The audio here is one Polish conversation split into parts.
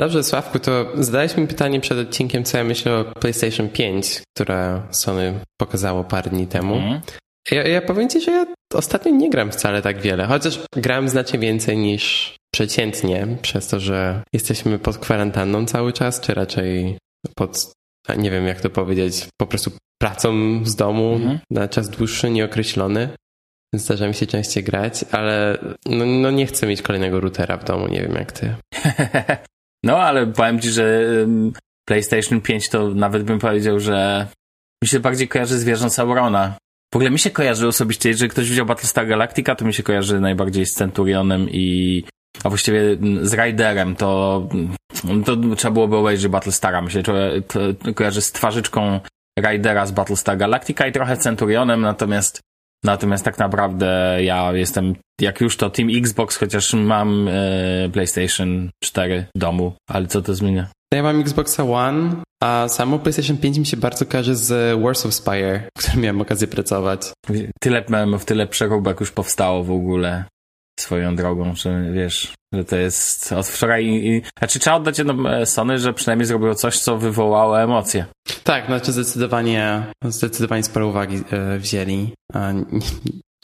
Dobrze, Sławku, to zadałeś mi pytanie przed odcinkiem, co ja myślę o PlayStation 5, które Sony pokazało parę dni temu. Mm. Ja, ja powiem ci, że ja ostatnio nie gram wcale tak wiele, chociaż gram znacznie więcej niż przeciętnie, przez to, że jesteśmy pod kwarantanną cały czas, czy raczej pod, nie wiem jak to powiedzieć, po prostu pracą z domu mm. na czas dłuższy, nieokreślony. Zdarza mi się częściej grać, ale no, no nie chcę mieć kolejnego routera w domu, nie wiem jak ty. No, ale powiem ci, że PlayStation 5 to nawet bym powiedział, że mi się bardziej kojarzy z wieżą Saurona. W ogóle mi się kojarzy osobiście, jeżeli ktoś widział Battlestar Galactica, to mi się kojarzy najbardziej z Centurionem i a właściwie z Riderem, to, to trzeba byłoby obejrzeć Battlestara. Myślę, że to, to kojarzy z twarzyczką Ridera z Battlestar Galactica i trochę Centurionem, natomiast Natomiast tak naprawdę ja jestem, jak już to Team Xbox, chociaż mam e, PlayStation 4 w domu, ale co to zmienia? Ja mam Xboxa One, a samo PlayStation 5 mi się bardzo kojarzy z Wars of Spire, w którym miałem okazję pracować. Tyle memów, tyle przeróbek już powstało w ogóle swoją drogą, że wiesz, że to jest od wczoraj. I, znaczy, trzeba oddać jedno e, Sony, że przynajmniej zrobiło coś, co wywołało emocje. Tak, znaczy zdecydowanie, zdecydowanie sporo uwagi e, wzięli.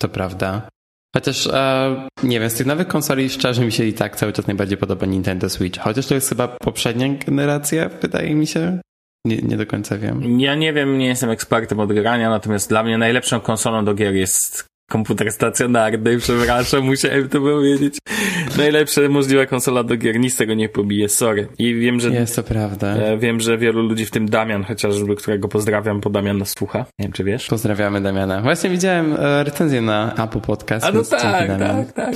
To prawda. Chociaż, e, nie wiem, z tych nowych konsoli szczerze mi się i tak cały czas najbardziej podoba Nintendo Switch. Chociaż to jest chyba poprzednia generacja, wydaje mi się. Nie, nie do końca wiem. Ja nie wiem, nie jestem ekspertem od grania, natomiast dla mnie najlepszą konsolą do gier jest komputer stacjonarny, przepraszam, musiałem to powiedzieć. Najlepsza możliwa konsola do gier, nic tego nie pobije, sorry. I wiem, że... Jest to prawda. E, wiem, że wielu ludzi, w tym Damian chociażby, którego pozdrawiam, bo Damian nas słucha. Nie wiem, czy wiesz? Pozdrawiamy Damiana. Właśnie widziałem e, recenzję na Apple Podcast. A no tak, tak, tak.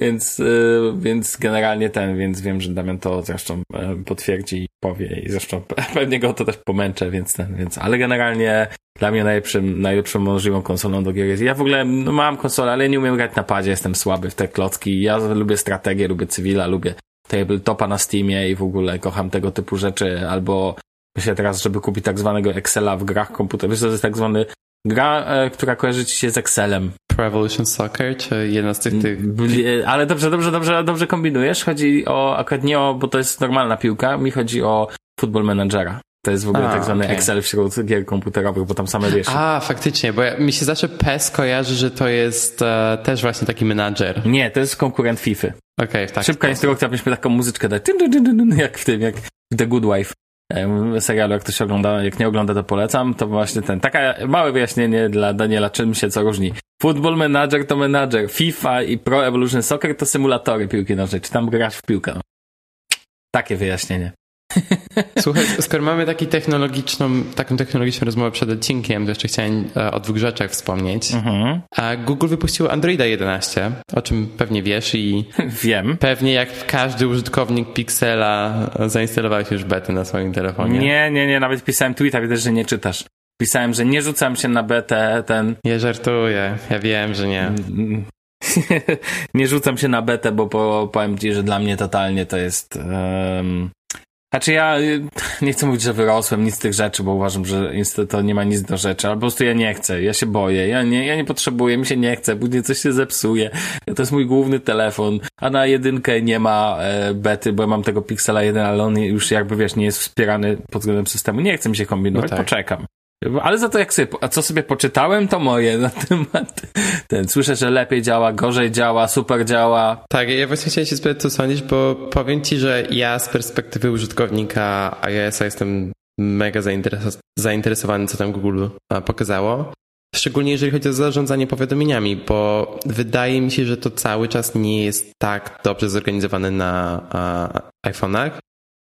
Więc, yy, więc generalnie ten, więc wiem, że Damian to zresztą yy, potwierdzi i powie i zresztą pewnie go to też pomęczę, więc ten, więc, ale generalnie dla mnie najlepszym, najlepszą możliwą konsolą do gier jest. Ja w ogóle no, mam konsolę, ale nie umiem grać na padzie, jestem słaby w te klocki. Ja lubię strategię, lubię cywila, lubię tabletopa na Steamie i w ogóle kocham tego typu rzeczy, albo myślę teraz, żeby kupić tak zwanego Excela w grach komputerowych. To jest tak zwany gra, e, która kojarzy ci się z Excelem. Pro Evolution Soccer, czy jedna z tych, tych... Ale dobrze, dobrze, dobrze, dobrze kombinujesz. Chodzi o, akurat nie o, bo to jest normalna piłka, mi chodzi o Football Managera. To jest w ogóle A, tak zwany okay. Excel wśród gier komputerowych, bo tam same wiesz. A, faktycznie, bo ja, mi się zawsze PES kojarzy, że to jest e, też właśnie taki menadżer. Nie, to jest konkurent FIFA. Okej, okay, tak. Szybka instrukcja, byśmy taką muzyczkę dać, jak w tym, jak w The Good Wife serialu, jak ktoś ogląda, jak nie ogląda, to polecam, to właśnie ten, taka małe wyjaśnienie dla Daniela, czym się co różni. Football Manager to menadżer, FIFA i Pro Evolution Soccer to symulatory piłki nożnej, czy tam grasz w piłkę. Takie wyjaśnienie. Słuchaj, skoro mamy taki technologiczną, taką technologiczną rozmowę przed odcinkiem, to jeszcze chciałem e, o dwóch rzeczach wspomnieć. Mhm. Google wypuściło Androida 11, o czym pewnie wiesz i... Wiem. Pewnie jak każdy użytkownik Pixela zainstalowałeś już bety na swoim telefonie. Nie, nie, nie, nawet pisałem tweeta, widać, że nie czytasz. Pisałem, że nie rzucam się na betę, ten... Nie żartuję, ja wiem, że nie. Mm, nie rzucam się na betę, bo powiem ci, że dla mnie totalnie to jest... Um znaczy ja y, nie chcę mówić, że wyrosłem nic z tych rzeczy, bo uważam, że to nie ma nic do rzeczy, ale po prostu ja nie chcę, ja się boję, ja nie, ja nie potrzebuję, mi się nie chce, później coś się zepsuje. To jest mój główny telefon, a na jedynkę nie ma e, bety, bo ja mam tego Pixela 1, ale on już jakby wiesz, nie jest wspierany pod względem systemu. Nie chcę mi się kombinować, no tak. poczekam. Ale za to jak sobie, a co sobie poczytałem, to moje na temat. Ten, słyszę, że lepiej działa, gorzej działa, super działa. Tak, ja właśnie chciałem się spytać, co sądzisz, bo powiem ci, że ja z perspektywy użytkownika iOS-a jestem mega zainteres zainteresowany, co tam Google pokazało. Szczególnie jeżeli chodzi o zarządzanie powiadomieniami, bo wydaje mi się, że to cały czas nie jest tak dobrze zorganizowane na iPhone'ach.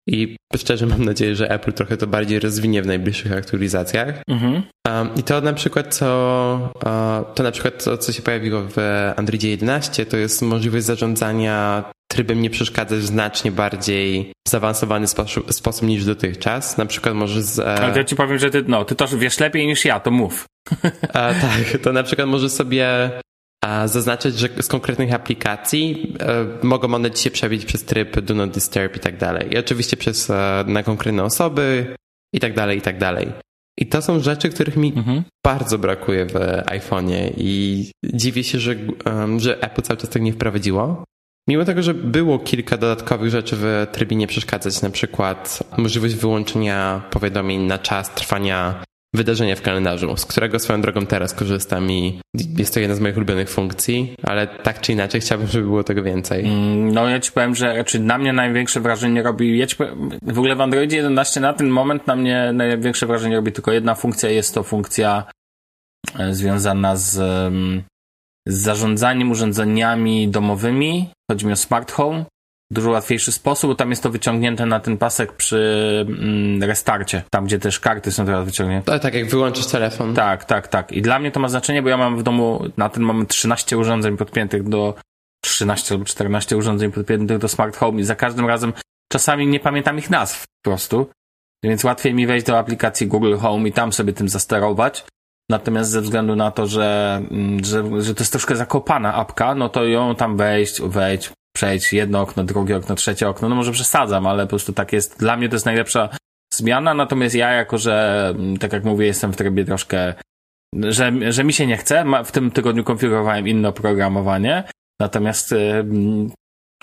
I szczerze mam nadzieję, że Apple trochę to bardziej rozwinie w najbliższych aktualizacjach. Mhm. Um, I to na przykład, co to na przykład to, co się pojawiło w Androidzie 11, to jest możliwość zarządzania trybem nie przeszkadzać w znacznie bardziej zaawansowany sposób, sposób niż dotychczas. Na przykład możesz... Z, e... Ale ja ci powiem, że ty, no, ty to wiesz lepiej niż ja, to mów. A, tak, to na przykład możesz sobie zaznaczyć, że z konkretnych aplikacji e, mogą one ci się przebić przez tryb do not disturb i tak dalej. I oczywiście przez e, na konkretne osoby i tak dalej, i tak dalej. I to są rzeczy, których mi mhm. bardzo brakuje w iPhone'ie i dziwię się, że, że Apple cały czas tak nie wprowadziło. Mimo tego, że było kilka dodatkowych rzeczy w trybie nie przeszkadzać, na przykład możliwość wyłączenia powiadomień na czas trwania wydarzenia w kalendarzu, z którego swoją drogą teraz korzystam i jest to jedna z moich ulubionych funkcji, ale tak czy inaczej chciałbym, żeby było tego więcej. Mm, no ja ci powiem, że znaczy na mnie największe wrażenie robi, ja powiem, w ogóle w Androidzie 11 na ten moment na mnie największe wrażenie robi tylko jedna funkcja, jest to funkcja e, związana z, z zarządzaniem urządzeniami domowymi, chodzi mi o smart home, dużo łatwiejszy sposób, bo tam jest to wyciągnięte na ten pasek przy mm, restarcie, tam gdzie też karty są teraz wyciągnięte. Tak, tak, jak wyłączysz telefon. Tak, tak, tak. I dla mnie to ma znaczenie, bo ja mam w domu na ten moment 13 urządzeń podpiętych do 13 albo 14 urządzeń podpiętych do smart home i za każdym razem czasami nie pamiętam ich nazw po prostu. Więc łatwiej mi wejść do aplikacji Google Home i tam sobie tym zasterować. Natomiast ze względu na to, że, mm, że, że to jest troszkę zakopana apka, no to ją tam wejść, wejść, przejść jedno okno, drugie okno, trzecie okno. No może przesadzam, ale po prostu tak jest. Dla mnie to jest najlepsza zmiana, natomiast ja jako, że mm, tak jak mówię, jestem w trybie troszkę, że, że mi się nie chce. W tym tygodniu konfigurowałem inne oprogramowanie, natomiast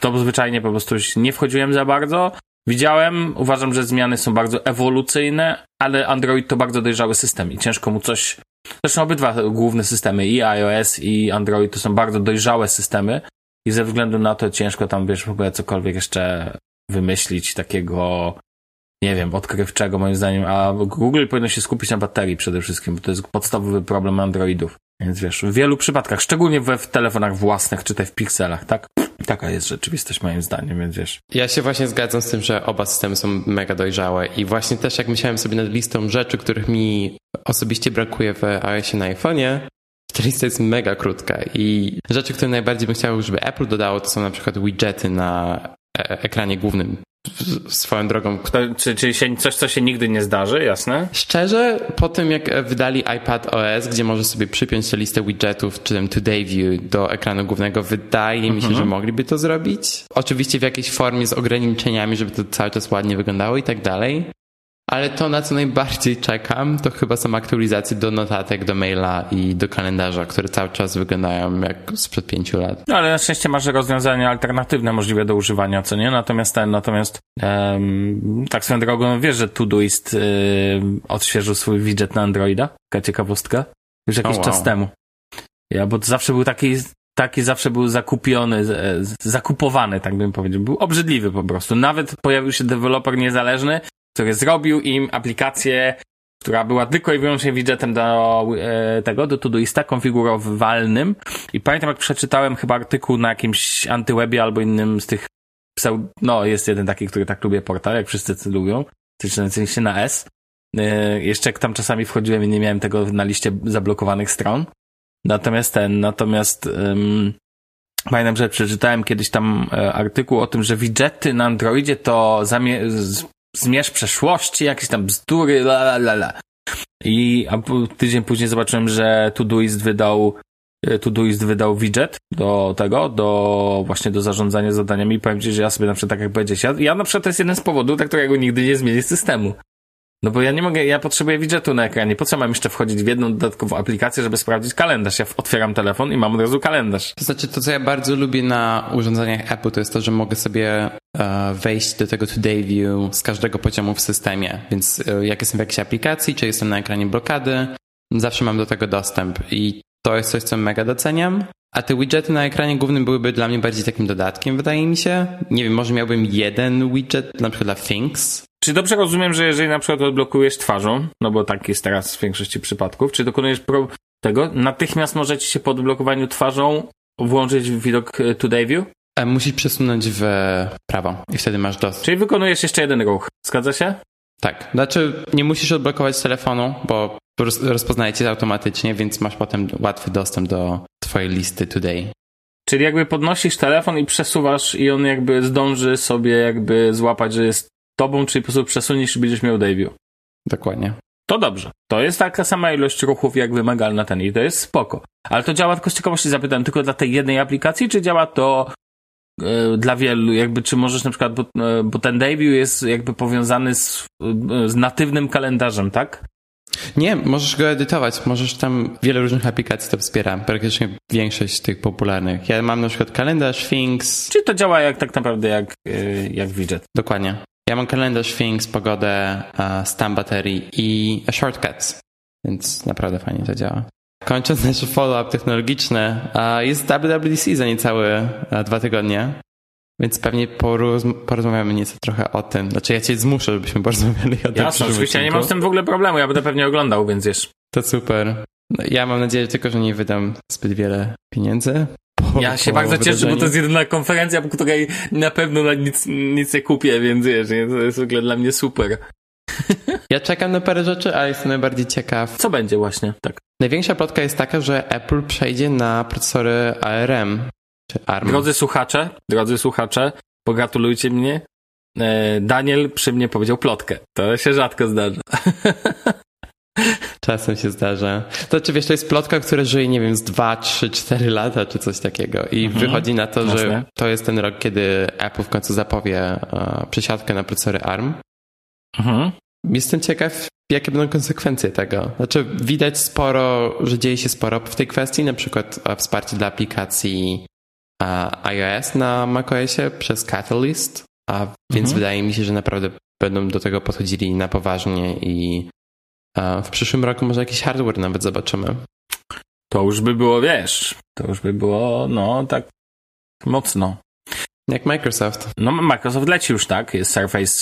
to zwyczajnie po prostu nie wchodziłem za bardzo. Widziałem, uważam, że zmiany są bardzo ewolucyjne, ale Android to bardzo dojrzały system i ciężko mu coś. Zresztą obydwa główne systemy, i iOS, i Android, to są bardzo dojrzałe systemy, i ze względu na to ciężko tam, wiesz, w ogóle cokolwiek jeszcze wymyślić takiego, nie wiem, odkrywczego moim zdaniem, a Google powinno się skupić na baterii przede wszystkim, bo to jest podstawowy problem Androidów. Więc wiesz, w wielu przypadkach, szczególnie we w telefonach własnych, czy te w pikselach, tak? Taka jest rzeczywistość moim zdaniem, więc wiesz. Ja się właśnie zgadzam z tym, że oba systemy są mega dojrzałe i właśnie też jak myślałem sobie nad listą rzeczy, których mi osobiście brakuje w iOSie na iPhone'ie, ta lista jest mega krótka i rzeczy, które najbardziej bym chciał, żeby Apple dodało, to są na przykład widgety na e ekranie głównym. Swoją drogą. Czy, czyli się, coś, co się nigdy nie zdarzy, jasne? Szczerze, po tym jak wydali iPad OS, gdzie możesz sobie przypiąć tę listę widgetów, czy ten Today View do ekranu głównego, wydaje mi się, mhm. że mogliby to zrobić. Oczywiście w jakiejś formie z ograniczeniami, żeby to cały czas ładnie wyglądało i tak dalej. Ale to, na co najbardziej czekam, to chyba są aktualizacje do notatek, do maila i do kalendarza, które cały czas wyglądają jak sprzed pięciu lat. No ale na szczęście masz rozwiązania alternatywne możliwe do używania, co nie? Natomiast ten, natomiast um, tak swoją drogą, wiesz, że Todoist um, odświeżył swój widget na Androida? Taka ciekawostka. Już jakiś oh, wow. czas temu. Ja, bo to zawsze był taki taki zawsze był zakupiony, zakupowany, tak bym powiedział. Był obrzydliwy po prostu. Nawet pojawił się deweloper niezależny, który zrobił im aplikację, która była tylko i wyłącznie widgetem do e, tego, do Todoista konfigurowalnym. I pamiętam, jak przeczytałem chyba artykuł na jakimś antywebie albo innym z tych no jest jeden taki, który tak lubię portal, jak wszyscy lubią, czyli się na S. E, jeszcze jak tam czasami wchodziłem i nie miałem tego na liście zablokowanych stron. Natomiast ten, natomiast um, pamiętam, że przeczytałem kiedyś tam e, artykuł o tym, że widgety na Androidzie to zmierz przeszłości, jakieś tam bzdury, la la la la. I a tydzień później zobaczyłem, że Todoist wydał e, Todoist wydał widget do tego, do właśnie do zarządzania zadaniami i powiem Ci, że ja sobie na przykład tak jak powiedzieć, ja, ja na przykład to jest jeden z powodów, dla którego nigdy nie zmienię systemu. No bo ja nie mogę, ja potrzebuję widgetu na ekranie. Po co mam jeszcze wchodzić w jedną dodatkową aplikację, żeby sprawdzić kalendarz? Ja otwieram telefon i mam od razu kalendarz. To znaczy, to co ja bardzo lubię na urządzeniach Apple, to jest to, że mogę sobie wejść do tego Today View z każdego poziomu w systemie. Więc e, jak jestem w jakiejś aplikacji, czy jestem na ekranie blokady, zawsze mam do tego dostęp. I to jest coś, co mega doceniam. A te widgety na ekranie głównym byłyby dla mnie bardziej takim dodatkiem, wydaje mi się. Nie wiem, może miałbym jeden widget, na przykład dla Things, czy dobrze rozumiem, że jeżeli na przykład odblokujesz twarzą, no bo tak jest teraz w większości przypadków, czy dokonujesz tego, natychmiast możecie się po odblokowaniu twarzą włączyć w widok e, Today View? E, musisz przesunąć w prawo i wtedy masz dostęp. Czyli wykonujesz jeszcze jeden ruch. Zgadza się? Tak. Znaczy, nie musisz odblokować telefonu, bo rozpoznaje cię automatycznie, więc masz potem łatwy dostęp do twojej listy Today. Czyli jakby podnosisz telefon i przesuwasz i on jakby zdąży sobie jakby złapać, że jest tobą, czyli po prostu przesuniesz i będziesz miał debut. Dokładnie. To dobrze. To jest taka sama ilość ruchów jak wymagalna ten i to jest spoko. Ale to działa tylko z ciekawości zapytam, tylko dla tej jednej aplikacji, czy działa to dla wielu, jakby czy możesz na przykład, bo, yy, bo ten debut jest jakby powiązany z, yy, z natywnym kalendarzem, tak? Nie, możesz go edytować. Możesz tam wiele różnych aplikacji to wspiera. Praktycznie większość tych popularnych. Ja mam na przykład kalendarz, Things. Czyli to działa jak tak naprawdę jak, jak widget. Dokładnie. Ja mam kalendarz, Things, pogodę, stan baterii i shortcuts. Więc naprawdę fajnie to działa. Kończąc nasz follow-up technologiczny, jest WWDC za niecałe dwa tygodnie. Więc pewnie porozm porozmawiamy nieco trochę o tym. Znaczy ja cię zmuszę, żebyśmy porozmawiali o tym. Jasne, oczywiście, ja nie mam z tym w ogóle problemu, ja będę pewnie oglądał, więc wiesz. To super. No, ja mam nadzieję tylko, że nie wydam zbyt wiele pieniędzy. Po, ja się bardzo cieszę, bo to jest jedyna konferencja, po której na pewno nic, nic nie kupię, więc wiesz, to jest w ogóle dla mnie super. Ja czekam na parę rzeczy, ale jestem najbardziej ciekaw. Co będzie właśnie, tak. Największa plotka jest taka, że Apple przejdzie na procesory ARM, czy ARM. Drodzy słuchacze, drodzy słuchacze, pogratulujcie mnie. E, Daniel przy mnie powiedział plotkę. To się rzadko zdarza. Czasem się zdarza. To czy wiesz, to jest plotka, która żyje, nie wiem, z 2, 3, 4 lata, czy coś takiego. I mhm. wychodzi na to, Jasne. że to jest ten rok, kiedy Apple w końcu zapowie uh, przesiadkę na procesory ARM. Mhm. Jestem ciekaw, jakie będą konsekwencje tego. Znaczy, widać sporo, że dzieje się sporo w tej kwestii, na przykład wsparcie dla aplikacji iOS na macOSie przez Catalyst, a więc mhm. wydaje mi się, że naprawdę będą do tego podchodzili na poważnie i w przyszłym roku może jakiś hardware nawet zobaczymy. To już by było, wiesz, to już by było, no, tak mocno. Jak Microsoft. No, Microsoft leci już, tak? Jest Surface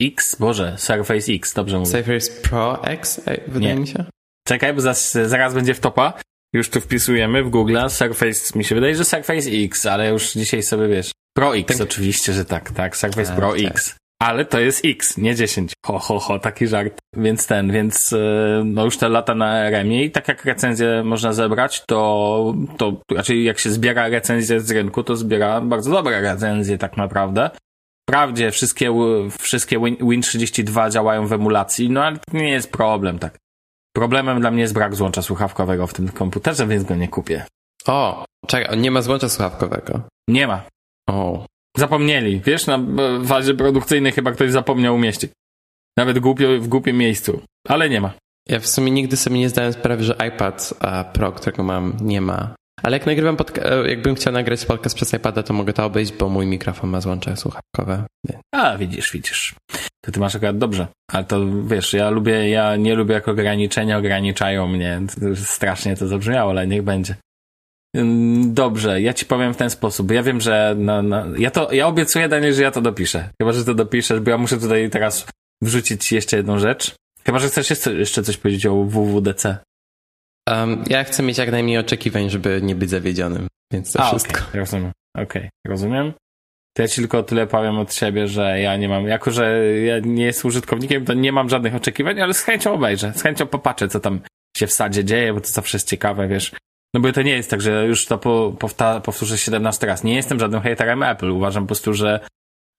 X, Boże, Surface X, dobrze mówię. Surface Pro X, wydaje Nie. mi się. Czekaj, bo zaraz, zaraz będzie w topa. Już tu wpisujemy w Google Surface, mi się wydaje, że Surface X, ale już dzisiaj sobie wiesz. Pro X, tak. oczywiście, że tak, tak, Surface Pro tak. X. Ale to jest X, nie 10. Ho, ho, ho, taki żart. Więc ten, więc e, no już te lata na remie i tak jak recenzję można zebrać, to, to raczej znaczy jak się zbiera recenzję z rynku, to zbiera bardzo dobre recenzje tak naprawdę. Wprawdzie wszystkie, wszystkie Win32 działają w emulacji, no ale to nie jest problem, tak. Problemem dla mnie jest brak złącza słuchawkowego w tym komputerze, więc go nie kupię. O, czekaj, nie ma złącza słuchawkowego. Nie ma. O. Zapomnieli. Wiesz, na fazie produkcyjnej chyba ktoś zapomniał umieścić. Nawet głupio, w głupim miejscu. Ale nie ma. Ja w sumie nigdy sobie nie zdałem sprawy, że iPad Pro, którego mam, nie ma. Ale jak nagrywam pod, e, jakbym chciał nagrać podcast przez iPada, to mogę to obejść, bo mój mikrofon ma złącze słuchawkowe. A, widzisz, widzisz. To ty masz akurat dobrze. Ale to wiesz, ja lubię, ja nie lubię jak ograniczenia ograniczają mnie. Strasznie to zabrzmiało, ale niech będzie. Dobrze, ja ci powiem w ten sposób. Ja wiem, że na, na, ja to, ja obiecuję Daniel, że ja to dopiszę. Chyba, że to dopiszesz, bo ja muszę tutaj teraz wrzucić jeszcze jedną rzecz. Chyba, że chcesz jeszcze, jeszcze coś powiedzieć o WWDC. Um, ja chcę mieć jak najmniej oczekiwań, żeby nie być zawiedzionym, więc to A, wszystko. Okay, rozumiem. Okej, okay, rozumiem. To ja ci tylko tyle powiem od siebie, że ja nie mam, jako że ja nie jestem użytkownikiem, to nie mam żadnych oczekiwań, ale z chęcią obejrzę, z chęcią popatrzę, co tam się w sadzie dzieje, bo to zawsze jest ciekawe, wiesz. No bo to nie jest tak, że już to po, powta, powtórzę 17 raz. Nie jestem żadnym haterem Apple. Uważam po prostu, że,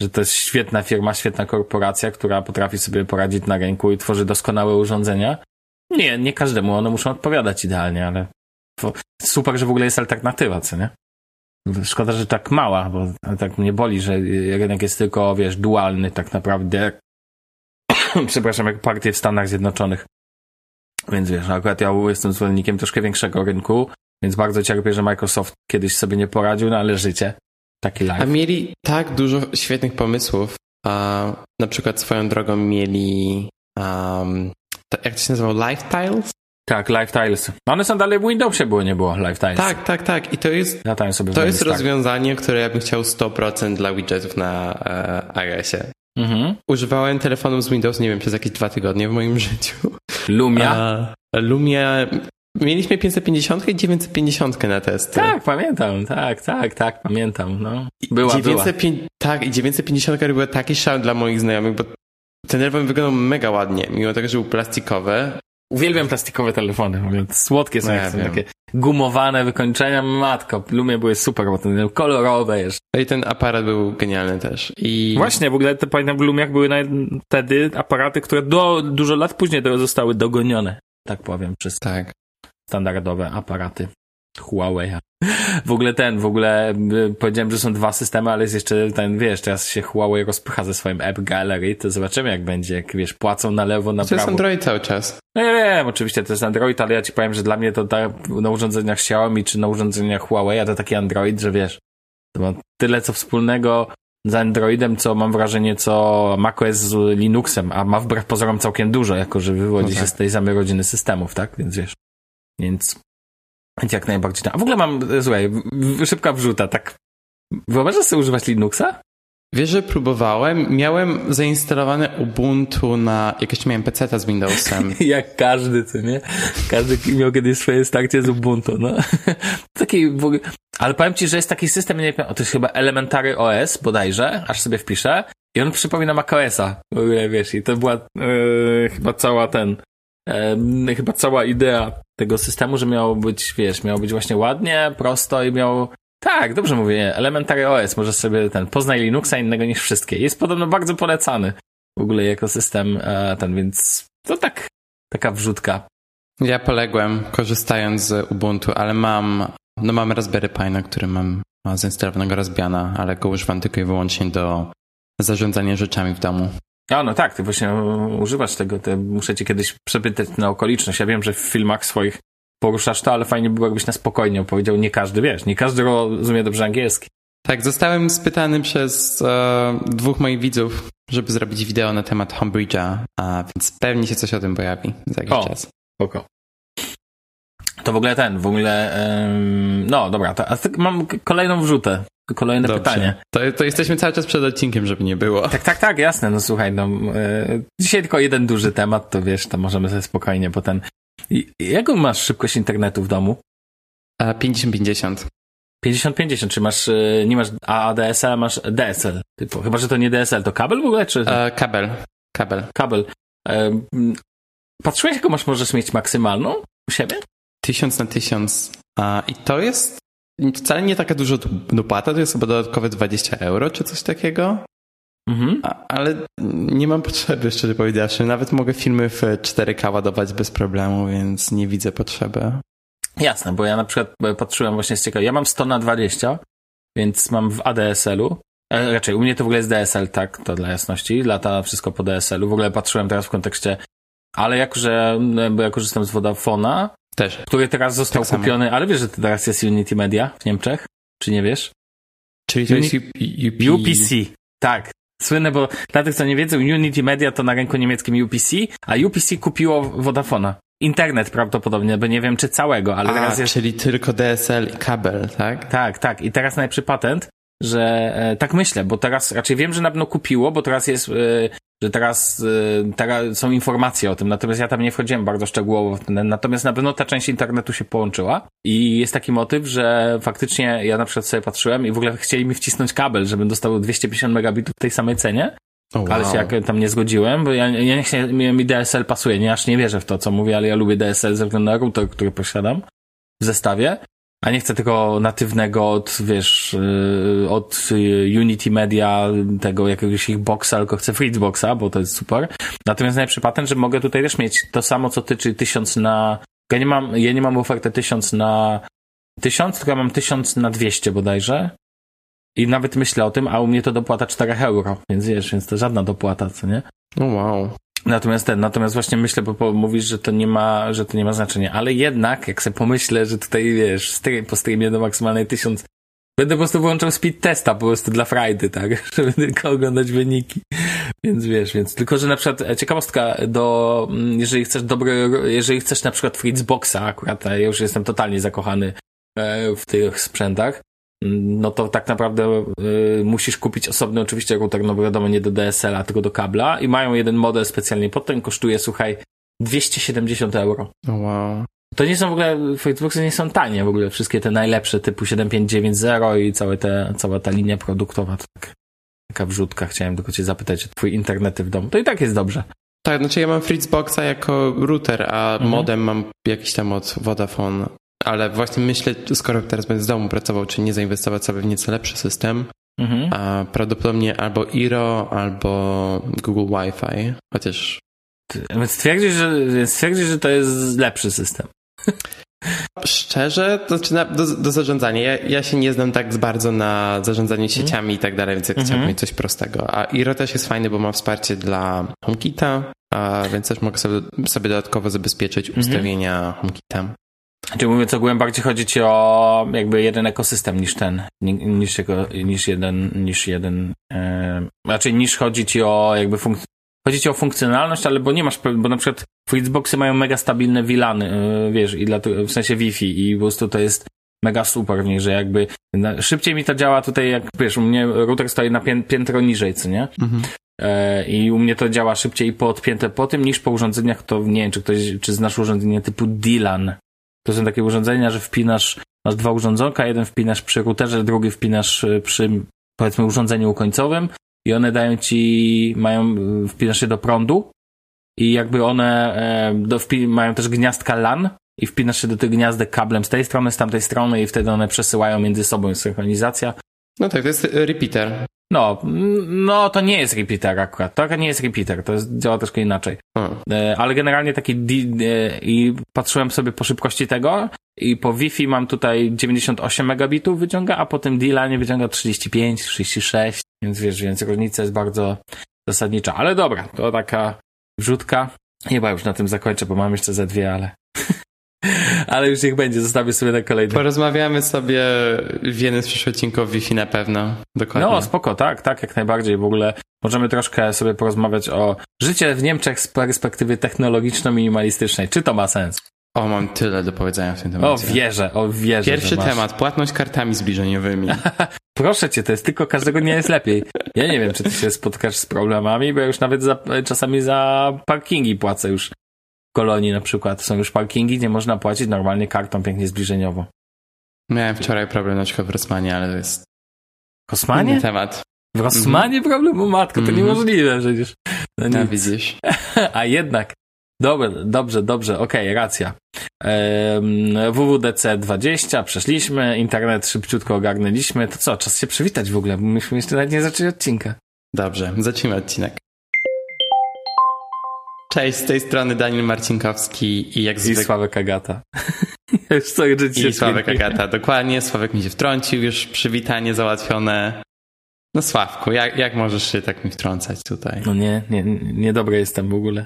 że to jest świetna firma, świetna korporacja, która potrafi sobie poradzić na rynku i tworzy doskonałe urządzenia. Nie, nie każdemu one muszą odpowiadać idealnie, ale super, że w ogóle jest alternatywa, co nie? Szkoda, że tak mała, bo tak mnie boli, że rynek jest tylko, wiesz, dualny tak naprawdę. Przepraszam, jak partie w Stanach Zjednoczonych. Więc wiesz, akurat ja jestem zwolennikiem troszkę większego rynku, więc bardzo cierpię, że Microsoft kiedyś sobie nie poradził, no ale życie. Taki live. A mieli tak dużo świetnych pomysłów. A na przykład swoją drogą mieli um, jak to się nazywało? Lifetiles? Tak, Lifetiles. No one są dalej w Windowsie, było, nie było Lifetiles. Tak, tak, tak. I to jest, sobie to jest rozwiązanie, które ja bym chciał 100% dla widgetów na e, iOSie. Mhm. Używałem telefonu z Windows, nie wiem, przez jakieś dwa tygodnie w moim życiu. Lumia? A, Lumia Mieliśmy 550 i 950 na testy. Tak, pamiętam, tak, tak, tak, pamiętam, no. Była, 950, była. Tak, i 950 była taki szał dla moich znajomych, bo ten telefon wyglądał mega ładnie, mimo tego, że był plastikowy. Uwielbiam plastikowe telefony, słodkie są, no ja takie gumowane wykończenia, matko, Lumie były super, bo ten kolorowe jeszcze. No i ten aparat był genialny też. I... Właśnie, w ogóle te pamiętam w Lumiach były wtedy aparaty, które do, dużo lat później zostały dogonione, tak powiem, przez tak. standardowe aparaty. Huawei. W ogóle ten, w ogóle y, powiedziałem, że są dwa systemy, ale jest jeszcze ten, wiesz, teraz się Huawei rozpycha ze swoim App Gallery, to zobaczymy jak będzie, jak wiesz, płacą na lewo, na to prawo. To jest Android cały czas. No ja wiem, oczywiście to jest Android, ale ja ci powiem, że dla mnie to ta, na urządzeniach Xiaomi czy na urządzeniach Huawei, a to taki Android, że wiesz, to ma tyle co wspólnego z Androidem, co mam wrażenie, co macOS z Linuxem, a ma wbrew pozorom całkiem dużo, jako że wywodzi no tak. się z tej samej rodziny systemów, tak? Więc wiesz. Więc, więc jak najbardziej. A w ogóle mam, słuchaj, szybka wrzuta, tak. Wyobrażasz sobie używać Linuxa? Wiesz, że próbowałem. Miałem zainstalowane Ubuntu na. Jakieś miałem PC z Windowsem. Jak każdy, co nie? Każdy miał kiedyś swoje starcie z Ubuntu, no. Taki w ogóle. Ale powiem ci, że jest taki system, nie wiem, to jest chyba Elementary OS bodajże, aż sobie wpiszę. I on przypomina macOSa. W ogóle, wiesz, i to była yy, chyba cała ten. Chyba cała idea tego systemu, że miało być, wiesz, miało być właśnie ładnie, prosto i miał tak, dobrze mówię. Elementary OS, możesz sobie ten, poznaj Linuxa innego niż wszystkie. Jest podobno bardzo polecany w ogóle jako system e, ten, więc to tak, taka wrzutka. Ja poległem korzystając z Ubuntu, ale mam, no mam Raspberry Pi, na którym mam zainstalowanego Raspbiana, ale go używam tylko i wyłącznie do zarządzania rzeczami w domu. A no tak, ty właśnie używasz tego, ty, muszę cię kiedyś przepytać na okoliczność. Ja wiem, że w filmach swoich poruszasz to, ale fajnie by było, jakbyś na spokojnie opowiedział. Nie każdy, wiesz, nie każdy rozumie dobrze angielski. Tak, zostałem spytany przez e, dwóch moich widzów, żeby zrobić wideo na temat Homebridge'a, a więc pewnie się coś o tym pojawi za jakiś o, czas. Spoko. To w ogóle ten, w ogóle, ym, no dobra, to, a mam kolejną wrzutę, kolejne Dobrze. pytanie. To, to jesteśmy cały czas przed odcinkiem, żeby nie było. Tak, tak, tak, jasne, no słuchaj, no, yy, dzisiaj tylko jeden duży temat, to wiesz, to możemy sobie spokojnie, bo ten, jaką masz szybkość internetu w domu? 50-50. 50-50, czy masz, e, nie masz ADSL, a masz DSL? Typu. Chyba, że to nie DSL, to kabel w ogóle, czy? E, kabel. Kabel. Kabel. E, patrzyłeś, jaką masz, możesz mieć maksymalną u siebie? 1000 na 1000. A, I to jest wcale nie taka duża dopłata, to jest chyba dodatkowe 20 euro, czy coś takiego. Mhm. A, ale nie mam potrzeby, szczerze powiedziawszy. Nawet mogę filmy w 4K ładować bez problemu, więc nie widzę potrzeby. Jasne, bo ja na przykład patrzyłem właśnie z ciekawe. Ja mam 100 na 20, więc mam w ADSL-u. E, raczej u mnie to w ogóle jest DSL, tak, to dla jasności. Lata wszystko po DSL-u. W ogóle patrzyłem teraz w kontekście, ale jako, że bo ja korzystam z Vodafone'a, też. który teraz został tak kupiony, samo. ale wiesz, że to teraz jest Unity Media w Niemczech? Czy nie wiesz? Czyli to jest UPC. Tak, Słynne, bo dla tych, co nie wiedzą, Unity Media to na rynku niemieckim UPC, a UPC kupiło Vodafona. Internet prawdopodobnie, bo nie wiem czy całego, ale a, teraz jest... czyli tylko DSL i kabel, tak? Tak, tak. I teraz najlepszy patent, że e, tak myślę, bo teraz raczej wiem, że na pewno kupiło, bo teraz jest, e, że teraz, e, teraz są informacje o tym, natomiast ja tam nie wchodziłem bardzo szczegółowo w ten, natomiast na pewno ta część internetu się połączyła i jest taki motyw, że faktycznie ja na przykład sobie patrzyłem i w ogóle chcieli mi wcisnąć kabel, żebym dostał 250 megabitów w tej samej cenie, Oh, wow. Ale się jak tam nie zgodziłem, bo ja, ja nie chcę, mi DSL pasuje, nie, aż nie wierzę w to, co mówię, ale ja lubię DSL ze względu na router, który posiadam w zestawie a nie chcę tylko natywnego od, wiesz, y, od Unity Media, tego jakiegoś ich boxa, tylko chcę Fritzboxa, bo to jest super. Natomiast najlepszy patent, że mogę tutaj też mieć to samo, co ty, czyli 1000 na... Ja nie mam, ja nie mam oferty 1000 na 1000, tylko ja mam 1000 na 200 bodajże. I nawet myślę o tym, a u mnie to dopłata 4 euro, więc wiesz, więc to żadna dopłata, co nie? No wow. Natomiast ten, natomiast właśnie myślę, bo mówisz, że to nie ma, że to nie ma znaczenia, ale jednak, jak sobie pomyślę, że tutaj, wiesz, stream, po streamie do maksymalnej tysiąc, będę po prostu wyłączał speed testa po prostu dla frajdy, tak, żeby tylko oglądać wyniki. Więc wiesz, więc tylko, że na przykład e, ciekawostka do, mm, jeżeli chcesz dobry, jeżeli chcesz na przykład Fritzboxa akurat, ja już jestem totalnie zakochany e, w tych sprzętach, no to tak naprawdę y, musisz kupić osobny oczywiście router, no bo wiadomo nie do DSL-a, tylko do kabla i mają jeden model specjalnie pod ten, kosztuje, słuchaj, 270 euro. Wow. To nie są w ogóle, Facebooksy nie są tanie w ogóle, wszystkie te najlepsze typu 7590 i całe te, cała ta linia produktowa, to tak, taka wrzutka, chciałem tylko cię zapytać o twój internety w domu, to i tak jest dobrze. Tak, znaczy ja mam Fritzboxa jako router, a mhm. modem mam jakiś tam od Vodafone ale właśnie myślę, skoro teraz będę z domu pracował, czy nie zainwestować sobie w nieco lepszy system, mhm. a prawdopodobnie albo Iro, albo Google Wi-Fi, chociaż... Więc twierdzisz, że, twierdzisz, że to jest lepszy system. Szczerze, to znaczy na, do, do zarządzania. Ja, ja, się nie znam tak bardzo na zarządzanie sieciami i tak dalej, więc mm -hmm. chciałbym mieć coś prostego. A Iro też jest fajny, bo ma wsparcie dla HomeKita, a więc też mogę sobie, sobie dodatkowo zabezpieczyć mm -hmm. ustawienia HomeKita. Czyli mówiąc ogółem, bardziej chodzi ci o jakby jeden ekosystem niż ten, niż, niż jeden, niż jeden, e, raczej niż chodzi ci o jakby funk chodzi ci o funkcjonalność, ale bo nie masz, bo na przykład Xboxy mają mega stabilne VLANy, e, wiesz, i dla, w sensie Wi-Fi i po prostu to jest mega super w niej, że jakby na, szybciej mi to działa tutaj, jak wiesz, u mnie router stoi na pię, piętro niżej, co nie? Mhm. E, I u mnie to działa szybciej podpięte po tym niż po urządzeniach, to nie wiem, czy ktoś, czy znasz urządzenie typu DLAN. To są takie urządzenia, że wpinasz, masz dwa urządzonka, jeden wpinasz przy routerze, drugi wpinasz e, przy, powiedzmy, urządzeniu końcowym i one dają ci, mają, wpinasz się do prądu i jakby one e, do, mają też gniazdka LAN i wpinasz się do tych gniazdek kablem z tej strony, z tamtej strony i wtedy one przesyłają między sobą synchronizacja. No tak, to jest repeater. No, no to nie jest repeater akurat. To nie jest repeater, to jest, działa troszkę inaczej. Hmm. Ale generalnie taki e, i patrzyłem sobie po szybkości tego i po Wi-Fi mam tutaj 98 megabitów wyciąga, a po tym D-Lanie wyciąga 35, 36, więc wiesz, więc różnica jest bardzo zasadnicza. Ale dobra, to taka wrzutka. Chyba już na tym zakończę, bo mam jeszcze ze dwie, ale ale już niech będzie, zostawię sobie na kolejny. Porozmawiamy sobie w jednym z przyszłych odcinków Wi-Fi na pewno. Dokładnie. No, spoko, tak, tak, jak najbardziej. W ogóle możemy troszkę sobie porozmawiać o życie w Niemczech z perspektywy technologiczno-minimalistycznej. Czy to ma sens? O, mam tyle do powiedzenia w tym temacie. O, wierzę, o, wierzę. Pierwszy temat, płatność kartami zbliżeniowymi. Proszę cię, to jest tylko każdego nie jest lepiej. Ja nie wiem, czy ty się spotkasz z problemami, bo ja już nawet za, czasami za parkingi płacę już kolonii na przykład są już parkingi, nie można płacić normalnie kartą pięknie zbliżeniowo. Miałem wczoraj problem na przykład w Rosmanie, ale to jest Kosmanie? inny temat. W Rosmanie mm. problem? O matko, to mm. niemożliwe przecież. No, no widzisz. A jednak. Dobrze, dobrze, dobrze, okej, okay, racja. Um, WWDC 20, przeszliśmy, internet szybciutko ogarnęliśmy. To co, czas się przywitać w ogóle, bo myśmy jeszcze nawet nie zaczęli odcinka. Dobrze, zacznijmy odcinek. Cześć, z tej strony Daniel Marcinkowski i jak zwykle... I Sławek Agata. już co, I Sławek Agata, dokładnie. Sławek mi się wtrącił, już przywitanie załatwione. No Sławku, jak, jak możesz się tak mi wtrącać tutaj? No nie, nie, niedobry jestem w ogóle.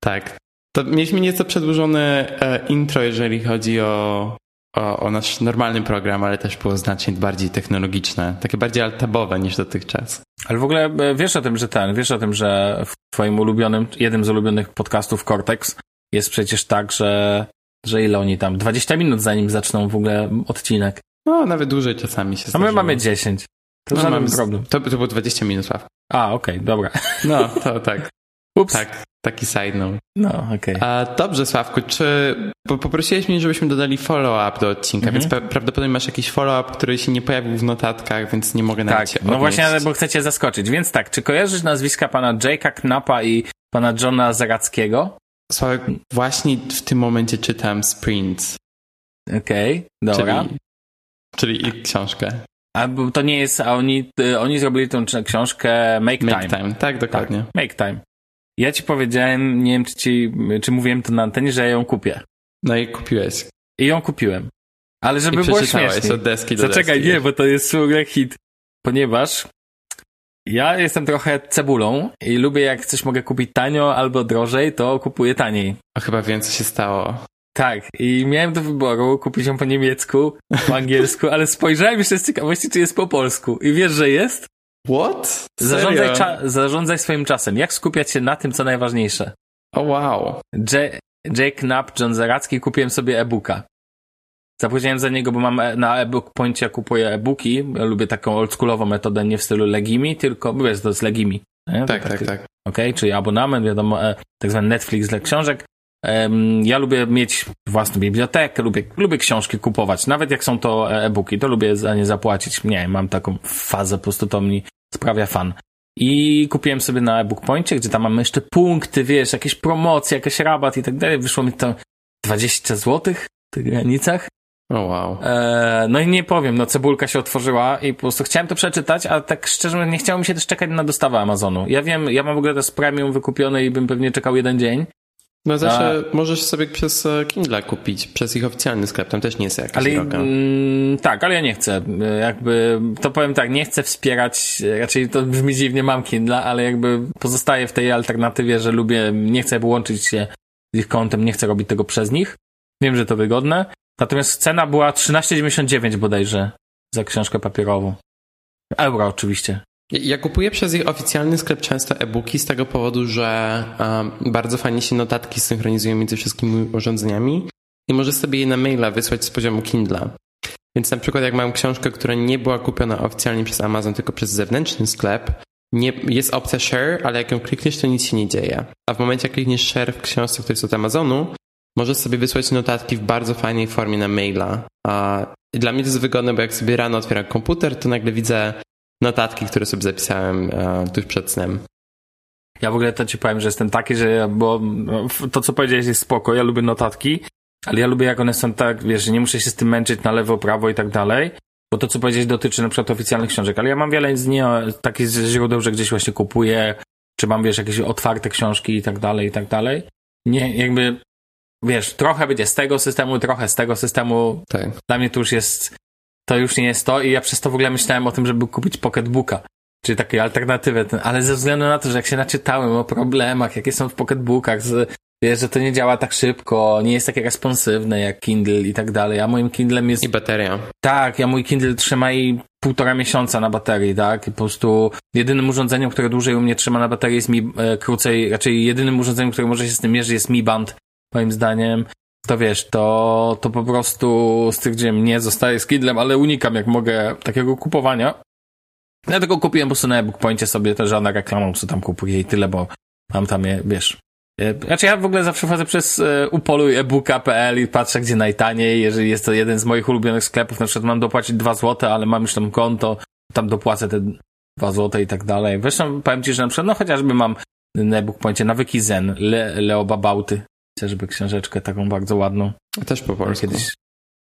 Tak. To mieliśmy nieco przedłużone e, intro, jeżeli chodzi o o, o, nasz normalny program, ale też było znacznie bardziej technologiczne, takie bardziej altabowe niż dotychczas. Ale w ogóle e, wiesz o tym, że ten, wiesz o tym, że w twoim ulubionym, jednym z ulubionych podcastów Cortex jest przecież tak, że, że ile oni tam, 20 minut zanim zaczną w ogóle odcinek. No, nawet dłużej czasami się A my mamy 10. To no, mamy problem. To, to było 20 minut, Sław. A, okej, okay, dobra. No, to tak. Ups. Tak, taki side note. No, okej. Okay. Dobrze, Sławku, czy poprosiłeś mnie, żebyśmy dodali follow-up do odcinka, mhm. więc prawdopodobnie masz jakiś follow-up, który się nie pojawił w notatkach, więc nie mogę nawet Tak, no właśnie, bo chcecie zaskoczyć. Więc tak, czy kojarzysz nazwiska pana Jake'a Knapa i pana Johna Zarackiego? Sławek, właśnie w tym momencie czytam Sprint. Okej, okay, dobra. Czyli, czyli ich książkę. A to nie jest, a oni, y, oni zrobili tą książkę Make, Make Time. Time. Tak, dokładnie. Tak, Make Time. Ja ci powiedziałem, nie wiem czy ci, czy mówiłem to na antenie, że ja ją kupię. No i kupiłeś. I ją kupiłem. Ale żeby I było śmiesznie. od deski do Zaczekaj, deski. nie, bo to jest w hit. Ponieważ ja jestem trochę cebulą i lubię jak coś mogę kupić tanio albo drożej, to kupuję taniej. A chyba wiem, co się stało. Tak, i miałem do wyboru kupić ją po niemiecku, po angielsku, ale spojrzałem jeszcze z ciekawości, czy jest po polsku. I wiesz, że jest? What? Zarządzaj, zarządzaj, swoim czasem. Jak skupiać się na tym, co najważniejsze? O oh, wow. J Jake Knapp, John Zaracki, kupiłem sobie e-booka. Zapłaciłem za niego, bo mam e na e-book poincie kupuję e-booki. Ja lubię taką oldschoolową metodę, nie w stylu Legimi, tylko, wiesz, to jest Legimi. Nie? Tak, tak, tak. tak. Okej, okay? czyli abonament, wiadomo, e, tak zwany Netflix dla książek. Ja lubię mieć własną bibliotekę, lubię, lubię książki kupować. Nawet jak są to e-booki, to lubię za nie zapłacić. Nie, mam taką fazę, po prostu to mi sprawia fan. I kupiłem sobie na e-book poincie, gdzie tam mamy jeszcze punkty, wiesz, jakieś promocje, jakiś rabat i tak dalej. Wyszło mi to 20 zł w tych granicach. Oh, wow. E, no i nie powiem, no cebulka się otworzyła i po prostu chciałem to przeczytać, a tak szczerze mówiąc nie chciało mi się też czekać na dostawę Amazonu. Ja wiem, ja mam w ogóle to z premium wykupione i bym pewnie czekał jeden dzień. No zawsze A... możesz sobie przez e, Kindle kupić, przez ich oficjalny sklep, tam też nie jest jakaś ale, droga. Mm, tak, ale ja nie chcę. Jakby, to powiem tak, nie chcę wspierać, raczej to brzmi dziwnie, mam Kindle, ale jakby pozostaję w tej alternatywie, że lubię, nie chcę łączyć się z ich kontem, nie chcę robić tego przez nich. Wiem, że to wygodne. Natomiast cena była 13,99 bodajże za książkę papierową. Euro oczywiście. Ja kupuję przez ich oficjalny sklep często e-booki z tego powodu, że bardzo fajnie się notatki synchronizują między wszystkimi urządzeniami i możesz sobie je na maila wysłać z poziomu Kindle. Więc na przykład jak mam książkę, która nie była kupiona oficjalnie przez Amazon, tylko przez zewnętrzny sklep, nie, jest opcja share, ale jak ją klikniesz, to nic się nie dzieje. A w momencie, jak klikniesz share w książce, która jest od Amazonu, możesz sobie wysłać notatki w bardzo fajnej formie na maila. A dla mnie to jest wygodne, bo jak sobie rano otwieram komputer, to nagle widzę notatki, które sobie zapisałem e, tuż przed snem. Ja w ogóle to ci powiem, że jestem taki, że ja, bo no, to co powiedziałeś jest spoko, ja lubię notatki, ale ja lubię jak one są tak, wiesz, że nie muszę się z tym męczyć na lewo, prawo i tak dalej, bo to co powiedziałeś dotyczy na przykład oficjalnych książek, ale ja mam wiele z nie takich źródeł, że gdzieś właśnie kupuję, czy mam, wiesz, jakieś otwarte książki i tak dalej, i tak dalej. Nie, jakby, wiesz, trochę będzie z tego systemu, trochę z tego systemu. Tak. Dla mnie to już jest to już nie jest to i ja przez to w ogóle myślałem o tym, żeby kupić pocketbooka, czyli takiej alternatywy, ale ze względu na to, że jak się naczytałem o problemach, jakie są w pocketbookach, z, wiesz, że to nie działa tak szybko, nie jest takie responsywne jak Kindle i tak dalej, a moim Kindlem jest... I bateria. Tak, ja mój Kindle trzyma i półtora miesiąca na baterii, tak? I po prostu jedynym urządzeniem, które dłużej u mnie trzyma na baterii jest mi e, krócej, raczej jedynym urządzeniem, które może się z tym mierzyć jest Mi Band, moim zdaniem to wiesz, to, to po prostu stwierdziłem, nie zostaję z Kindlem, ale unikam jak mogę takiego kupowania. Dlatego kupiłem po prostu na e-book sobie też żadna reklamą, co tam kupuję i tyle, bo mam tam je, wiesz. E, znaczy ja w ogóle zawsze wchodzę przez e, upoluj e-booka.pl i patrzę gdzie najtaniej, jeżeli jest to jeden z moich ulubionych sklepów, na przykład mam dopłacić 2 zł, ale mam już tam konto, tam dopłacę te 2 zł i tak dalej. Zresztą powiem ci, że na przykład, no chociażby mam na e-book nawyki zen, Le, żeby książeczkę taką bardzo ładną. Też po polsku. Kiedyś...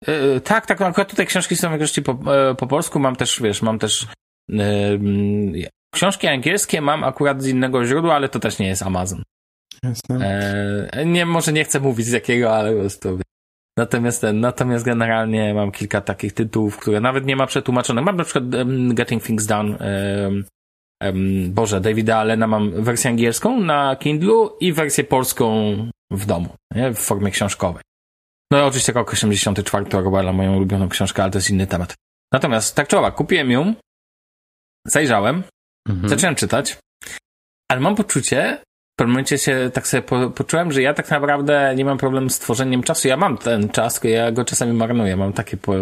Yy, tak, tak, akurat tutaj książki są jakoś po, yy, po polsku, mam też, wiesz, mam też yy, książki angielskie mam akurat z innego źródła, ale to też nie jest Amazon. Jasne. nie, może nie chcę mówić z jakiego, ale po prostu Natomiast ten, natomiast generalnie mam kilka takich tytułów, które nawet nie ma przetłumaczonych. Mam na przykład um, Getting Things Done, um, um, Boże, Davida Allena mam wersję angielską na Kindlu i wersję polską w domu, nie? w formie książkowej. No oczywiście rok 84 Orwella, moją ulubioną książkę, ale to jest inny temat. Natomiast tak czy owak, kupiłem ją, zajrzałem, mhm. zacząłem czytać, ale mam poczucie, w pewnym momencie się tak sobie po, poczułem, że ja tak naprawdę nie mam problemu z tworzeniem czasu. Ja mam ten czas, ja go czasami marnuję, mam taki po,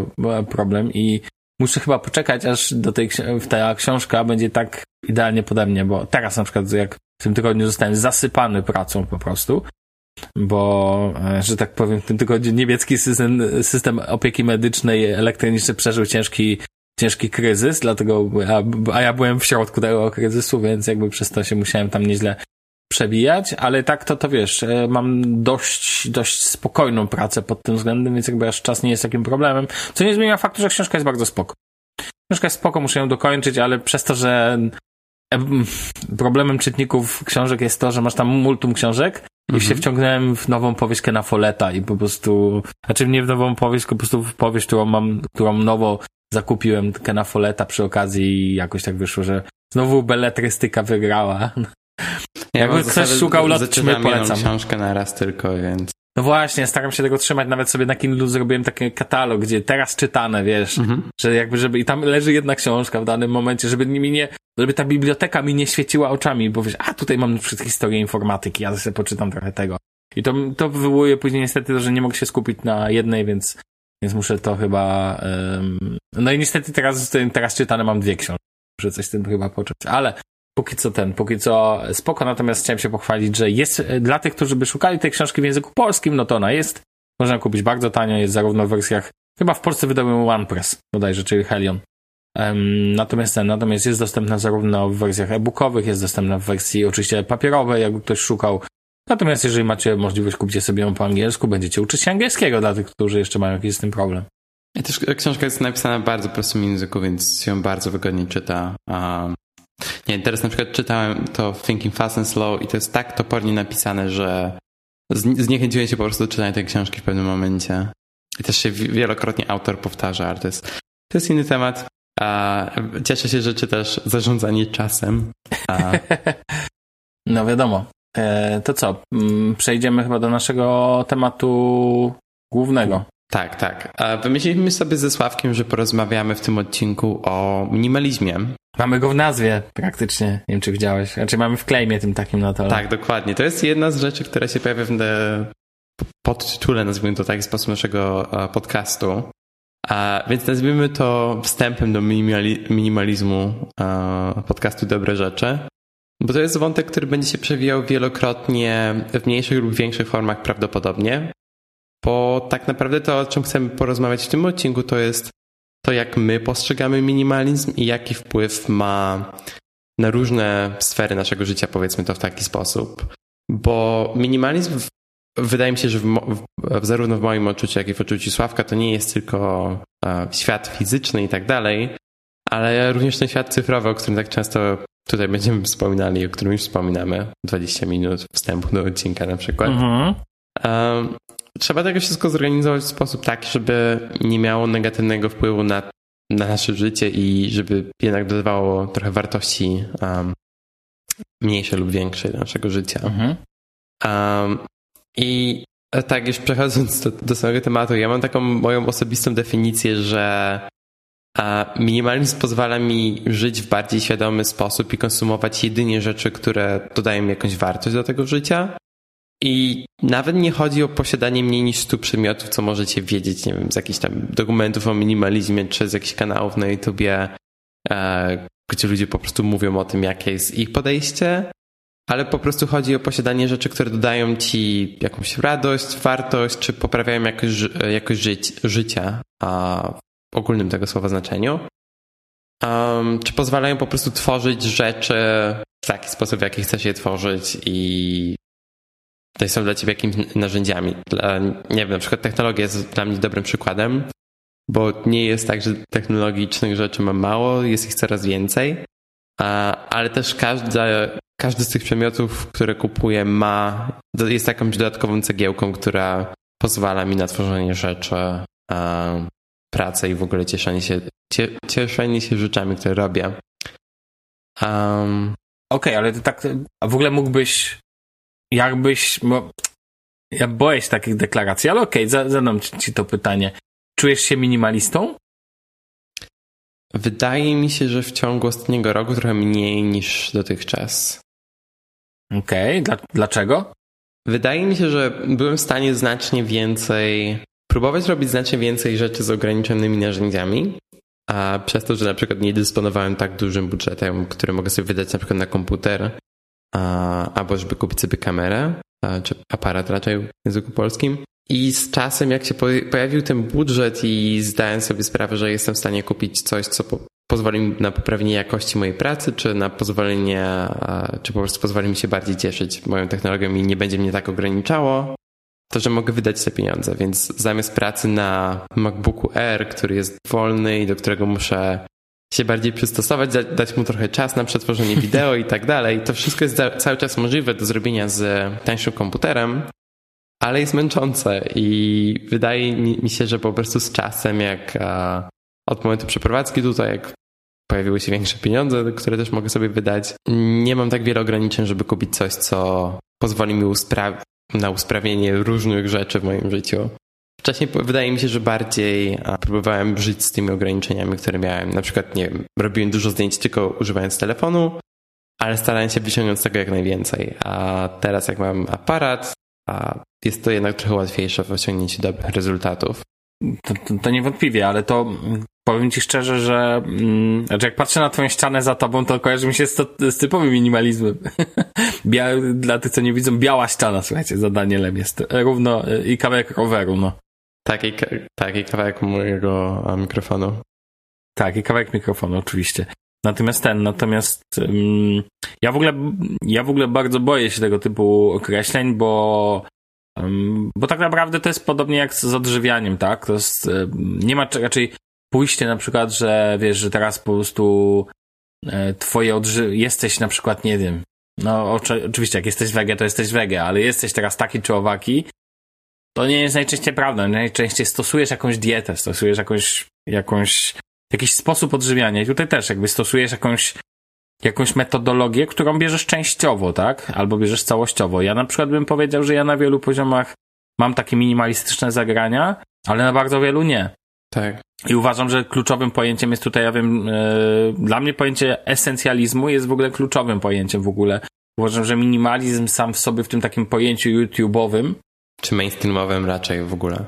problem i muszę chyba poczekać, aż do tej ta książka będzie tak idealnie pode mnie, bo teraz na przykład jak w tym tygodniu zostałem zasypany pracą po prostu, bo, e, że tak powiem, w tym tygodniu niemiecki system, system opieki medycznej elektroniczny przeżył ciężki, ciężki kryzys, dlatego, a, a ja byłem w środku tego kryzysu, więc jakby przez to się musiałem tam nieźle przebijać, ale tak to, to wiesz, e, mam dość, dość spokojną pracę pod tym względem, więc jakby aż czas nie jest takim problemem, co nie zmienia faktu, że książka jest bardzo spoko. Książka jest spoko, muszę ją dokończyć, ale przez to, że problemem czytników książek jest to, że masz tam multum książek i się mhm. wciągnąłem w nową powieść Kena Folletta i po prostu, znaczy nie w nową powieść, tylko po prostu w powieść, którą mam, którą nowo zakupiłem Kena Folletta przy okazji i jakoś tak wyszło, że znowu beletrystyka wygrała. Ja Jakby ktoś szukał lotczmy, polecam. książkę na raz tylko, więc... No właśnie, staram się tego trzymać, nawet sobie na Kindle zrobiłem taki katalog, gdzie teraz czytane, wiesz, mhm. że jakby, żeby, i tam leży jedna książka w danym momencie, żeby mi nie, żeby ta biblioteka mi nie świeciła oczami, bo wiesz, a tutaj mam przed historię informatyki, ja sobie poczytam trochę tego. I to, to wywołuje później niestety to, że nie mogę się skupić na jednej, więc, więc muszę to chyba, um... no i niestety teraz, teraz czytane mam dwie książki. Muszę coś z tym chyba począć, ale póki co ten, póki co spoko, natomiast chciałem się pochwalić, że jest e, dla tych, którzy by szukali tej książki w języku polskim, no to ona jest. Można kupić bardzo tanio, jest zarówno w wersjach, chyba w Polsce wydał OnePress, bodajże, czyli Helion. Um, natomiast ten, natomiast jest dostępna zarówno w wersjach e-bookowych, jest dostępna w wersji oczywiście papierowej, jakby ktoś szukał. Natomiast jeżeli macie możliwość, kupcie sobie ją po angielsku, będziecie uczyć się angielskiego dla tych, którzy jeszcze mają jakiś z tym problem. I też książka jest napisana w bardzo prostym języku, więc się bardzo wygodnie czyta. Um, nie, teraz na przykład czytałem to Thinking Fast and Slow i to jest tak topornie napisane, że zniechęciłem się po prostu do czytania tej książki w pewnym momencie. I też się wielokrotnie autor powtarza, ale to jest, to jest inny temat. A, cieszę się, że czytasz zarządzanie czasem. A... No wiadomo. E, to co? Mm, przejdziemy chyba do naszego tematu głównego. Tak, tak. Wymyśliliśmy sobie ze Sławkiem, że porozmawiamy w tym odcinku o minimalizmie. Mamy go w nazwie praktycznie. Nie wiem, czy widziałeś. Znaczy mamy w claimie tym takim na to. Tak, dokładnie. To jest jedna z rzeczy, która się pojawia w podtytule, nazwijmy to w taki sposób naszego podcastu. A, więc nazwijmy to wstępem do minimali minimalizmu a, podcastu Dobre Rzeczy. Bo to jest wątek, który będzie się przewijał wielokrotnie w mniejszych lub większych formach prawdopodobnie. Bo tak naprawdę to, o czym chcemy porozmawiać w tym odcinku, to jest to, jak my postrzegamy minimalizm i jaki wpływ ma na różne sfery naszego życia, powiedzmy to w taki sposób. Bo minimalizm, w, wydaje mi się, że w, w, zarówno w moim odczuciu, jak i w odczuciu Sławka, to nie jest tylko e, świat fizyczny i tak dalej, ale również ten świat cyfrowy, o którym tak często tutaj będziemy wspominali, o którym już wspominamy, 20 minut wstępu do odcinka na przykład. Mhm. Um, trzeba tego wszystko zorganizować w sposób taki, żeby nie miało negatywnego wpływu na, na nasze życie i żeby jednak dodawało trochę wartości um, mniejsze lub większe do naszego życia. Mhm. Um, I tak, już przechodząc do, do samego tematu, ja mam taką moją osobistą definicję, że a minimalizm pozwala mi żyć w bardziej świadomy sposób i konsumować jedynie rzeczy, które dodają mi jakąś wartość do tego życia. I nawet nie chodzi o posiadanie mniej niż 100 przedmiotów, co możecie wiedzieć, nie wiem, z jakichś tam dokumentów o minimalizmie, czy z jakichś kanałów na YouTubie, e, gdzie ludzie po prostu mówią o tym, jakie jest ich podejście, ale po prostu chodzi o posiadanie rzeczy, które dodają ci jakąś radość, wartość, czy poprawiają jakość, jakość żyć, życia a w ogólnym tego słowa znaczeniu. Um, czy pozwalają po prostu tworzyć rzeczy w taki sposób, w jaki chcesz je tworzyć i to są dla ciebie jakimiś narzędziami. Dla, nie wiem, na przykład technologia jest dla mnie dobrym przykładem, bo nie jest tak, że technologicznych rzeczy mam mało, jest ich coraz więcej, ale też każda, każdy z tych przedmiotów, które kupuję ma, jest jakąś dodatkową cegiełką, która pozwala mi na tworzenie rzeczy, pracę i w ogóle cieszenie się, cieszenie się rzeczami, które robię. Um, Okej, okay, ale to tak, w ogóle mógłbyś jakbyś, bo ja boję się takich deklaracji, ale okej, okay, zadam ci to pytanie. Czujesz się minimalistą? Wydaje mi się, że w ciągu ostatniego roku trochę mniej niż dotychczas. Okej, okay. Dla, dlaczego? Wydaje mi się, że byłem w stanie znacznie więcej, próbować robić znacznie więcej rzeczy z ograniczonymi narzędziami, a przez to, że na przykład nie dysponowałem tak dużym budżetem, który mogę sobie wydać na przykład na komputer, albo żeby kupić sobie kamerę, czy aparat raczej w języku polskim. I z czasem, jak się pojawił ten budżet i zdałem sobie sprawę, że jestem w stanie kupić coś, co po pozwoli mi na poprawienie jakości mojej pracy, czy na pozwolenie, czy po prostu pozwoli mi się bardziej cieszyć moją technologią i nie będzie mnie tak ograniczało, to że mogę wydać te pieniądze. Więc zamiast pracy na MacBooku Air, który jest wolny i do którego muszę się bardziej przystosować, dać mu trochę czas na przetworzenie wideo i tak dalej. To wszystko jest cały czas możliwe do zrobienia z tańszym komputerem, ale jest męczące i wydaje mi się, że po prostu z czasem, jak od momentu przeprowadzki tutaj, jak pojawiły się większe pieniądze, które też mogę sobie wydać, nie mam tak wiele ograniczeń, żeby kupić coś, co pozwoli mi uspra na usprawnienie różnych rzeczy w moim życiu. Wcześniej wydaje mi się, że bardziej próbowałem żyć z tymi ograniczeniami, które miałem. Na przykład, nie wiem, robiłem dużo zdjęć tylko używając telefonu, ale starałem się wyciągnąć z tego jak najwięcej. A teraz jak mam aparat, jest to jednak trochę łatwiejsze w osiągnięciu dobrych rezultatów. To, to, to niewątpliwie, ale to powiem ci szczerze, że mm, znaczy jak patrzę na twoją ścianę za tobą, to kojarzy mi się z, to, z typowym minimalizmem. Bia, dla tych, co nie widzą, biała ściana, słuchajcie, za Danielem jest równo i kawałek roweru, no. Taki, taki kawałek mojego mikrofonu. Tak, i kawałek mikrofonu, oczywiście. Natomiast ten, natomiast um, ja w ogóle ja w ogóle bardzo boję się tego typu określeń, bo um, bo tak naprawdę to jest podobnie jak z odżywianiem, tak? To jest, um, nie ma raczej pójście na przykład, że wiesz, że teraz po prostu e, twoje odży jesteś na przykład, nie wiem, No oczy, oczywiście, jak jesteś wege, to jesteś wege, ale jesteś teraz taki czy owaki, to nie jest najczęściej prawda. Najczęściej stosujesz jakąś dietę, stosujesz jakąś, jakąś, jakiś sposób odżywiania. I tutaj też jakby stosujesz jakąś, jakąś metodologię, którą bierzesz częściowo, tak? Albo bierzesz całościowo. Ja na przykład bym powiedział, że ja na wielu poziomach mam takie minimalistyczne zagrania, ale na bardzo wielu nie. Tak. I uważam, że kluczowym pojęciem jest tutaj, ja wiem, yy, dla mnie pojęcie esencjalizmu jest w ogóle kluczowym pojęciem w ogóle. Uważam, że minimalizm sam w sobie w tym takim pojęciu YouTube'owym. Czy mainstreamowym raczej w ogóle.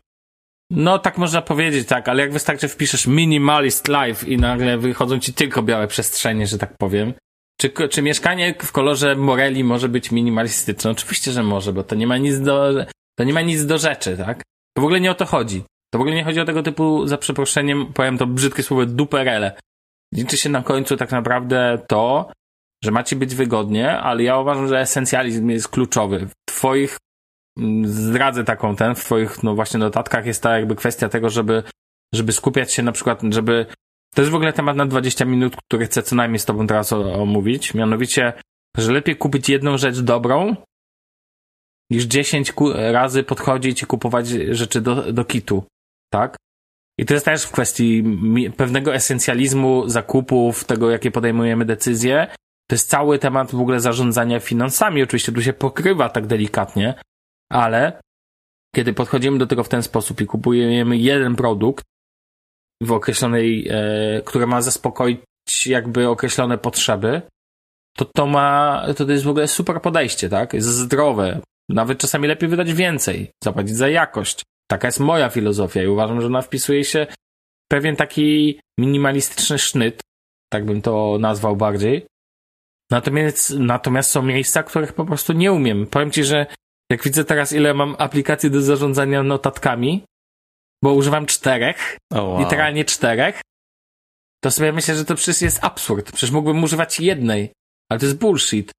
No, tak można powiedzieć, tak, ale jak wystarczy wpiszesz minimalist life i nagle wychodzą ci tylko białe przestrzenie, że tak powiem. Czy, czy mieszkanie w kolorze Morelli może być minimalistyczne? Oczywiście, że może, bo to nie ma nic do, to nie ma nic do rzeczy, tak? To w ogóle nie o to chodzi. To w ogóle nie chodzi o tego typu, za przeproszeniem, powiem to brzydkie słowo, duperele. Liczy się na końcu tak naprawdę to, że macie być wygodnie, ale ja uważam, że esencjalizm jest kluczowy. W twoich, zdradzę taką ten, w twoich, no właśnie notatkach jest ta jakby kwestia tego, żeby, żeby skupiać się na przykład, żeby, to jest w ogóle temat na 20 minut, który chcę co najmniej z tobą teraz omówić, mianowicie, że lepiej kupić jedną rzecz dobrą, niż 10 razy podchodzić i kupować rzeczy do, do kitu tak? I to jest też w kwestii pewnego esencjalizmu zakupów, tego jakie podejmujemy decyzje. To jest cały temat w ogóle zarządzania finansami. Oczywiście tu się pokrywa tak delikatnie, ale kiedy podchodzimy do tego w ten sposób i kupujemy jeden produkt w określonej, e, który ma zaspokoić jakby określone potrzeby, to to ma, to, to jest w ogóle super podejście, tak? Jest zdrowe. Nawet czasami lepiej wydać więcej, zapłacić za jakość. Taka jest moja filozofia i uważam, że ona wpisuje się w pewien taki minimalistyczny sznyt, tak bym to nazwał bardziej. Natomiast, natomiast są miejsca, których po prostu nie umiem. Powiem ci, że jak widzę teraz, ile mam aplikacji do zarządzania notatkami, bo używam czterech, oh, wow. literalnie czterech, to sobie myślę, że to przecież jest absurd. Przecież mógłbym używać jednej, ale to jest bullshit.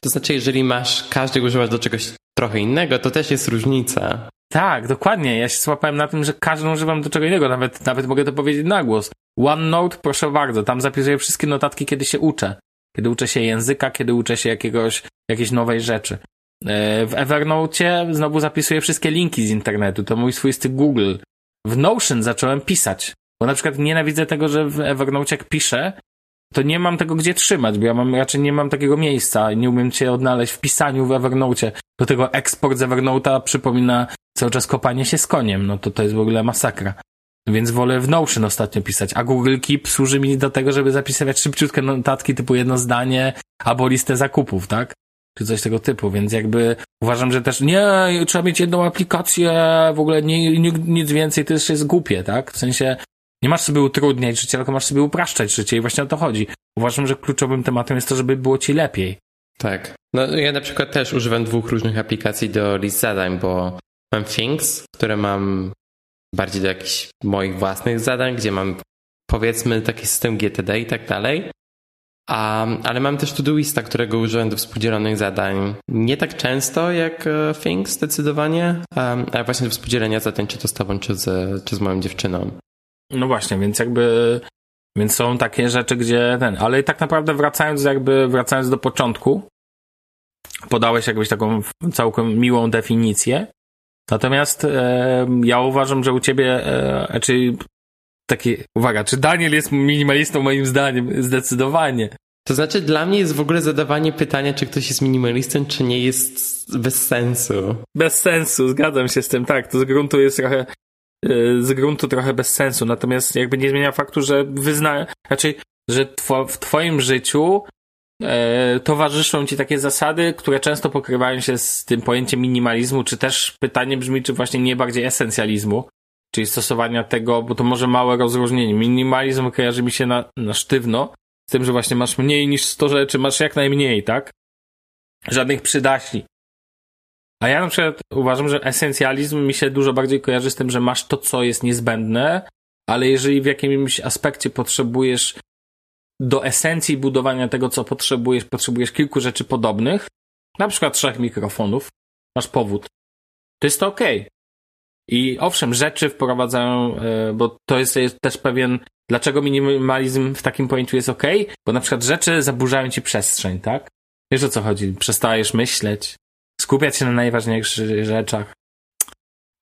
To znaczy, jeżeli masz, każdy używać do czegoś trochę innego, to też jest różnica. Tak, dokładnie. Ja się złapałem na tym, że każdą używam do czego innego. Nawet, nawet mogę to powiedzieć na głos. OneNote, proszę bardzo, tam zapisuję wszystkie notatki, kiedy się uczę. Kiedy uczę się języka, kiedy uczę się jakiegoś, jakiejś nowej rzeczy. E, w Evernote znowu zapisuję wszystkie linki z internetu. To mój swoisty Google. W Notion zacząłem pisać. Bo na przykład nienawidzę tego, że w Evernote jak piszę, to nie mam tego gdzie trzymać, bo ja mam, raczej nie mam takiego miejsca. Nie umiem się odnaleźć w pisaniu w Evernote. Do tego eksport z Evernote'a przypomina cały czas kopanie się z koniem, no to to jest w ogóle masakra. Więc wolę w Notion ostatnio pisać, a Google Keep służy mi do tego, żeby zapisywać szybciutkie notatki typu jedno zdanie albo listę zakupów, tak? Czy coś tego typu, więc jakby uważam, że też nie, trzeba mieć jedną aplikację, w ogóle nie, nie, nic więcej, to też jest głupie, tak? W sensie nie masz sobie utrudniać życia, tylko masz sobie upraszczać życie i właśnie o to chodzi. Uważam, że kluczowym tematem jest to, żeby było ci lepiej. Tak. No ja na przykład też używam dwóch różnych aplikacji do list zadań, bo Mam Things, które mam bardziej do jakichś moich własnych zadań, gdzie mam powiedzmy taki system GTD i tak dalej. Ale mam też Todoista, którego użyłem do współdzielonych zadań nie tak często jak e, Things zdecydowanie, ale właśnie do współdzielenia zadań czy to z tobą, czy z, czy z moją dziewczyną. No właśnie, więc jakby więc są takie rzeczy, gdzie ten, ale tak naprawdę wracając jakby, wracając do początku, podałeś jakbyś taką całkiem miłą definicję, Natomiast e, ja uważam, że u ciebie, e, czy taki, uwaga, czy Daniel jest minimalistą moim zdaniem? Zdecydowanie. To znaczy, dla mnie jest w ogóle zadawanie pytania, czy ktoś jest minimalistą, czy nie, jest bez sensu. Bez sensu, zgadzam się z tym, tak. To z gruntu jest trochę, e, z gruntu trochę bez sensu. Natomiast jakby nie zmienia faktu, że wyzna, raczej, że two, w twoim życiu e, towarzyszą ci takie zasady, które często pokrywają się z tym pojęciem minimalizmu, czy też pytanie brzmi, czy właśnie nie bardziej esencjalizmu, czyli stosowania tego, bo to może małe rozróżnienie. Minimalizm kojarzy mi się na, na sztywno, z tym, że właśnie masz mniej niż 100 rzeczy, masz jak najmniej, tak? Żadnych przydaśni. A ja na przykład uważam, że esencjalizm mi się dużo bardziej kojarzy z tym, że masz to, co jest niezbędne, ale jeżeli w jakimś aspekcie potrzebujesz do esencji budowania tego, co potrzebujesz, potrzebujesz kilku rzeczy podobnych, na przykład trzech mikrofonów, masz powód, to jest to ok. I owszem, rzeczy wprowadzają, e, bo to jest, też pewien, dlaczego minimalizm w takim pojęciu jest ok, bo na przykład rzeczy zaburzają ci przestrzeń, tak? Wiesz o co chodzi? Przestajesz myśleć, skupiać się na najważniejszych rzeczach.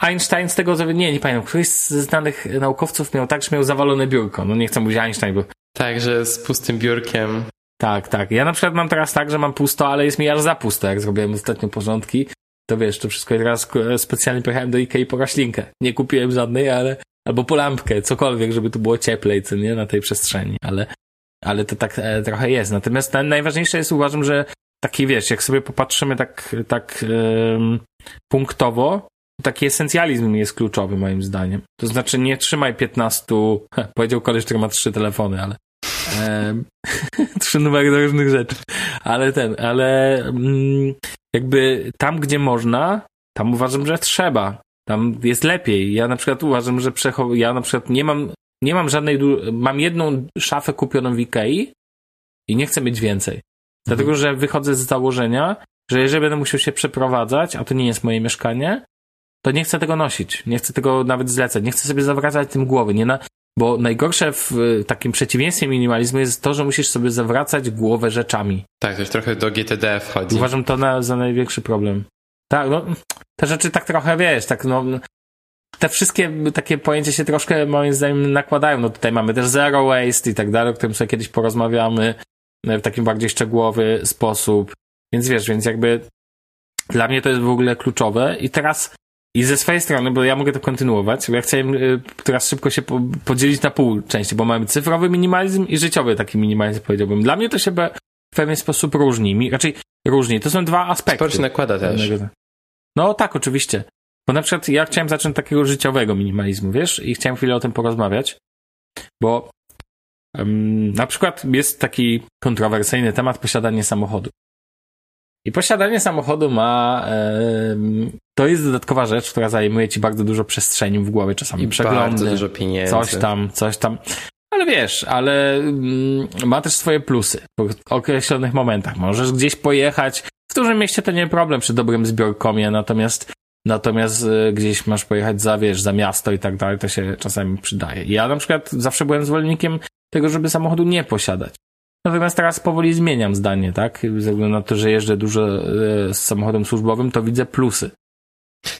Einstein z tego, nie, nie pamiętam, któryś ze znanych naukowców miał tak, że miał zawalone biurko. No nie chcę mówić Einstein, bo... Tak, że z pustym biurkiem. Tak, tak. Ja na przykład mam teraz tak, że mam pusto, ale jest mi aż za pusto, jak zrobiłem ostatnio porządki. To wiesz, to wszystko teraz specjalnie pojechałem do Ikei po roślinkę. Nie kupiłem żadnej, ale... Albo po lampkę, cokolwiek, żeby tu było cieplej, co nie, na tej przestrzeni, ale... Ale to tak e, trochę jest. Natomiast najważniejsze jest, uważam, że taki, wiesz, jak sobie popatrzymy tak, tak punktowo, taki esencjalizm jest kluczowy moim zdaniem. To znaczy nie trzymaj 15, he, powiedział koleś, który ma trzy telefony, ale e, numery do różnych rzeczy. Ale ten, ale mm, jakby tam, gdzie można, tam uważam, że trzeba. Tam jest lepiej. Ja na przykład uważam, że przechow... ja na przykład nie mam, nie mam żadnej, mam jedną szafę kupioną w Ikei i nie chcę mieć więcej. Mhm. Dlatego, że wychodzę z założenia, że jeżeli będę musiał się przeprowadzać, a to nie jest moje mieszkanie, to nie chcę tego nosić. Nie chcę tego nawet zlecać. Nie chcę sobie zawracać tym głowy. Nie na, bo najgorsze w takim przeciwieństwie minimalizmu jest to, że musisz sobie zawracać głowę rzeczami. Tak, to już trochę do GTD wchodzi. Uważam to na, za największy problem. Tak, no, te rzeczy tak trochę, wiesz, tak no, te wszystkie takie pojęcia się troszkę moim zdaniem nakładają. No tutaj mamy też zero waste i tak dalej, o którym sobie kiedyś porozmawiamy w takim bardziej szczegółowy sposób. Więc wiesz, więc jakby dla mnie to jest w ogóle kluczowe i teraz i ze swojej strony, bo ja mogę to kontynuować, bo ja chciałem teraz szybko się podzielić na pół części, bo mamy cyfrowy minimalizm i życiowy taki minimalizm, powiedziałbym. Dla mnie to się w pewien sposób różni. Raczej różni. To są dwa aspekty. Sporo się nakłada też. No tak, oczywiście. Bo na przykład ja chciałem zacząć takiego życiowego minimalizmu, wiesz? I chciałem chwilę o tym porozmawiać, bo um, na przykład jest taki kontrowersyjny temat posiadanie samochodu. I posiadanie samochodu ma. To jest dodatkowa rzecz, która zajmuje ci bardzo dużo przestrzeni w głowie, czasami I przeglądy, bardzo dużo pieniędzy. Coś tam, coś tam. Ale wiesz, ale mm, ma też swoje plusy w określonych momentach. Możesz gdzieś pojechać. W dużym mieście to nie problem przy dobrym zbiorkomie, natomiast natomiast y, gdzieś masz pojechać za, wiesz, za miasto i tak dalej, to się czasami przydaje. Ja na przykład zawsze byłem zwolennikiem tego, żeby samochodu nie posiadać. Natomiast teraz powoli zmieniam zdanie, tak? Ze względu na to, że jeżdżę dużo e, z samochodem służbowym, to widzę plusy.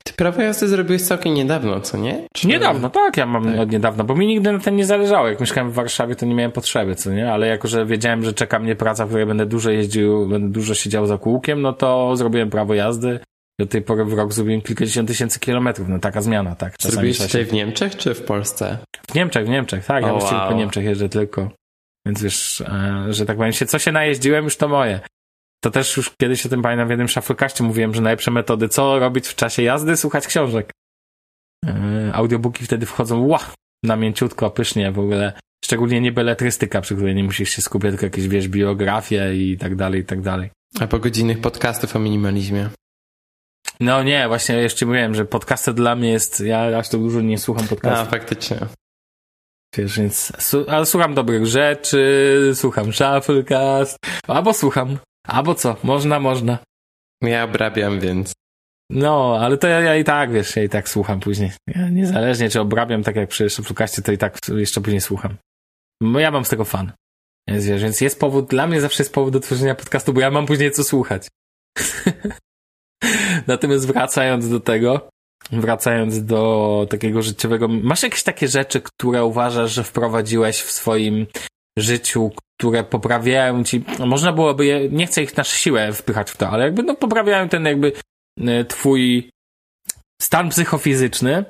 Ty prawo jazdy zrobiłeś całkiem niedawno, co nie? Czy... Niedawno, tak, ja mam tak. od niedawna, bo mi nigdy na tym nie zależało. Jak mieszkałem w Warszawie, to nie miałem potrzeby, co nie? Ale jako, że wiedziałem, że czeka mnie praca, w której będę dużo jeździł, będę dużo siedział za kółkiem, no to zrobiłem prawo jazdy. Do tej pory w rok zrobiłem kilkadziesiąt tysięcy kilometrów, no taka zmiana, tak. Czasami Zrobiłeś tutaj w Niemczech czy w Polsce? W Niemczech, w Niemczech, tak. Ja oh, właściwie wow. po Niemczech jeżdżę tylko. Więc wiesz, e, że tak powiem, się, co się najeździłem, już to moje. To też już kiedyś o tym pamiętam w jednym szaflkaście mówiłem, że najlepsze metody, co robić w czasie jazdy, słuchać książek. E, audiobooki wtedy wchodzą, ła, na mięciutko, pysznie w ogóle. Szczególnie nie beletrystyka, przy której nie musisz się skupiać, tylko jakieś, wiesz, biografie i tak dalej, i tak dalej. A po godzinnych podcastów o minimalizmie? No nie, właśnie jeszcze mówiłem, że podcasty dla mnie jest, ja aż tak dużo nie słucham podcastów. A, faktycznie. Wiesz, więc, ale słucham dobrych rzeczy, słucham Shufflecast, albo słucham, albo co, można, można. Ja obrabiam, więc. No, ale to ja, ja, i tak, wiesz, ja i tak słucham później. Ja niezależnie, czy obrabiam tak jak przy Shufflecastie, to i tak jeszcze później słucham. Bo ja mam z tego fan. Więc, wiesz, więc jest powód, dla mnie zawsze jest powód do tworzenia podcastu, bo ja mam później co słuchać. Natomiast wracając do tego, wracając do takiego życiowego, masz jakieś takie rzeczy, które uważasz, że wprowadziłeś w swoim życiu, które poprawiają ci, no można byłoby je, nie chcę ich na siłę wpychać w to, ale jakby no poprawiają ten jakby e, twój stan psychofizyczny,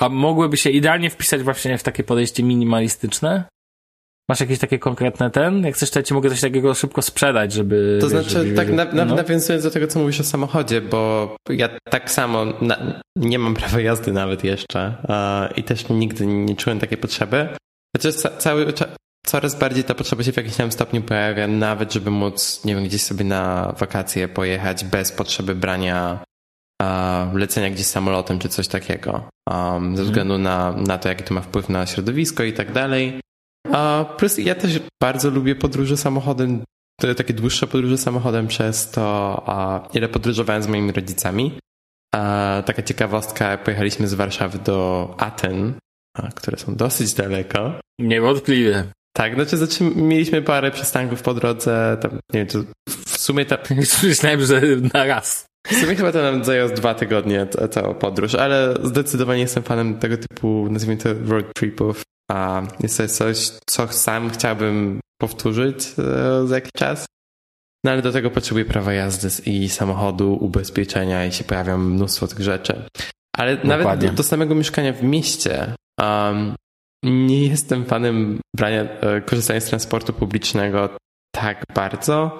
a mogłyby się idealnie wpisać właśnie w takie podejście minimalistyczne? Masz jakieś takie konkretne ten? Jak chcesz, to ja ci mogę coś takiego szybko sprzedać, żeby... To znaczy, żeby, tak na, na, no. nawiązując do tego, co mówisz o samochodzie, bo ja tak samo na, nie mam prawa jazdy nawet jeszcze uh, i też nigdy nie czułem takiej potrzeby. Chociaż ca, cały coraz bardziej ta potrzeba się w jakimś tam stopniu pojawia, nawet żeby móc, nie wiem, gdzieś sobie na wakacje pojechać bez potrzeby brania uh, lecenia gdzieś samolotem czy coś takiego. Um, ze mhm. względu na, na to, jaki to ma wpływ na środowisko i tak dalej. A plus ja też bardzo lubię podróże samochodem, takie dłuższe podróże samochodem przez to, ile podróżowałem z moimi rodzicami. Taka ciekawostka, pojechaliśmy z Warszawy do Aten, które są dosyć daleko. Niewątpliwie. Tak, znaczy, znaczy mieliśmy parę przystanków po drodze, tam, nie wiem, w sumie to... Myślałem, że na raz. W sumie chyba to nam zajęło dwa tygodnie, ta podróż, ale zdecydowanie jestem fanem tego typu, nazwijmy to road tripów, a jest to coś, co sam chciałbym powtórzyć e, za jakiś czas. No ale do tego potrzebuję prawa jazdy i samochodu, ubezpieczenia i się pojawia mnóstwo tych rzeczy. Ale Dokładnie. nawet do, do, samego mieszkania w mieście um, nie jestem fanem brania, e, korzystania z transportu publicznego tak bardzo.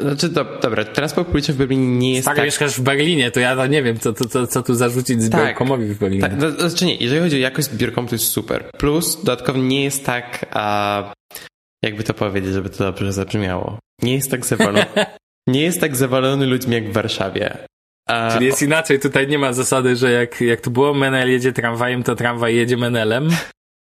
Znaczy, do, dobra, transport publiczny w Berlinie nie jest tak... tak... mieszkasz w Berlinie, to ja nie wiem, co, co, co tu zarzucić zbiorkomowi tak, w Berlinie. Tak, to, znaczy nie, jeżeli chodzi o jakość zbiorkomów, to jest super. Plus, dodatkowo nie jest tak, a, jakby to powiedzieć, żeby to dobrze zabrzmiało. Nie jest tak zawalony, nie jest tak zawalony ludźmi jak w Warszawie. A... Czyli jest inaczej, tutaj nie ma zasady, że jak, jak tu było, Menel jedzie tramwajem, to tramwaj jedzie Menelem.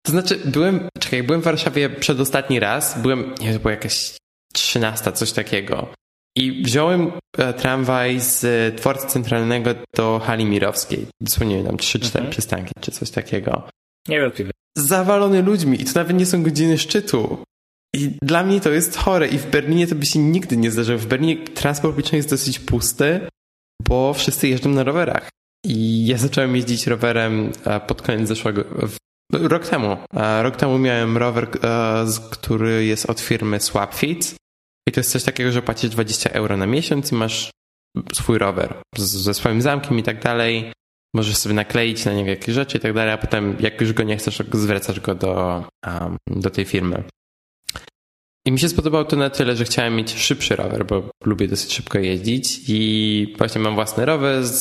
To znaczy, byłem, czekaj, byłem w Warszawie przedostatni raz, byłem, nie wiem, to była jakaś trzynasta, coś takiego. I wziąłem e, tramwaj z dworca centralnego do hali mirowskiej. Dosłownie nie wiem, 3-4 mhm. przystanki czy coś takiego. Niewątpliwie. Zawalony ludźmi i to nawet nie są godziny szczytu. I dla mnie to jest chore i w Berlinie to by się nigdy nie zdarzyło. W Berlinie transport publiczny jest dosyć pusty, bo wszyscy jeżdżą na rowerach. I ja zacząłem jeździć rowerem e, pod koniec zeszłego, rok temu. E, rok temu miałem rower, który jest od firmy Swapfit i to jest coś takiego, że płacisz 20 euro na miesiąc i masz swój rower ze swoim zamkiem i tak dalej. Możesz sobie nakleić na niego jakieś rzeczy i tak dalej, a potem jak już go nie chcesz, zwracasz go do, do tej firmy. I mi się spodobało to na tyle, że chciałem mieć szybszy rower, bo lubię dosyć szybko jeździć i właśnie mam własny rower z,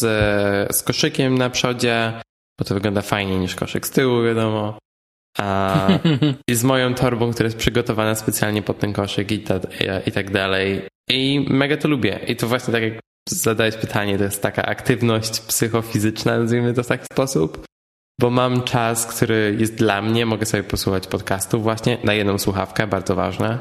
z koszykiem na przodzie, bo to wygląda fajniej niż koszyk z tyłu, wiadomo. A, I z moją torbą, która jest przygotowana specjalnie pod ten koszyk i, ta, i, i tak dalej. I mega to lubię. I to właśnie tak jak zadałeś pytanie, to jest taka aktywność psychofizyczna, nazwijmy to w taki sposób, bo mam czas, który jest dla mnie, mogę sobie posłuchać podcastów właśnie na jedną słuchawkę, bardzo ważne.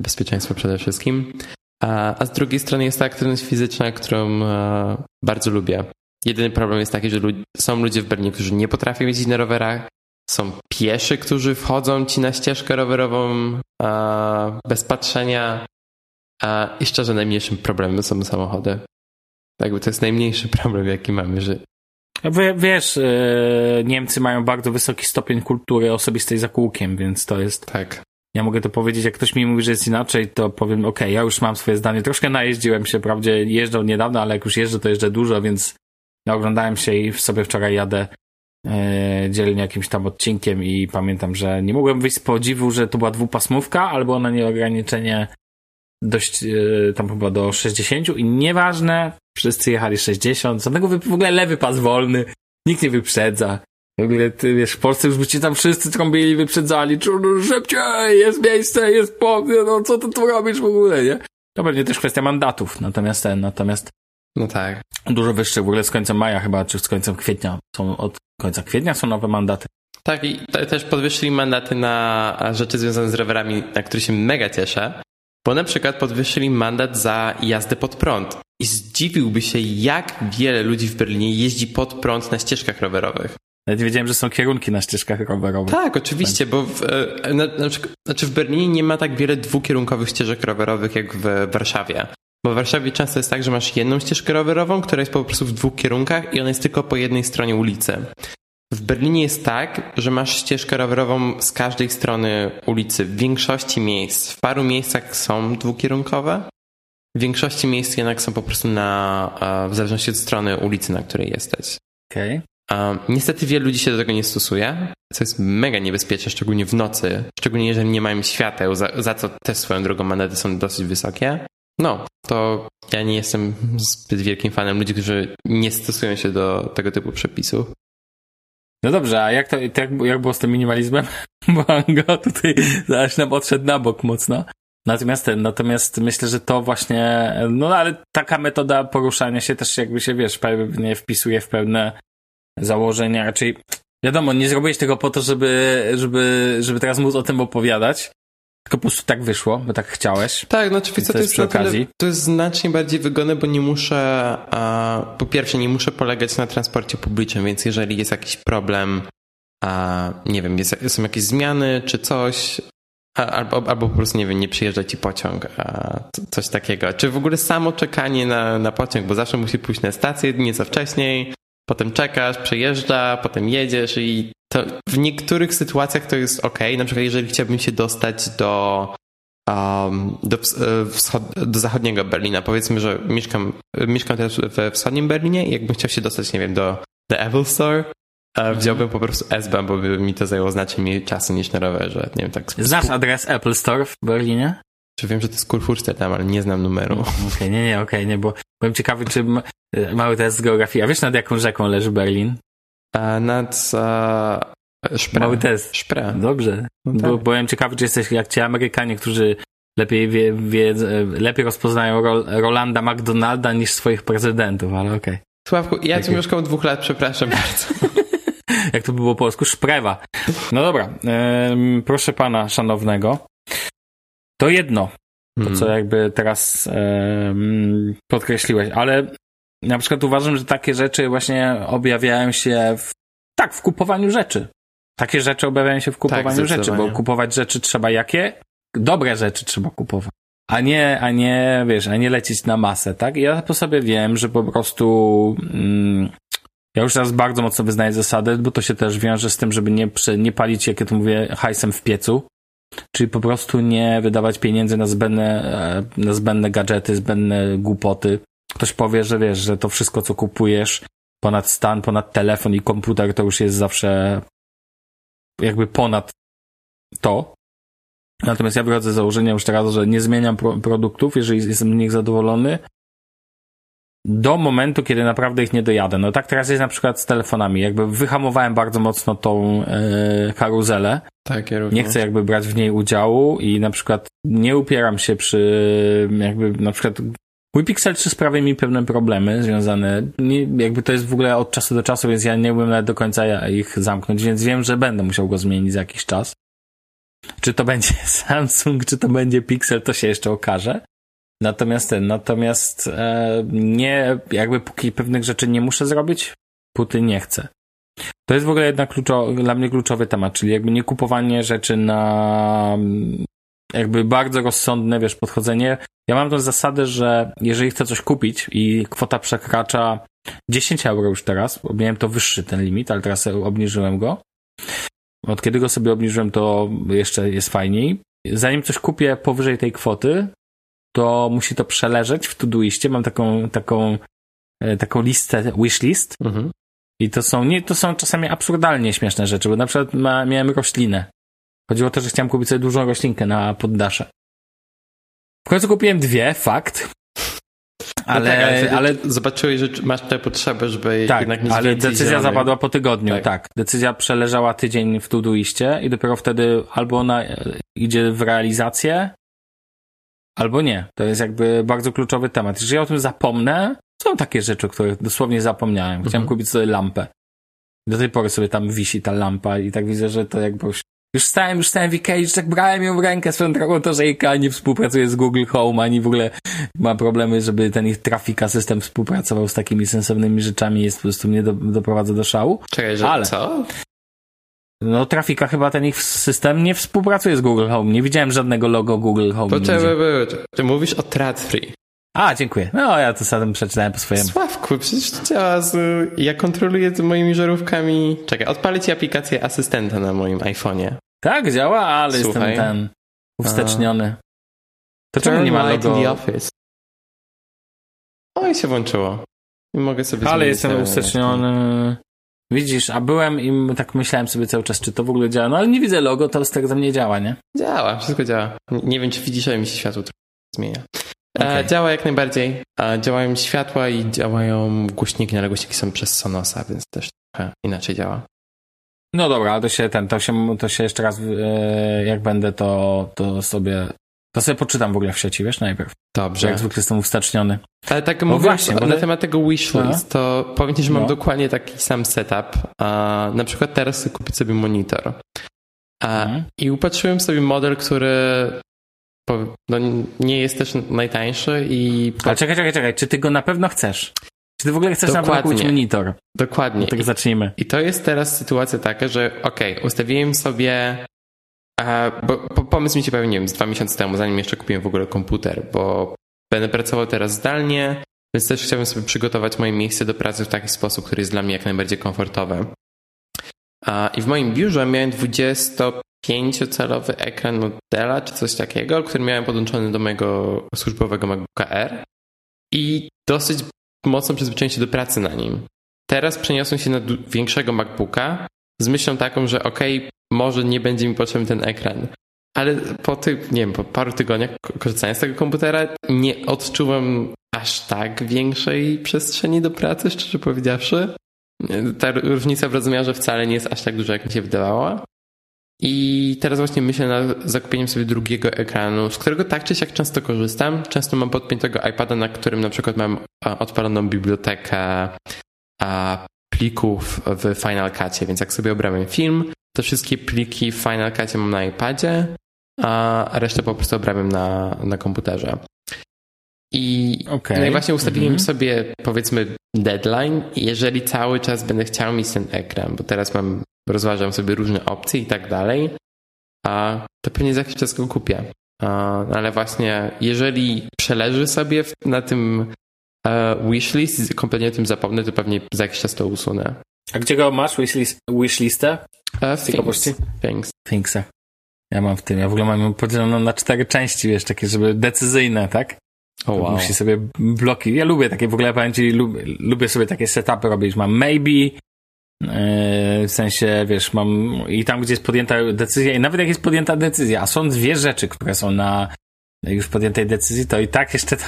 Bezpieczeństwo przede wszystkim. A, a z drugiej strony jest ta aktywność fizyczna, którą e, bardzo lubię. Jedyny problem jest taki, że lud są ludzie w Berlinie, którzy nie potrafią jeździć na rowerach, są pieszy, którzy wchodzą ci na ścieżkę rowerową a, bez patrzenia. A, I szczerze, najmniejszym problemem są samochody. Jakby to jest najmniejszy problem, jaki mamy, że Wiesz, e, Niemcy mają bardzo wysoki stopień kultury osobistej za kółkiem, więc to jest. Tak. Ja mogę to powiedzieć, jak ktoś mi mówi, że jest inaczej, to powiem, ok, ja już mam swoje zdanie. Troszkę najeździłem się, prawdzie jeżdżę niedawno, ale jak już jeżdżę, to jeżdżę dużo, więc oglądałem się i sobie wczoraj jadę e, dzielnie jakimś tam odcinkiem i pamiętam, że nie mogłem wyjść z podziwu, że to była dwupasmówka, albo na nie ograniczenie dość, e, tam chyba do 60 i nieważne, wszyscy jechali 60, żadnego w ogóle lewy pas wolny, nikt nie wyprzedza. W ogóle, ty wiesz, w Polsce już by ci tam wszyscy trąbili, wyprzedzali, szybciej, jest miejsce, jest po, no co ty tu robisz w ogóle, nie? To pewnie też kwestia mandatów, natomiast ten, natomiast no tak. Dużo wyższe, w ogóle z końcem maja chyba, czy z końcem kwietnia. Są od końca kwietnia są nowe mandaty. Tak, i też podwyższyli mandaty na rzeczy związane z rowerami, na które się mega cieszę. Bo na przykład podwyższyli mandat za jazdę pod prąd. I zdziwiłby się, jak wiele ludzi w Berlinie jeździ pod prąd na ścieżkach rowerowych. Nawet wiedziałem, że są kierunki na ścieżkach rowerowych. Tak, oczywiście, bo w, e, na, na przykład, znaczy w Berlinie nie ma tak wiele dwukierunkowych ścieżek rowerowych jak w Warszawie. Bo w Warszawie często jest tak, że masz jedną ścieżkę rowerową, która jest po prostu w dwóch kierunkach i ona jest tylko po jednej stronie ulicy. W Berlinie jest tak, że masz ścieżkę rowerową z każdej strony ulicy. W większości miejsc, w paru miejscach są dwukierunkowe, w większości miejsc jednak są po prostu na, w zależności od strony ulicy, na której jesteś. Okej. Okay. Niestety wielu ludzi się do tego nie stosuje, co jest mega niebezpieczne, szczególnie w nocy, szczególnie jeżeli nie mają świateł, za, za co też swoją drogą mandaty są dosyć wysokie. No, to ja nie jestem zbyt wielkim fanem ludzi, którzy nie stosują się do tego typu przepisów. No dobrze, a jak to, jak, jak było z tym minimalizmem? Bo Ango tutaj zaś nam odszedł na bok mocno. Natomiast ten, natomiast myślę, że to właśnie, no ale taka metoda poruszania się też jakby się, wiesz, pewnie wpisuje w pewne założenia, raczej wiadomo, nie zrobiłeś tego po to, żeby, żeby, żeby teraz móc o tym opowiadać, tylko po prostu tak wyszło, bo tak chciałeś. Tak, no oczywiście to, to jest, okazji. to jest znacznie bardziej wygodne, bo nie muszę, po pierwsze nie muszę polegać na transporcie publicznym, więc jeżeli jest jakiś problem, a, nie wiem, jest, są jakieś zmiany czy coś, Albo, albo po prostu, nie wiem, nie przyjeżdża ci pociąg, a coś takiego. Czy w ogóle samo czekanie na, na pociąg, bo zawsze musi pójść na stację nieco wcześniej, potem czekasz, przejeżdża, potem jedziesz i to w niektórych sytuacjach to jest ok. Na przykład jeżeli chciałbym się dostać do, um, do, e, do zachodniego Berlina, powiedzmy, że mieszkam, mieszkam teraz we wschodnim Berlinie i jakbym chciał się dostać, nie wiem, do The Apple Store, Mhm. Wziąłbym po prostu S-Bahn, bo by mi to zajęło znacznie mniej czasu niż na rowerze. Nie wiem, tak. Znasz adres Apple Store w Berlinie? Czy wiem, że to jest Kurfürste tam, ale nie znam numeru. Okej, okay, nie, nie, okej, okay, nie, bo byłem ciekawy, czy e, mały test z geografii. A wiesz, nad jaką rzeką leży Berlin? Nad a, Szpra. Mały test. Szpra. Dobrze. No tak. bo, byłem ciekawy, czy jesteś jak ci Amerykanie, którzy lepiej, wie, wie, lepiej rozpoznają Rolanda McDonalda niż swoich prezydentów, ale okej. Okay. Sławku, ja tu mieszkam dwóch lat, przepraszam bardzo. jak to by było po polsku, szprewa. No dobra, proszę pana szanownego. To jedno, to co mhm. jakby teraz podkreśliłeś, ale na przykład uważam, że takie rzeczy właśnie objawiają się w, tak, w kupowaniu rzeczy. Takie rzeczy objawiają się w kupowaniu tak, rzeczy, bo kupować rzeczy trzeba jakie? Dobre rzeczy trzeba kupować. A nie, a nie, wiesz, a nie lecieć na masę, tak? Ja po sobie wiem, że po prostu mm, ja już teraz bardzo mocno wyznaję zasadę, bo to się też wiąże z tym, żeby nie, nie palić, jak ja to mówię, hajsem w piecu. Czyli po prostu nie wydawać pieniędzy na zbędne, e, na zbędne gadżety, zbędne głupoty. Ktoś powie, że wiesz, że to wszystko, co kupujesz, ponad stan, ponad telefon i komputer, to już jest zawsze jakby ponad to. Natomiast ja wychodzę z założenia już teraz, że nie zmieniam pro produktów, jeżeli jestem z nich zadowolony, do momentu, kiedy naprawdę ich nie dojadę. No tak teraz jest na przykład z telefonami. Jakby wyhamowałem bardzo mocno tą e, karuzelę. Tak, ja Nie chcę jakby brać w niej udziału i na przykład nie upieram się przy jakby na przykład Mój Pixel 3 sprawia mi pewne problemy związane, nie, jakby to jest w ogóle od czasu do czasu, więc ja nie umiem nawet do końca ich zamknąć, więc wiem, że będę musiał go zmienić za jakiś czas. Czy to będzie Samsung, czy to będzie Pixel, to się jeszcze okaże. Natomiast ten, natomiast e, nie, jakby póki pewnych rzeczy nie muszę zrobić, póty nie chcę. To jest w ogóle jednak kluczo, dla mnie kluczowy temat, czyli jakby nie kupowanie rzeczy na jakby bardzo rozsądne, wiesz, podchodzenie. Ja mam tą zasadę, że jeżeli chcę coś kupić i kwota przekracza 10 euro już teraz, bo miałem to wyższy ten limit, ale teraz obniżyłem go. Od kiedy go sobie obniżyłem, to jeszcze jest fajniej. Zanim coś kupię powyżej tej kwoty, to musi to przeleżeć w Todoistie. Mam taką, taką, e, taką listę, wishlist. Mhm. I to są, nie, to są czasami absurdalnie śmieszne rzeczy, bo na przykład ma, miałem roślinę. Chodziło o to, że chciałem kupić sobie dużą roślinkę na poddasze. W końcu kupiłem dwie, fakt. Ale, no tak, ale, ale zobaczyłeś, że masz tę potrzebę, żeby tak, jednak nie ale decyzja zielony. zapadła po tygodniu, tak. tak. Decyzja przeleżała tydzień w Todoistie i dopiero wtedy albo ona idzie w realizację, albo nie. To jest jakby bardzo kluczowy temat. Jeżeli ja o tym zapomnę, są takie rzeczy, o których dosłownie zapomniałem. Chciałem mhm. kupić sobie lampę. Do tej pory sobie tam wisi ta lampa i tak widzę, że to jakby już, stałem, już stałem w Ikea już tak brałem ją w rękę swoją drogą, to, że Ikea nie współpracuje z Google Home, ani w ogóle ma problemy, żeby ten ich trafika system współpracował z takimi sensownymi rzeczami, jest po prostu mnie do, doprowadza do szału. Czekaj, że Ale, co? No, Trafika chyba ten ich system nie współpracuje z Google Home. Nie widziałem żadnego logo Google Home. Poczekaj, ty mówisz o Tradfree. A, dziękuję. No, ja to sam przeczytałem po swojemu. Sławku, przecież to działa z... Ja kontroluję moimi żarówkami... Czekaj, odpalę ci aplikację asystenta na moim iPhone'ie. Tak, działa, ale Słuchaj. jestem ten... Uwsteczniony. To czemu nie ma logo? the office. O, i się włączyło. I mogę sobie Ale jestem uwsteczniony. Widzisz, a byłem i tak myślałem sobie cały czas, czy to w ogóle działa. No ale nie widzę logo, to z tego nie działa, nie? Działa, wszystko działa. Nie wiem, czy widzisz, ale mi się światło zmienia. E, okay. działa jak najbardziej. E, działają światła i działają głośniki, no, ale głośniki są przez Sonosa, więc też trochę inaczej działa. No dobra, ale to się ten, to się, to się jeszcze raz, e, jak będę, to, to sobie to sobie poczytam w ogóle w sieci, wiesz, najpierw. Dobrze. Jak zwykle jestem uwsteczniony. Ale tak mówiąc właśnie, na temat tego wishlist, to powiem ci, że mam no. dokładnie taki sam setup. A, na przykład teraz chcę kupić sobie monitor. A, mhm. I upatrzyłem sobie model, który no, nie jest też najtańszy i... Ale czekaj, czekaj, czekaj, czy ty go na pewno chcesz? Czy ty w ogóle chcesz Dokładnie. kupić monitor? Dokładnie. tak zacznijmy. I to jest teraz sytuacja taka, że ok, ustawiłem sobie bo, pomysł mi się pojawił, nie wiem, z dwa miesiące temu, zanim jeszcze kupiłem w ogóle komputer, bo będę pracował teraz zdalnie, więc też chciałbym sobie przygotować moje miejsce do pracy w taki sposób, który jest dla mnie jak najbardziej komfortowy. I w moim biurze miałem 25-calowy ekran Nutella czy coś takiego, który miałem podłączony do mojego służbowego MacBooka R i dosyć mocno przyzwyczaiłem się do pracy na nim. Teraz przeniosłem się na większego MacBooka z myślą taką, że okej, okay, może nie będzie mi potrzebny ten ekran. Ale po tych, nie wiem, po paru tygodniach korzystania z tego komputera nie odczuwam aż tak większej przestrzeni do pracy, szczerze powiedziawszy. Ta różnica w rozmiarze wcale nie jest aż tak duża, jak mi się wydawała. I teraz właśnie myślę nad zakupieniem sobie drugiego ekranu, z którego tak czy siak często korzystam. Często mam podpiętego iPada, na którym na przykład mam odpaloną bibliotekę plików w Final Cutie, więc jak sobie obrałem film, to wszystkie pliki w Final Cutie mam na iPadzie, a resztę po prostu obrałem na, na komputerze. I, okay. no i właśnie ustawiłem mm -hmm. sobie, powiedzmy, deadline. Jeżeli cały czas będę chciał mieć ten ekran, bo teraz mam, rozważam sobie różne opcje i tak dalej, to pewnie za jakiś czas go kupię. Ale właśnie, jeżeli przeleży sobie na tym uh, wishlist, kompletnie o tym zapomnę, to pewnie za jakiś czas to usunę. A gdzie go masz, wishlist, wishlistę? Uh, Things. Things. Things'a. Ja mam w tym, ja w ogóle mam ją podzieloną na cztery części, wiesz, takie, żeby decyzyjne, tak? Oh, wow. Musi sobie bloki. Ja lubię takie, w ogóle powiem ci, lubię, lubię sobie takie setupy robić. Mam maybe, w sensie, wiesz, mam i tam, gdzie jest podjęta decyzja, i nawet jak jest podjęta decyzja, a są dwie rzeczy, które są na już podjętej decyzji, to i tak jeszcze to,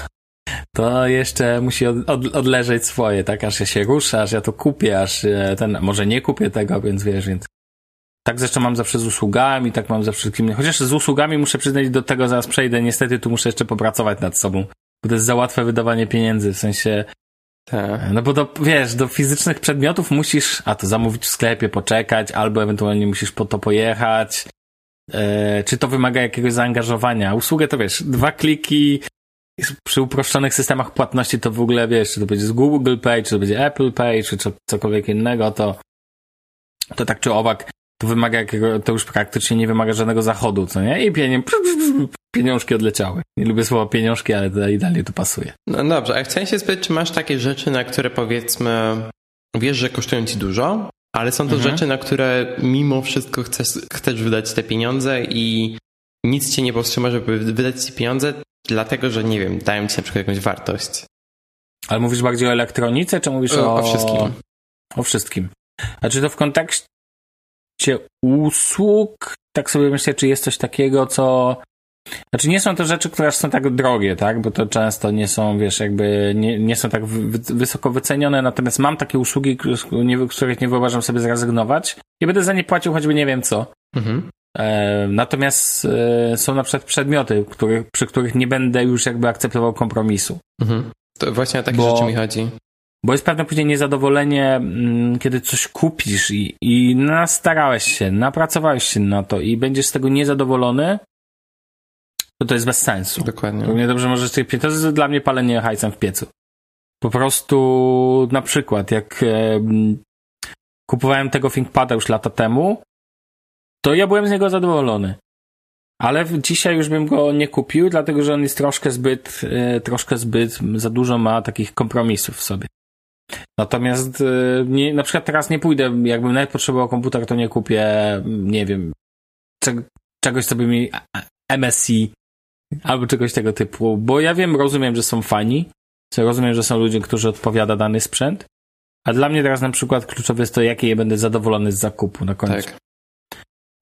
to jeszcze musi od, od, odleżeć swoje, tak? Aż ja się ruszę, aż ja to kupię, aż e, ten, może nie kupię tego, więc wiesz, więc tak zresztą mam zawsze z usługami, tak mam ze wszystkimi. Chociaż z usługami muszę przyznać, do tego zaraz przejdę. Niestety tu muszę jeszcze popracować nad sobą, bo to jest za łatwe wydawanie pieniędzy, w sensie. Tak. No bo do, wiesz, do fizycznych przedmiotów musisz, a to zamówić w sklepie, poczekać, albo ewentualnie musisz po to pojechać. E, czy to wymaga jakiegoś zaangażowania? Usługę to wiesz, dwa kliki, przy uproszczonych systemach płatności to w ogóle wiesz, czy to będzie z Google Pay, czy to będzie Apple Pay, czy cokolwiek innego, to, to tak czy owak to wymaga jakiego, to już praktycznie nie wymaga żadnego zachodu, co nie? I pieniążki odleciały. Nie lubię słowa pieniążki, ale to idealnie tu pasuje. No dobrze, a chciałem się spytać, czy masz takie rzeczy, na które powiedzmy wiesz, że kosztują ci dużo, ale są to mhm. rzeczy, na które mimo wszystko chcesz, chcesz wydać te pieniądze i nic cię nie powstrzyma, żeby wydać ci pieniądze, dlatego że, nie wiem, dają ci na przykład jakąś wartość. Ale mówisz bardziej o elektronice, czy mówisz o... O wszystkim. O wszystkim. Znaczy to w kontekście usług, tak sobie myślę, czy jest coś takiego, co znaczy nie są to rzeczy, które są tak drogie, tak? Bo to często nie są, wiesz, jakby nie, nie są tak wysoko wycenione, natomiast mam takie usługi, z których nie wyobrażam sobie zrezygnować i będę za nie płacił choćby nie wiem co. Mhm. E, natomiast e, są na przykład przedmioty, których, przy których nie będę już jakby akceptował kompromisu. Mhm. To właśnie o takie Bo... rzeczy mi chodzi. Bo jest pewne później niezadowolenie, mm, kiedy coś kupisz i, i nastarałeś się, napracowałeś się na to i będziesz z tego niezadowolony, to to jest bez sensu. Dokładnie. Równie dobrze możesz tych To jest dla mnie palenie hajcem w piecu. Po prostu na przykład, jak e, kupowałem tego ThinkPada już lata temu, to ja byłem z niego zadowolony. Ale dzisiaj już bym go nie kupił, dlatego że on jest troszkę zbyt, e, troszkę zbyt, za dużo ma takich kompromisów w sobie. Natomiast y, nie, na przykład teraz nie pójdę, jakbym nawet potrzebował komputer, to nie kupię, nie wiem, czegoś, co by mi MSC albo czegoś tego typu, bo ja wiem, rozumiem, że są fani, rozumiem, że są ludzie, którzy odpowiada dany sprzęt, a dla mnie teraz na przykład kluczowe jest to, jakie je będę zadowolony z zakupu na końcu. Tak.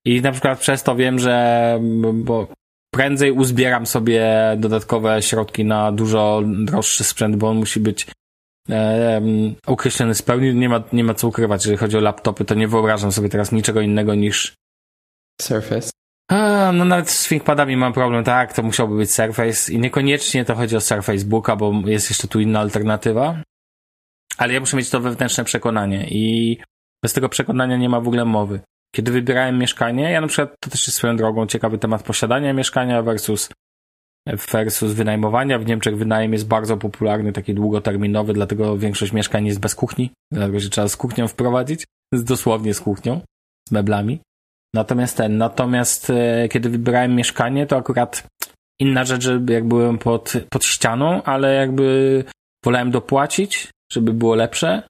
I na przykład przez to wiem, że bo prędzej uzbieram sobie dodatkowe środki na dużo droższy sprzęt, bo on musi być um, określony spełni. Nie ma, nie ma co ukrywać, jeżeli chodzi o laptopy, to nie wyobrażam sobie teraz niczego innego niż Surface. A, no nawet z ThinkPadami mam problem, tak, to musiałby być Surface i niekoniecznie to chodzi o Surface Booka, bo jest jeszcze tu inna alternatywa. Ale ja muszę mieć to wewnętrzne przekonanie i bez tego przekonania nie ma w ogóle mowy. Kiedy wybierałem mieszkanie, ja na przykład, to też jest swoją drogą ciekawy temat posiadania mieszkania versus versus wynajmowania. W Niemczech wynajem jest bardzo popularny, taki długoterminowy, dlatego większość mieszkań jest bez kuchni, dlatego się trzeba z kuchnią wprowadzić, dosłownie z kuchnią, z meblami. Natomiast ten, natomiast e, kiedy wybierałem mieszkanie, to akurat inna rzecz, że jak byłem pod, pod ścianą, ale jakby wolałem dopłacić, żeby było lepsze,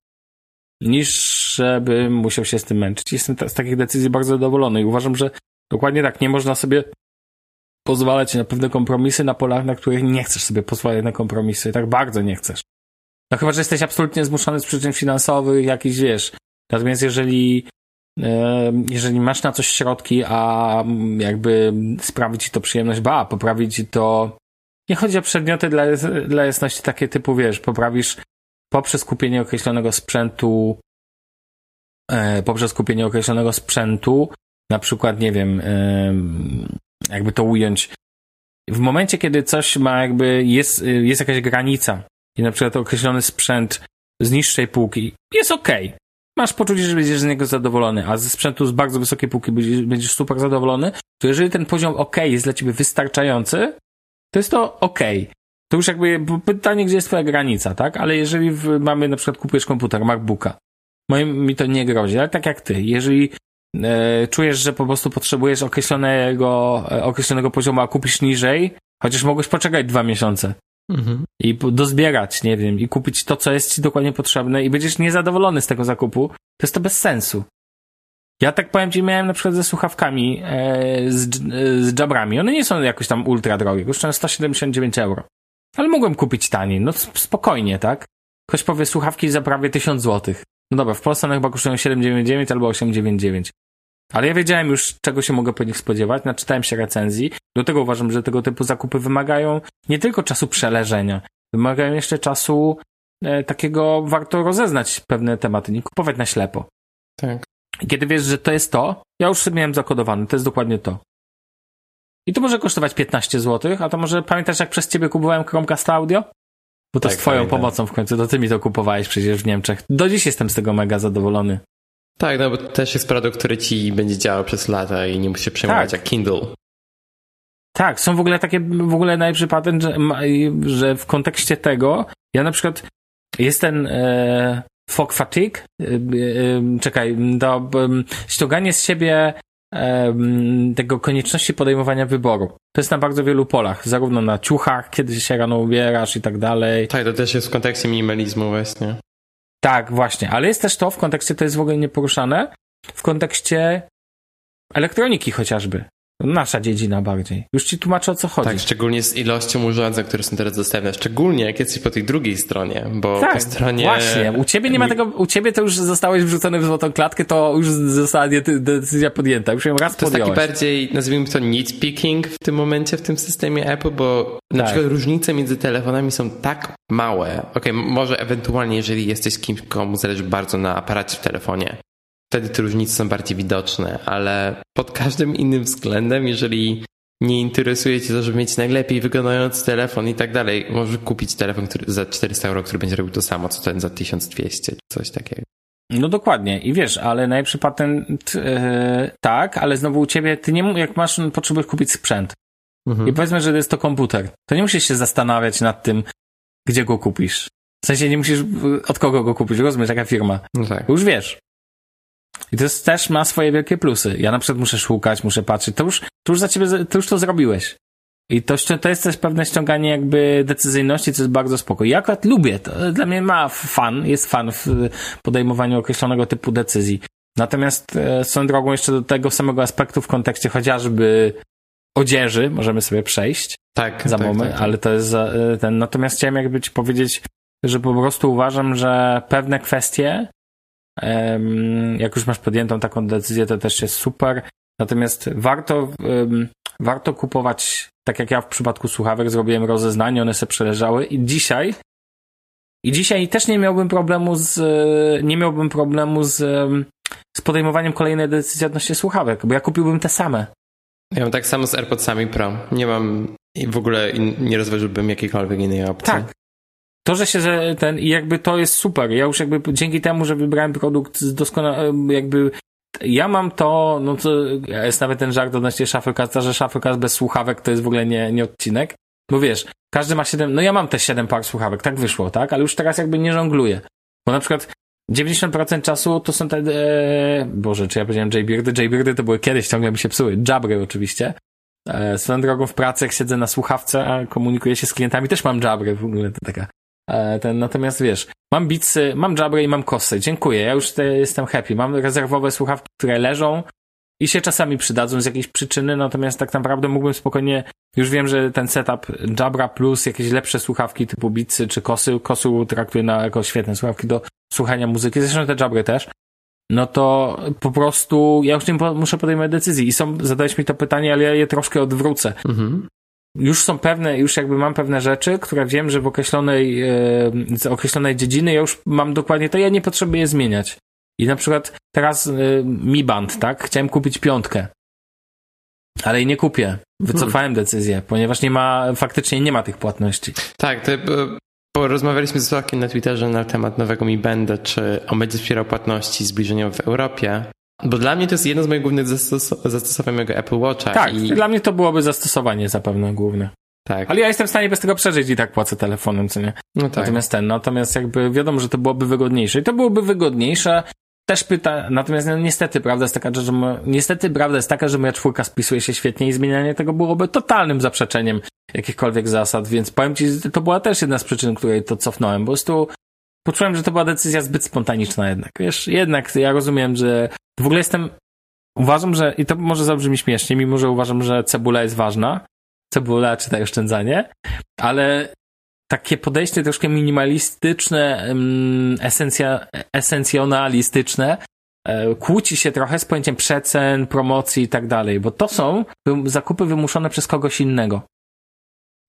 niż żebym musiał się z tym męczyć. Jestem z takich decyzji bardzo zadowolony i uważam, że dokładnie tak, nie można sobie pozwalać na pewne kompromisy na polach, na których nie chcesz sobie pozwalać na kompromisy, tak bardzo nie chcesz. No chyba, że jesteś absolutnie zmuszony z przyczyn finansowych, jakiś wiesz. Natomiast jeżeli jeżeli masz na coś środki, a jakby sprawi ci to przyjemność, ba, poprawi ci to. Nie chodzi o przedmioty dla, dla jasności takie typu, wiesz, poprawisz poprzez kupienie określonego sprzętu, e, poprzez kupienie określonego sprzętu, na przykład, nie wiem, jakby to ująć, w momencie, kiedy coś ma jakby, jest, jest jakaś granica i na przykład określony sprzęt z niższej półki jest ok, masz poczucie, że będziesz z niego zadowolony, a ze sprzętu z bardzo wysokiej półki będziesz, będziesz super zadowolony, to jeżeli ten poziom OK jest dla ciebie wystarczający, to jest to OK. To już jakby pytanie, gdzie jest twoja granica, tak? Ale jeżeli mamy na przykład kupujesz komputer, MacBooka, moim mi to nie grozi, ale tak jak ty, jeżeli czujesz, że po prostu potrzebujesz określonego, e, określonego poziomu, a kupisz niżej, chociaż mogłeś poczekać dwa miesiące, Mhm. I dozbierać, nie wiem, i kupić to, co jest ci dokładnie potrzebne i będziesz niezadowolony z tego zakupu, to jest to bez sensu. Ja tak powiem ci, miałem na przykład ze słuchawkami e, z, e, z jabrami. One nie są jakoś tam ultra drogie, kosztują 179 euro. Ale mogłem kupić taniej, no spokojnie, tak? Ktoś powie słuchawki za prawie 1000 zł. No dobra, w Polsce one chyba kosztują 799 albo 899. Ale ja wiedziałem już, czego się mogę po nich spodziewać, naczytałem się recenzji. Do tego uważam, że tego typu zakupy wymagają nie tylko czasu przeleżenia, wymagają jeszcze czasu e, takiego, warto rozeznać pewne tematy, nie kupować na ślepo. Tak. I kiedy wiesz, że to jest to, ja już sobie miałem zakodowane, to jest dokładnie to. I to może kosztować 15 zł, a to może pamiętasz, jak przez ciebie kupowałem Chromecast Audio? Bo to tak, z twoją pamiętam. pomocą w końcu, to ty mi to kupowałeś przecież w Niemczech. Do dziś jestem z tego mega zadowolony. Tak, no bo to też jest produkt, który ci będzie działał przez lata i nie musisz się przejmować tak. jak Kindle. Tak, są w ogóle takie, w ogóle najlepszy patent, że, że w kontekście tego, ja na przykład jest ten e, fog fatigue, e, e, czekaj, do, ściąganie z siebie e, tego konieczności podejmowania wyboru. To jest na bardzo wielu polach, zarówno na ciuchach, kiedy się rano ubierasz i tak dalej. Tak, to też jest w kontekście minimalizmu właśnie. Tak, właśnie, ale jest też to w kontekście, to jest w ogóle nieporuszane, w kontekście elektroniki chociażby. Nasza dziedzina bardziej. Już ci tłumaczę o co chodzi. Tak, szczególnie z ilością urządzeń, które są teraz dostępne. Szczególnie jak jesteś po tej drugiej stronie, bo tak, po stronie... właśnie. U ciebie nie ma tego, u ciebie to już zostałeś wrzucony w złotą klatkę, to już została decyzja podjęta. Już ją raz To podjąłeś. jest taki bardziej, nazwijmy to nitpicking w tym momencie, w tym systemie Apple, bo tak. na przykład różnice między telefonami są tak małe. Okej, okay, może ewentualnie, jeżeli jesteś kimś, komu zależy bardzo na aparacie w telefonie, wtedy te różnice są bardziej widoczne, ale pod każdym innym względem, jeżeli nie interesuje cię to, żeby mieć najlepiej wyglądający telefon i tak dalej, możesz kupić telefon który, za 400 euro, który będzie robił to samo, co ten za 1200, czy coś takiego. No dokładnie. I wiesz, ale najlepszy patent, yy, tak, ale znowu u ciebie, ty nie, jak masz, potrzebujesz kupić sprzęt. Mhm. I powiedzmy, że jest to komputer. To nie musisz się zastanawiać nad tym, gdzie go kupisz. W sensie nie musisz od kogo go kupić, rozumiesz, jaka firma. No tak. Już wiesz. I to jest, też ma swoje wielkie plusy. Ja na przykład muszę szukać, muszę patrzeć. To już, to już za ciebie, to już to zrobiłeś. I to, to jest też pewne ściąganie jakby decyzyjności, co jest bardzo spoko. Ja akurat lubię to. Dla mnie ma fan, jest fan w podejmowaniu określonego typu decyzji. Natomiast e, są drogą jeszcze do tego samego aspektu w kontekście chociażby odzieży, możemy sobie przejść tak, za tak, moment, tak, tak. ale to jest e, ten. Natomiast chciałem jakby ci powiedzieć, że po prostu uważam, że pewne kwestie jak już masz podjętą taką decyzję, to też jest super. Natomiast warto, warto kupować, tak jak ja w przypadku słuchawek zrobiłem rozeznanie, one se przeleżały i dzisiaj i dzisiaj też nie miałbym problemu z nie miałbym problemu z, z podejmowaniem kolejnej decyzji odnośnie słuchawek, bo ja kupiłbym te same. Ja mam tak samo z AirPodsami Pro. Nie mam w ogóle nie rozważyłbym jakiejkolwiek innej opcji. Tak, to, że się ten i jakby to jest super. Ja już jakby dzięki temu, że wybrałem produkt doskonale, jakby ja mam to, no to jest nawet ten żart odnośnie Shufflecasta, że Shufflecast bez słuchawek to jest w ogóle nie, nie odcinek. Bo wiesz, każdy ma siedem, no ja mam te siedem par słuchawek, tak wyszło, tak? Ale już teraz jakby nie żongluję. Bo na przykład 90% czasu to są te, e, Boże, czy ja powiedziałem Jaybeardy? Jaybeardy to były kiedyś, ciągle mi się psuły. Jabry oczywiście. E, swoją drogą w pracy, jak siedzę na słuchawce, a komunikuję się z klientami, też mam jabry w ogóle, to taka e, ten, natomiast wiesz, mam bitsy, mam jabry i mam kosy. Dziękuję, ja już te, jestem happy. Mam rezerwowe słuchawki, które leżą i się czasami przydadzą z jakiejś przyczyny, natomiast tak naprawdę mógłbym spokojnie, już wiem, że ten setup Jabra plus jakieś lepsze słuchawki typu bitsy czy kosy, kosu traktuję na, jako świetne słuchawki do słuchania muzyki, zresztą te Jabry też, no to po prostu ja już nie muszę podejmować decyzji i są, zadałeś mi to pytanie, ale ja je troszkę odwrócę. Mhm. Już są pewne, już jakby mam pewne rzeczy, które wiem, że w określonej, e, z określonej dziedziny ja już mam dokładnie to, ja nie potrzebuję zmieniać. I na przykład teraz y, Mi Band, tak? Chciałem kupić piątkę. Ale jej nie kupię. Wycofałem hmm. decyzję, ponieważ nie ma, faktycznie nie ma tych płatności. Tak, to, bo rozmawialiśmy z Słakiem na Twitterze na temat nowego Mi czy on będzie wspierał płatności zbliżeniowe w Europie. Bo dla mnie to jest jedno z moich głównych zastos zastosowań mojego Apple Watcha. Tak, i... dla mnie to byłoby zastosowanie zapewne główne. Tak. Ale ja jestem w stanie bez tego przeżyć i tak płacę telefonem, co nie? No tak. Natomiast ten, natomiast jakby wiadomo, że to byłoby wygodniejsze. I to byłoby wygodniejsze. Też pyta, natomiast no, niestety prawda jest taka, że niestety prawda jest taka, że moja czwórka spisuje się świetnie i zmienianie tego byłoby totalnym zaprzeczeniem jakichkolwiek zasad, więc powiem ci, to była też jedna z przyczyn, której to cofnąłem. Po prostu poczułem, że to była decyzja zbyt spontaniczna jednak. Wiesz, jednak ja rozumiem, że w ogóle jestem, uważam, że, i to może zabrzmi śmiesznie, mimo że uważam, że cebula jest ważna, cebula, czytaj oszczędzanie, ale takie podejście troszkę minimalistyczne, esencja, esencjonalistyczne, e, kłóci się trochę z pojęciem przecen, promocji i tak dalej, bo to są zakupy wymuszone przez kogoś innego.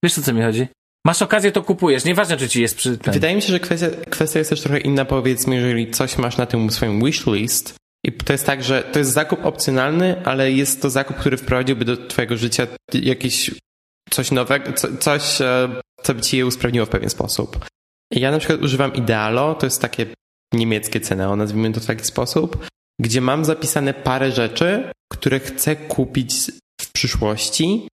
Wiesz o co mi chodzi? Masz okazję, to kupujesz. Nieważne, czy ci jest przy tym. Wydaje mi się, że kwestia, kwestia jest też trochę inna, powiedzmy, jeżeli coś masz na tym swoim wishlist, i to jest tak, że to jest zakup opcjonalny, ale jest to zakup, który wprowadziłby do twojego życia jakiś coś nowego, co, coś, e, co by ci je usprawniło w pewien sposób. Ja na przykład używam Idealo, to jest takie niemieckie Ceneo, nazwijmy to w taki sposób, gdzie mam zapisane parę rzeczy, które chcę kupić w przyszłości,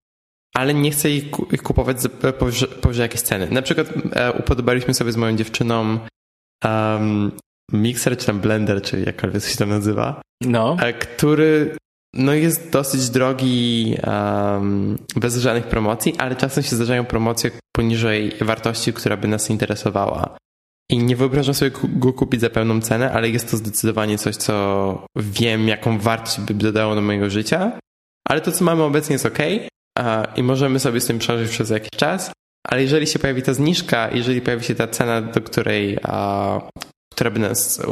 ale nie chcę ich kupować powyżej, powyżej jakiejś ceny. Na przykład e, upodobaliśmy sobie z moją dziewczyną um, mikser, czy tam blender, czy jakkolwiek się tam nazywa, no. E, który no jest dosyć drogi um, bez żadnych promocji, ale czasem się zdarzają promocje poniżej wartości, która by nas interesowała. I nie wyobrażam sobie go kupić za pełną cenę, ale jest to zdecydowanie coś, co wiem, jaką wartość by dodało do mojego życia. Ale to, co mamy obecnie, jest ok i możemy sobie z tym przeżyć przez jakiś czas. Ale jeżeli się pojawi ta zniżka, jeżeli pojawi się ta cena, do której, która by nas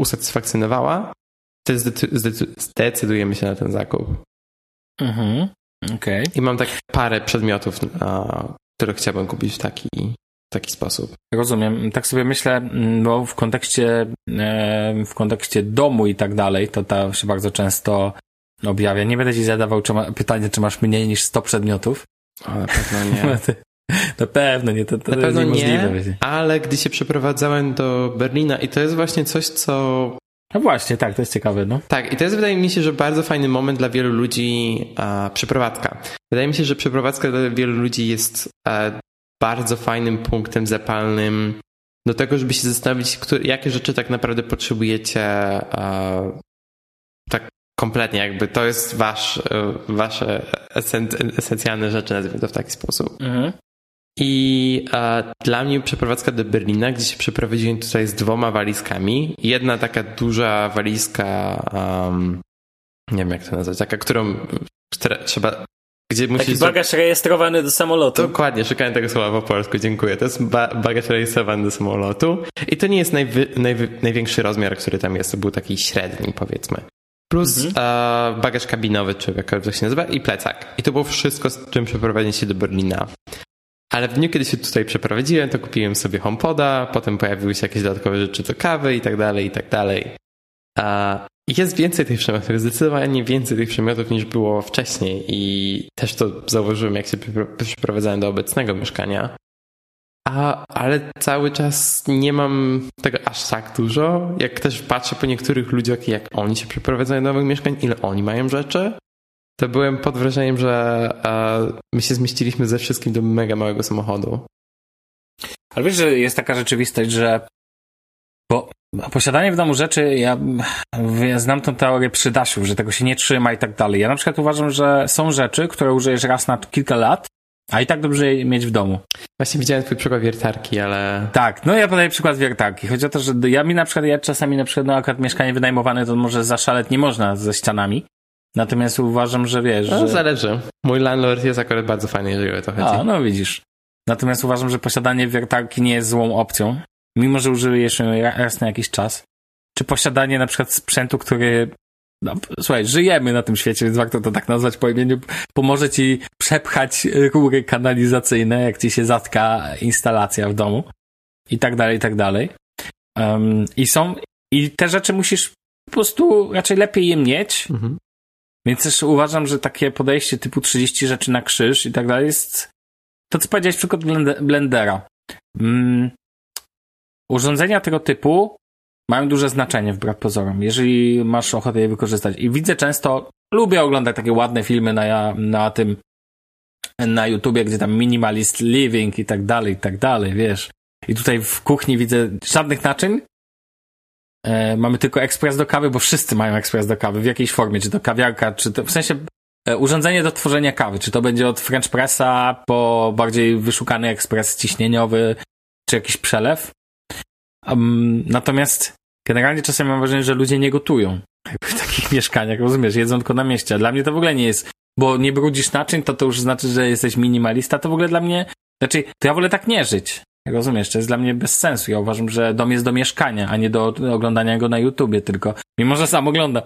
usatysfakcjonowała, to zdecydujemy się na ten zakup. Mhm. Okay. I mam tak parę przedmiotów, które chciałbym kupić w taki, w taki sposób. Rozumiem. Tak sobie myślę, mm, bo w kontekście, e, w kontekście domu i tak dalej, to ta się bardzo często objawia. Nie będę ci zadawał czy ma, pytanie, czy masz mniej niż 100 przedmiotów. O, na pewno nie. Na pewno nie, to, to na pewno nie, ale gdy się przeprowadzałem do Berlina i to jest właśnie coś, co no właśnie, tak, to jest ciekawe, no. Tak, i to jest wydaje mi się, że bardzo fajny moment dla wielu ludzi a, przeprowadzka. Wydaje mi się, że przeprowadzka dla wielu ludzi jest a, bardzo fajnym punktem zapalnym do tego, żeby się zastanowić, które, jakie rzeczy tak naprawdę potrzebujecie a, tak kompletnie, jakby to jest wasz, e, wasze esencjalne rzeczy, nazwijmy to w taki sposób. Mhm. I e, dla mnie przeprowadzka do Berlina, gdzie się przeprowadziłem tutaj z dwoma walizkami. Jedna taka duża walizka, um, nie wiem jak to nazwać, taka, którą trzeba gdzie musisz... Taki bagaż rejestrowany do samolotu. Dokładnie, szukałem tego słowa po polsku, dziękuję. To jest ba bagaż rejestrowany do samolotu i to nie jest najwy, najwy, największy rozmiar, który tam jest, to był taki średni powiedzmy. Plus mhm. e, bagaż kabinowy, czy jak to się nazywa, i plecak. I to było wszystko, z czym przeprowadziłem się do Berlina. Ale w dniu, kiedy się tutaj przeprowadziłem, to kupiłem sobie HomePoda, potem pojawiły się jakieś dodatkowe rzeczy do kawy i tak dalej, i tak dalej. Jest więcej tych przedmiotów, zdecydowanie więcej tych przedmiotów niż było wcześniej i też to zauważyłem, jak się przeprowadzałem do obecnego mieszkania. A, ale cały czas nie mam tego aż tak dużo. Jak też patrzę po niektórych ludziach, jak oni się przeprowadzają do nowych mieszkań, ile oni mają rzeczy, to byłem pod wrażeniem, że e, my się zmieściliśmy ze wszystkim do mega małego samochodu. Ale wiesz, że jest taka rzeczywistość, że bo posiadanie w domu rzeczy, ja, znam tą teorię przydasiów, że tego się nie trzyma i tak dalej. Ja na przykład uważam, że są rzeczy, które użyjesz raz na kilka lat, a i tak dobrze je mieć w domu. Właśnie widziałem twój przykład wiertarki, ale... Tak, no ja podaję przykład wiertarki. Chodzi o to, że ja mi na przykład, ja czasami na przykład, no akurat mieszkanie wynajmowane to może zaszaleć nie można ze ścianami. Natomiast uważam, że wiesz, No, że... zależy. Mój landlord jest akurat bardzo fajny, jeżeli o to chodzi. A, no widzisz. Natomiast uważam, że posiadanie wiertarki nie jest złą opcją, mimo że użyjesz ją raz na jakiś czas. Czy posiadanie na przykład sprzętu, który no, słuchaj, żyjemy na tym świecie, więc warto to tak nazwać po imieniu, pomoże ci przepchać rury kanalizacyjne, jak ci się zatka instalacja w domu i tak dalej, i tak dalej. Um, I są, i te rzeczy musisz po prostu raczej lepiej je mieć, Mhm. więc też uważam, że takie podejście typu 30 rzeczy na krzyż i tak dalej jest to, co powiedziałeś, przykład blende- Blendera. Mm, urządzenia tego typu mają duże znaczenie wbrew pozorom, jeżeli masz ochotę je wykorzystać. I widzę często, lubię oglądać takie ładne filmy na, na tym, na YouTubie, gdzie tam minimalist living i tak dalej, i tak dalej, wiesz. I tutaj w kuchni widzę żadnych naczyń, E, mamy tylko ekspres do kawy, bo wszyscy mają ekspres do kawy w jakiejś formie, czy to kawiarka, czy to w sensie e, urządzenie do tworzenia kawy, czy to będzie od French Pressa po bardziej wyszukany ekspres ciśnieniowy, czy jakiś przelew. Um, natomiast generalnie czasami mam wrażenie, że ludzie nie gotują w takich mieszkaniach, rozumiesz, jedzą tylko na mieście. A Dla mnie to w ogóle nie jest, bo nie brudzisz naczyń, to to już znaczy, że jesteś minimalista, to w ogóle dla mnie, znaczy, to ja wolę tak nie żyć. Rozumiesz, to jest dla mnie bez sensu. Ja uważam, że dom jest do mieszkania, a nie do oglądania go na YouTubie tylko. Mimo, że sam oglądam.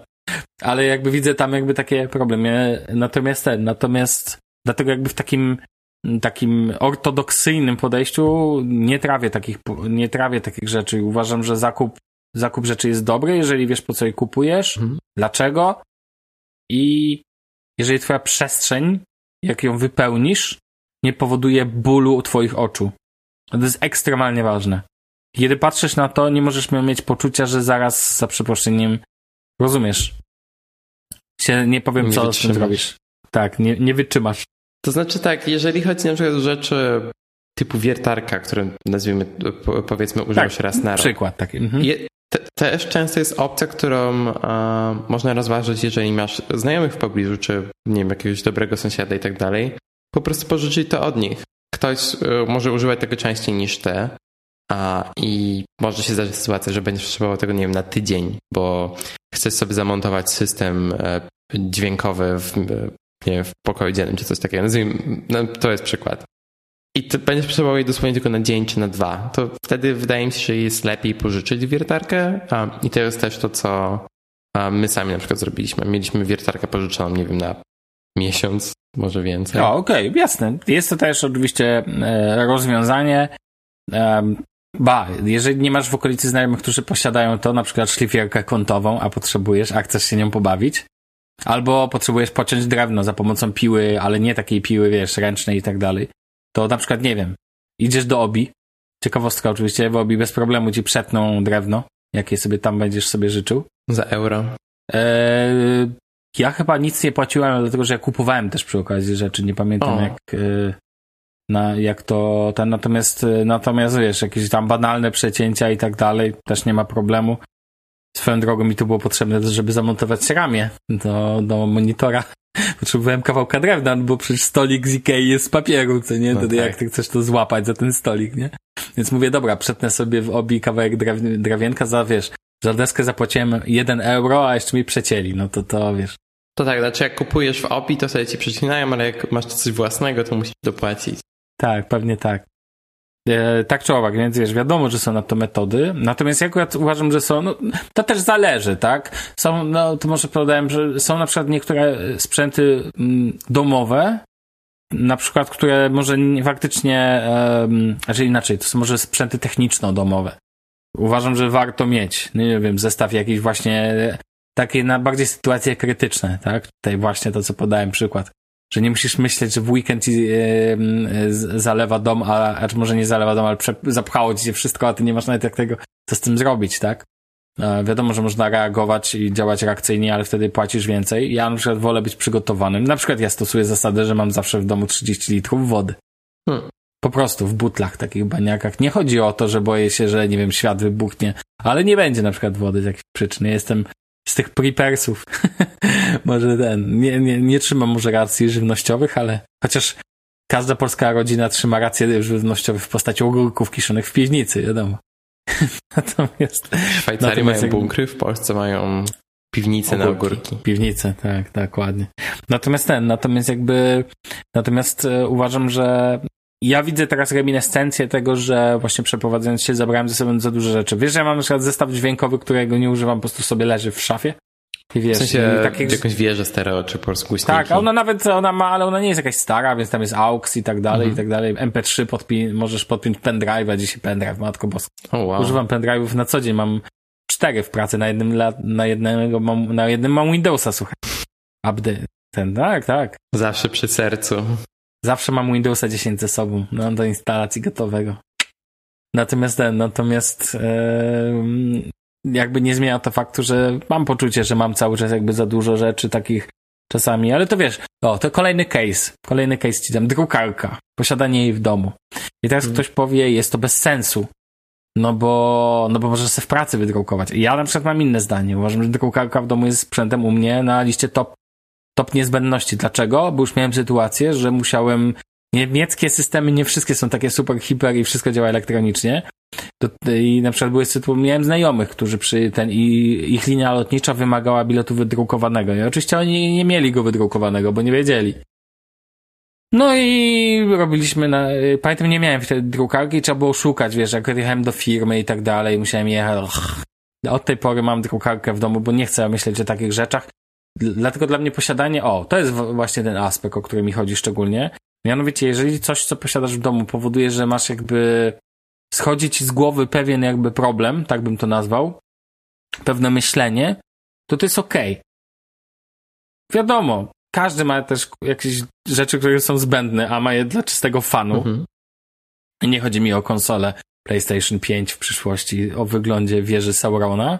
Ale jakby widzę tam jakby takie problemy. Natomiast ten, natomiast dlatego jakby w takim takim ortodoksyjnym podejściu nie trawię takich, nie trawię takich rzeczy. Uważam, że zakup, zakup rzeczy jest dobry, jeżeli wiesz po co je kupujesz, Mhm. dlaczego i jeżeli twoja przestrzeń, jak ją wypełnisz, nie powoduje bólu u twoich oczu. To jest ekstremalnie ważne. Kiedy patrzysz na to, nie możesz mieć poczucia, że zaraz za przeproszeniem rozumiesz. Się nie powiem, Nie co z tym zrobisz. Tak, nie, nie wytrzymasz. To znaczy tak, jeżeli chodzi na przykład o rzeczy typu wiertarka, które nazwijmy, po- powiedzmy, używasz raz na rok. Przykład taki. Mhm. Je, też często jest opcja, którą e, można rozważyć, jeżeli masz znajomych w pobliżu, czy nie wiem, jakiegoś dobrego sąsiada i tak dalej. Po prostu pożyczyć to od nich. Ktoś e, może używać tego częściej niż ty. A, I może się zdarzyć sytuacja, że będziesz potrzebował tego, nie wiem, na tydzień, bo chcesz sobie zamontować system e, dźwiękowy w, e, nie wiem, w pokoju dziennym, czy coś takiego. Nazwijmy, no, to jest przykład. I ty będziesz potrzebował jej dosłownie tylko na dzień czy na dwa. To wtedy wydaje mi się, że jest lepiej pożyczyć wiertarkę. A, I to jest też to, co my sami na przykład zrobiliśmy. Mieliśmy wiertarkę pożyczoną, nie wiem, na miesiąc, może więcej. O, okej, jasne. Jest to też oczywiście e, rozwiązanie. Em, ba, jeżeli nie masz w okolicy znajomych, którzy posiadają to, na przykład szlifierkę kątową, a potrzebujesz, a chcesz się nią pobawić, albo potrzebujesz pociąć drewno za pomocą piły, ale nie takiej piły, wiesz, ręcznej i tak dalej, to na przykład, nie wiem, idziesz do obi, ciekawostka oczywiście, w obi bez problemu ci przetną drewno, jakie sobie tam będziesz sobie życzył, Za euro. Eee, ja chyba nic nie płaciłem, dlatego że ja kupowałem też przy okazji rzeczy. Nie pamiętam O. jak, e, na, jak to ten, natomiast, e, natomiast wiesz, jakieś tam banalne przecięcia i tak dalej, też nie ma problemu. Swoją drogą mi to było potrzebne, żeby zamontować ramię do, do monitora. Potrzebowałem kawałka drewna, no bo przecież stolik z Ikei jest z papieru, co nie? No Wtedy tak. jak ty chcesz to złapać za ten stolik, nie? Więc mówię, dobra, przetnę sobie w obi kawałek drew, drewienka za, wiesz, za deskę zapłaciłem 1 euro, a jeszcze mi przecięli, no to to, wiesz. To tak, znaczy jak kupujesz w OPI, to sobie ci przecinają, ale jak masz coś własnego, to musisz dopłacić. Tak, pewnie tak. E, tak czy owak, więc wiesz, wiadomo, że są na to metody. Natomiast ja akurat uważam, że są, no, to też zależy, tak? Są, no, to może podałem, że są na przykład niektóre sprzęty mm, domowe, na przykład, które może nie, faktycznie, um, znaczy inaczej, to są może sprzęty techniczno-domowe. Uważam, że warto mieć, no nie wiem, zestaw jakiś właśnie takie na bardziej sytuacje krytyczne, tak? Tutaj właśnie to, co podałem przykład. Że nie musisz myśleć, że w weekend z- zalewa dom, a, a czy może nie zalewa dom, ale prze, zapchało ci się wszystko, a ty nie masz nawet jak tego, co z tym zrobić, tak? E, wiadomo, że można reagować i działać reakcyjnie, ale wtedy płacisz więcej. Ja na przykład wolę być przygotowanym. Na przykład ja stosuję zasadę, że mam zawsze w domu 30 litrów wody. Hmm. Po prostu w butlach, takich baniakach. Nie chodzi o to, że boję się, że nie wiem, świat wybuchnie, ale nie będzie na przykład wody z jakichś przyczyn. Jestem z tych prepersów. może ten, nie, nie, nie trzymam może racji żywnościowych, ale chociaż każda polska rodzina trzyma racje żywnościowe w postaci ogórków kiszonych w piwnicy, wiadomo. natomiast... Szwajcarii natomiast mają bunkry, w Polsce mają piwnice na ogórki. Piwnice, tak, tak, ładnie. Natomiast ten, natomiast jakby, natomiast e, uważam, że ja widzę teraz reminiscencję tego, że właśnie przeprowadzając się zabrałem ze sobą za dużo rzeczy. Wiesz, że ja mam na przykład zestaw dźwiękowy, którego nie używam, po prostu sobie leży w szafie. I wiesz, w sensie jakąś wieżę stereo, czy po prostu głośniki. Tak, ona nawet, ona ma, ale ona nie jest jakaś stara, więc tam jest AUX i tak dalej, mhm. i tak dalej. MP3 podpi możesz podpiąć pendrive'a, dzisiaj pendrive, matko boska. Oh, wow. Używam pendrive'ów na co dzień, mam cztery w pracy, na jednym, na jednego mam, na jednym mam Windowsa, słuchaj. Update, ten, tak, tak. Zawsze przy sercu. Zawsze mam Windowsa 10 ze sobą, no, do instalacji gotowego. Natomiast ten, natomiast jakby nie zmienia to faktu, że mam poczucie, że mam cały czas jakby za dużo rzeczy takich czasami, ale to wiesz, o, to kolejny case, kolejny case ci dam, drukarka, posiadanie jej w domu. I teraz hmm. ktoś powie, jest to bez sensu, no bo, no bo możesz sobie w pracy wydrukować. Ja na przykład mam inne zdanie. Uważam, że drukarka w domu jest sprzętem u mnie na liście top, top niezbędności. Dlaczego? Bo już miałem sytuację, że musiałem niemieckie systemy, nie wszystkie są takie super hiper i wszystko działa elektronicznie. I na przykład były sytuacje, miałem znajomych, którzy przy ten, i ich linia lotnicza wymagała biletu wydrukowanego. I oczywiście oni nie mieli go wydrukowanego, bo nie wiedzieli. No i robiliśmy na, pamiętam nie miałem wtedy drukarki, trzeba było szukać, wiesz, jak jechałem do firmy i tak dalej, musiałem jechać. Od tej pory mam drukarkę w domu, bo nie chcę myśleć o takich rzeczach. Dlatego dla mnie posiadanie, o, to jest właśnie ten aspekt, o który mi chodzi szczególnie. Mianowicie, jeżeli coś, co posiadasz w domu powoduje, że masz jakby schodzić z głowy pewien jakby problem, tak bym to nazwał, pewne myślenie, to to jest okej. Okay. Wiadomo, każdy ma też jakieś rzeczy, które są zbędne, a ma je dla czystego fanu. Mhm. Nie chodzi mi o konsolę PlayStation 5 w przyszłości, o wyglądzie wieży Saurona,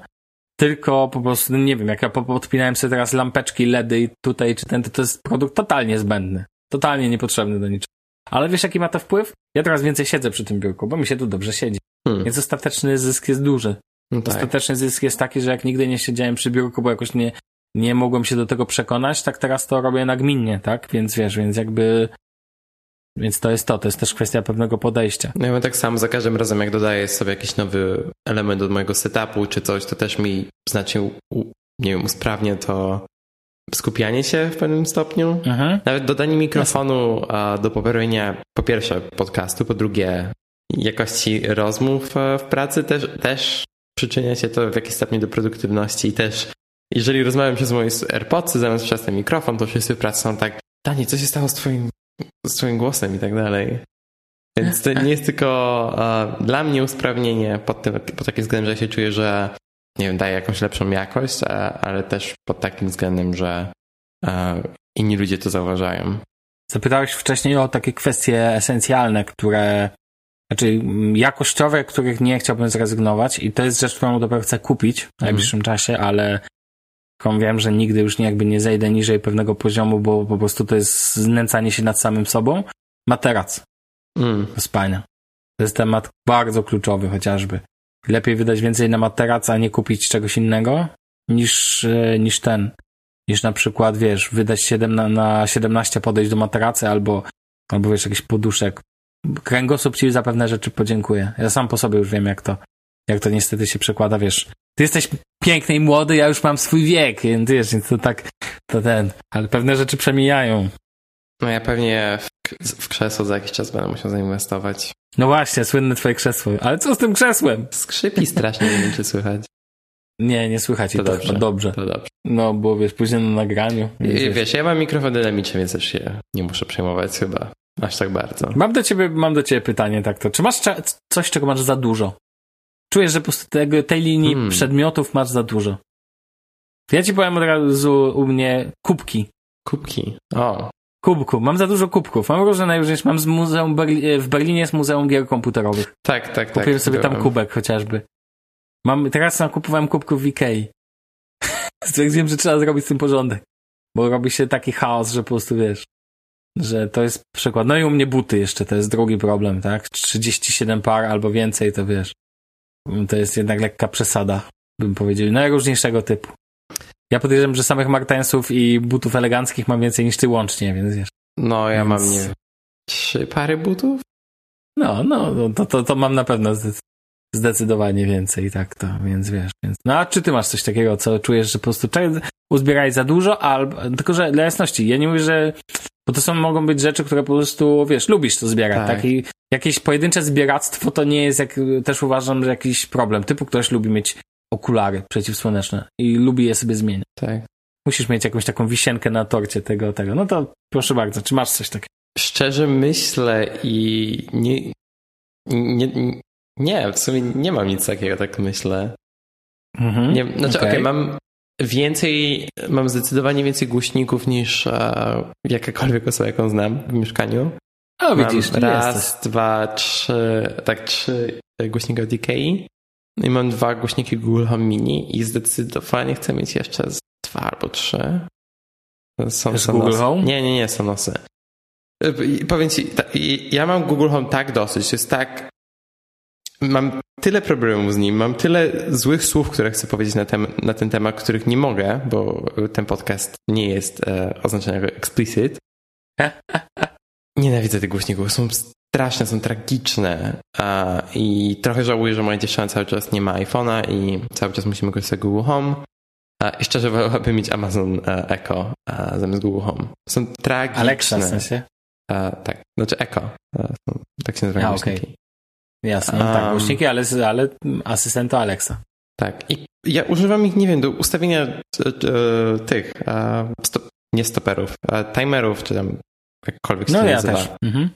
tylko po prostu, no nie wiem, jak ja podpinałem sobie teraz lampeczki LEDy i tutaj czy ten, to, to jest produkt totalnie zbędny. Totalnie niepotrzebny do niczego. Ale wiesz, jaki ma to wpływ? Ja teraz więcej siedzę przy tym biurku, bo mi się tu dobrze siedzi. Hmm. Więc ostateczny zysk jest duży. No tak. Ostateczny zysk jest taki, że jak nigdy nie siedziałem przy biurku, bo jakoś nie, nie mogłem się do tego przekonać, tak teraz to robię nagminnie, tak? Więc wiesz, więc jakby więc to jest to, to jest też kwestia pewnego podejścia. No ja tak samo za każdym razem, jak dodaję sobie jakiś nowy element do mojego setupu czy coś, to też mi znacznie, nie wiem, usprawnia to skupianie się w pewnym stopniu. Mhm. Nawet dodanie mikrofonu do poprawienia po pierwsze podcastu, po drugie jakości rozmów e, w pracy też, też przyczynia się to w jakiś stopniu do produktywności i też jeżeli rozmawiam się z moim AirPodsy zamiast przez ten mikrofon, to wszyscy w pracy są tak Dani, co się stało z twoim, z twoim głosem i tak dalej. Więc to nie jest tylko uh, dla mnie usprawnienie pod, tym, pod takim względem, że ja się czuję, że nie wiem, daje jakąś lepszą jakość, ale też pod takim względem, że uh, inni ludzie to zauważają. Zapytałeś wcześniej o takie kwestie esencjalne, które, znaczy jakościowe, których nie chciałbym zrezygnować i to jest rzecz, którą dopiero chcę kupić w najbliższym mm. czasie, ale wiem, że nigdy już nie, jakby nie zejdę niżej pewnego poziomu, bo po prostu to jest znęcanie się nad samym sobą. Materac mm. spania. To jest temat bardzo kluczowy chociażby. Lepiej wydać więcej na materac, a nie kupić czegoś innego, niż, e, niż ten. Niż na przykład, wiesz, wydać 7 na, na 17 podejść do materacy albo, albo wiesz, jakiś poduszek. Kręgosłup ci za pewne rzeczy podziękuję. Ja sam po sobie już wiem, jak to, jak to niestety się przekłada, wiesz. Ty jesteś piękny i młody, ja już mam swój wiek, więc wiesz, więc to tak, to ten, ale pewne rzeczy przemijają. No ja pewnie w, w krzesło za jakiś czas będę musiał zainwestować. No właśnie, słynne twoje krzesło. Ale co z tym krzesłem? Skrzypi strasznie, nie wiem czy słychać. Nie, nie słychać to, to dobrze. dobrze. To dobrze. No, bo wiesz, później na nagraniu. I, wiesz, ja mam mikrofon dynamiczny, więc też się nie muszę przejmować chyba aż tak bardzo. Mam do ciebie, mam do ciebie pytanie tak to. Czy masz coś, czego masz za dużo? Czujesz, że po prostu tego, tej linii hmm. przedmiotów masz za dużo. Ja ci powiem od razu u mnie kubki. Kubki. O. Kubku. Mam za dużo kubków. Mam różne najróżniejsze. Mam z muzeum Berli e, w Berlinie jest Muzeum Gier Komputerowych. Tak, tak, tak. Kupiłem sobie tam kubek chociażby. Mam, teraz nakupowałem kubków w Ikei. Stwierdziłem, że trzeba zrobić z tym porządek. Bo robi się taki chaos, że po prostu wiesz. że to jest przykład. No i u mnie buty jeszcze, to jest drugi problem, tak? 37 par albo więcej, to wiesz, to jest jednak lekka przesada, bym powiedział. Najróżniejszego typu. Ja podejrzewam, że samych Martensów i butów eleganckich mam więcej niż ty łącznie, więc wiesz. No, ja więc... mam, nie trzy pary butów? No, no, no, to, to, to mam na pewno zdecydowanie więcej, tak to, więc wiesz. Więc... No a czy ty masz coś takiego, co czujesz, że po prostu uzbierałeś za dużo, albo, tylko że dla jasności, ja nie mówię, że, bo to są, mogą być rzeczy, które po prostu, wiesz, lubisz to zbierać, tak? tak? I jakieś pojedyncze zbieractwo to nie jest, jak, też uważam, że jakiś problem. Typu ktoś lubi mieć okulary przeciwsłoneczne i lubi je sobie zmieniać. Tak. Musisz mieć jakąś taką wisienkę na torcie tego, tego. No to proszę bardzo, czy masz coś takiego? Szczerze myślę i nie, nie, nie, w sumie nie mam nic takiego, tak myślę. Mhm, nie, znaczy, okej, okay. okay, mam więcej, mam zdecydowanie więcej głośników niż e, jakakolwiek osoba, jaką znam w mieszkaniu. O, widzisz, mam raz, jesteś. dwa, trzy, tak, trzy głośniki od DKI i mam dwa głośniki Google Home Mini i zdecydowanie chcę mieć jeszcze dwa albo trzy. Są Sonosy. Google Home? Nie, nie, nie, Sonosy. E, powiem ci, ja mam Google Home tak dosyć, jest tak mam tyle problemów z nim, mam tyle złych słów, które chcę powiedzieć na, tem na ten temat, których nie mogę, bo ten podcast nie jest e, oznaczony jako explicit. Nienawidzę tych głośników, są straszne, są tragiczne a, i trochę żałuję, że moja dziewczyna cały czas nie ma iPhone'a i cały czas musimy korzystać z Google Home. A, I szczerze wolałabym mieć Amazon e, Echo a, zamiast Google Home. Są tragiczne. Alexa w sensie? A, tak, znaczy Echo. tak się nazywa. Okay. Jasne, um, tak, głośniki, ale, ale asystenta Alexa. Tak. I ja używam ich, nie wiem, do ustawienia e, e, tych, e, stop, nie stoperów, timerów, czy tam jakkolwiek się no, ja nazywa. Też. Mhm.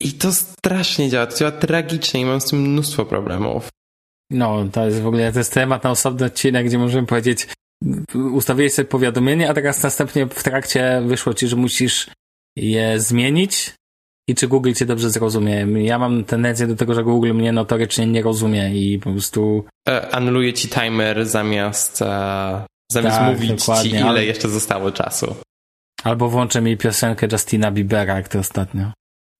I to strasznie działa, to działa tragicznie i mam z tym mnóstwo problemów. No, to jest w ogóle, to jest temat na osobny odcinek, gdzie możemy powiedzieć, ustawiłeś sobie powiadomienie, a teraz następnie w trakcie wyszło ci, że musisz je zmienić, i czy Google cię dobrze zrozumie. Ja mam tendencję do tego, że Google mnie notorycznie nie rozumie i po prostu... E, anuluje ci timer zamiast, e, zamiast tak, mówić ci, ile ale... jeszcze zostało czasu. Albo włączę mi piosenkę Justina Biebera, jak to ostatnio.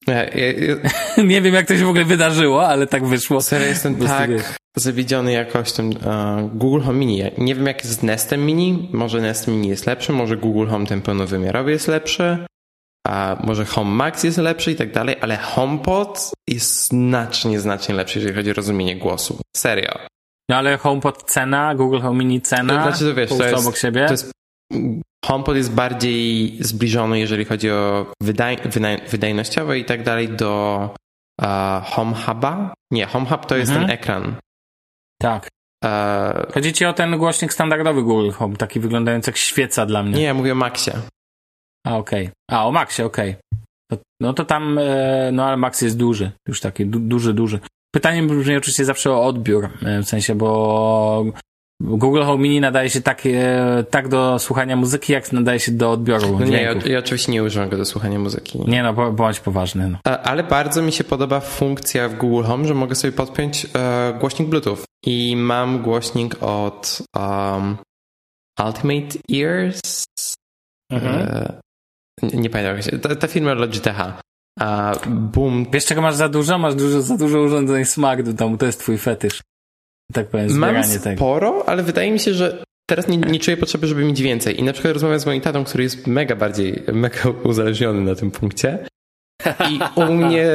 Ja, ja, ja... nie wiem, jak to się w ogóle wydarzyło, ale tak wyszło. Serio, jestem tak zawiedziony jakością uh, Google Home Mini. nie wiem, jak jest z Nestem Mini. Może Nest Mini jest lepszy, może Google Home ten pełnowymiarowy jest lepszy a może Home Max jest lepszy i tak dalej, ale HomePod jest znacznie, znacznie lepszy, jeżeli chodzi o rozumienie głosu. Serio. No ale HomePod cena, Google Home Mini cena, znaczy, to wiesz, to jest, obok siebie. To jest, HomePod jest bardziej zbliżony, jeżeli chodzi o wydaj, wydaj, wydajnościowe i tak dalej do uh, Home Huba. Nie, Home Hub to jest mhm. ten ekran. Tak. Uh, Chodzi ci o ten głośnik standardowy Google Home, taki wyglądający jak świeca dla mnie. Nie, ja mówię o Maxie. A, okej. Okay. A, o Maxie, okej. Okay. No to tam, e, no ale Max jest duży, już taki du duży, duży. Pytanie brzmi oczywiście zawsze o odbiór, e, w sensie, bo Google Home Mini nadaje się tak, e, tak do słuchania muzyki, jak nadaje się do odbioru no Nie, ja, ja, oczywiście nie używam go do słuchania muzyki. Nie no, bądź poważny. No. Ale bardzo mi się podoba funkcja w Google Home, że mogę sobie podpiąć e, głośnik Bluetooth. I mam głośnik od um, Ultimate Ears. Mhm. E, nie pamiętam jak się, ta, ta firma Logitech. A boom. Wiesz czego masz za dużo? Masz dużo, za dużo urządzeń smart do domu, to jest twój fetysz. Tak powiem, Mam sporo, tego. ale wydaje mi się, że teraz nie, nie czuję potrzeby, żeby mieć więcej. I na przykład rozmawiam z moim tatą, który jest mega bardziej, mega uzależniony na tym punkcie. I u mnie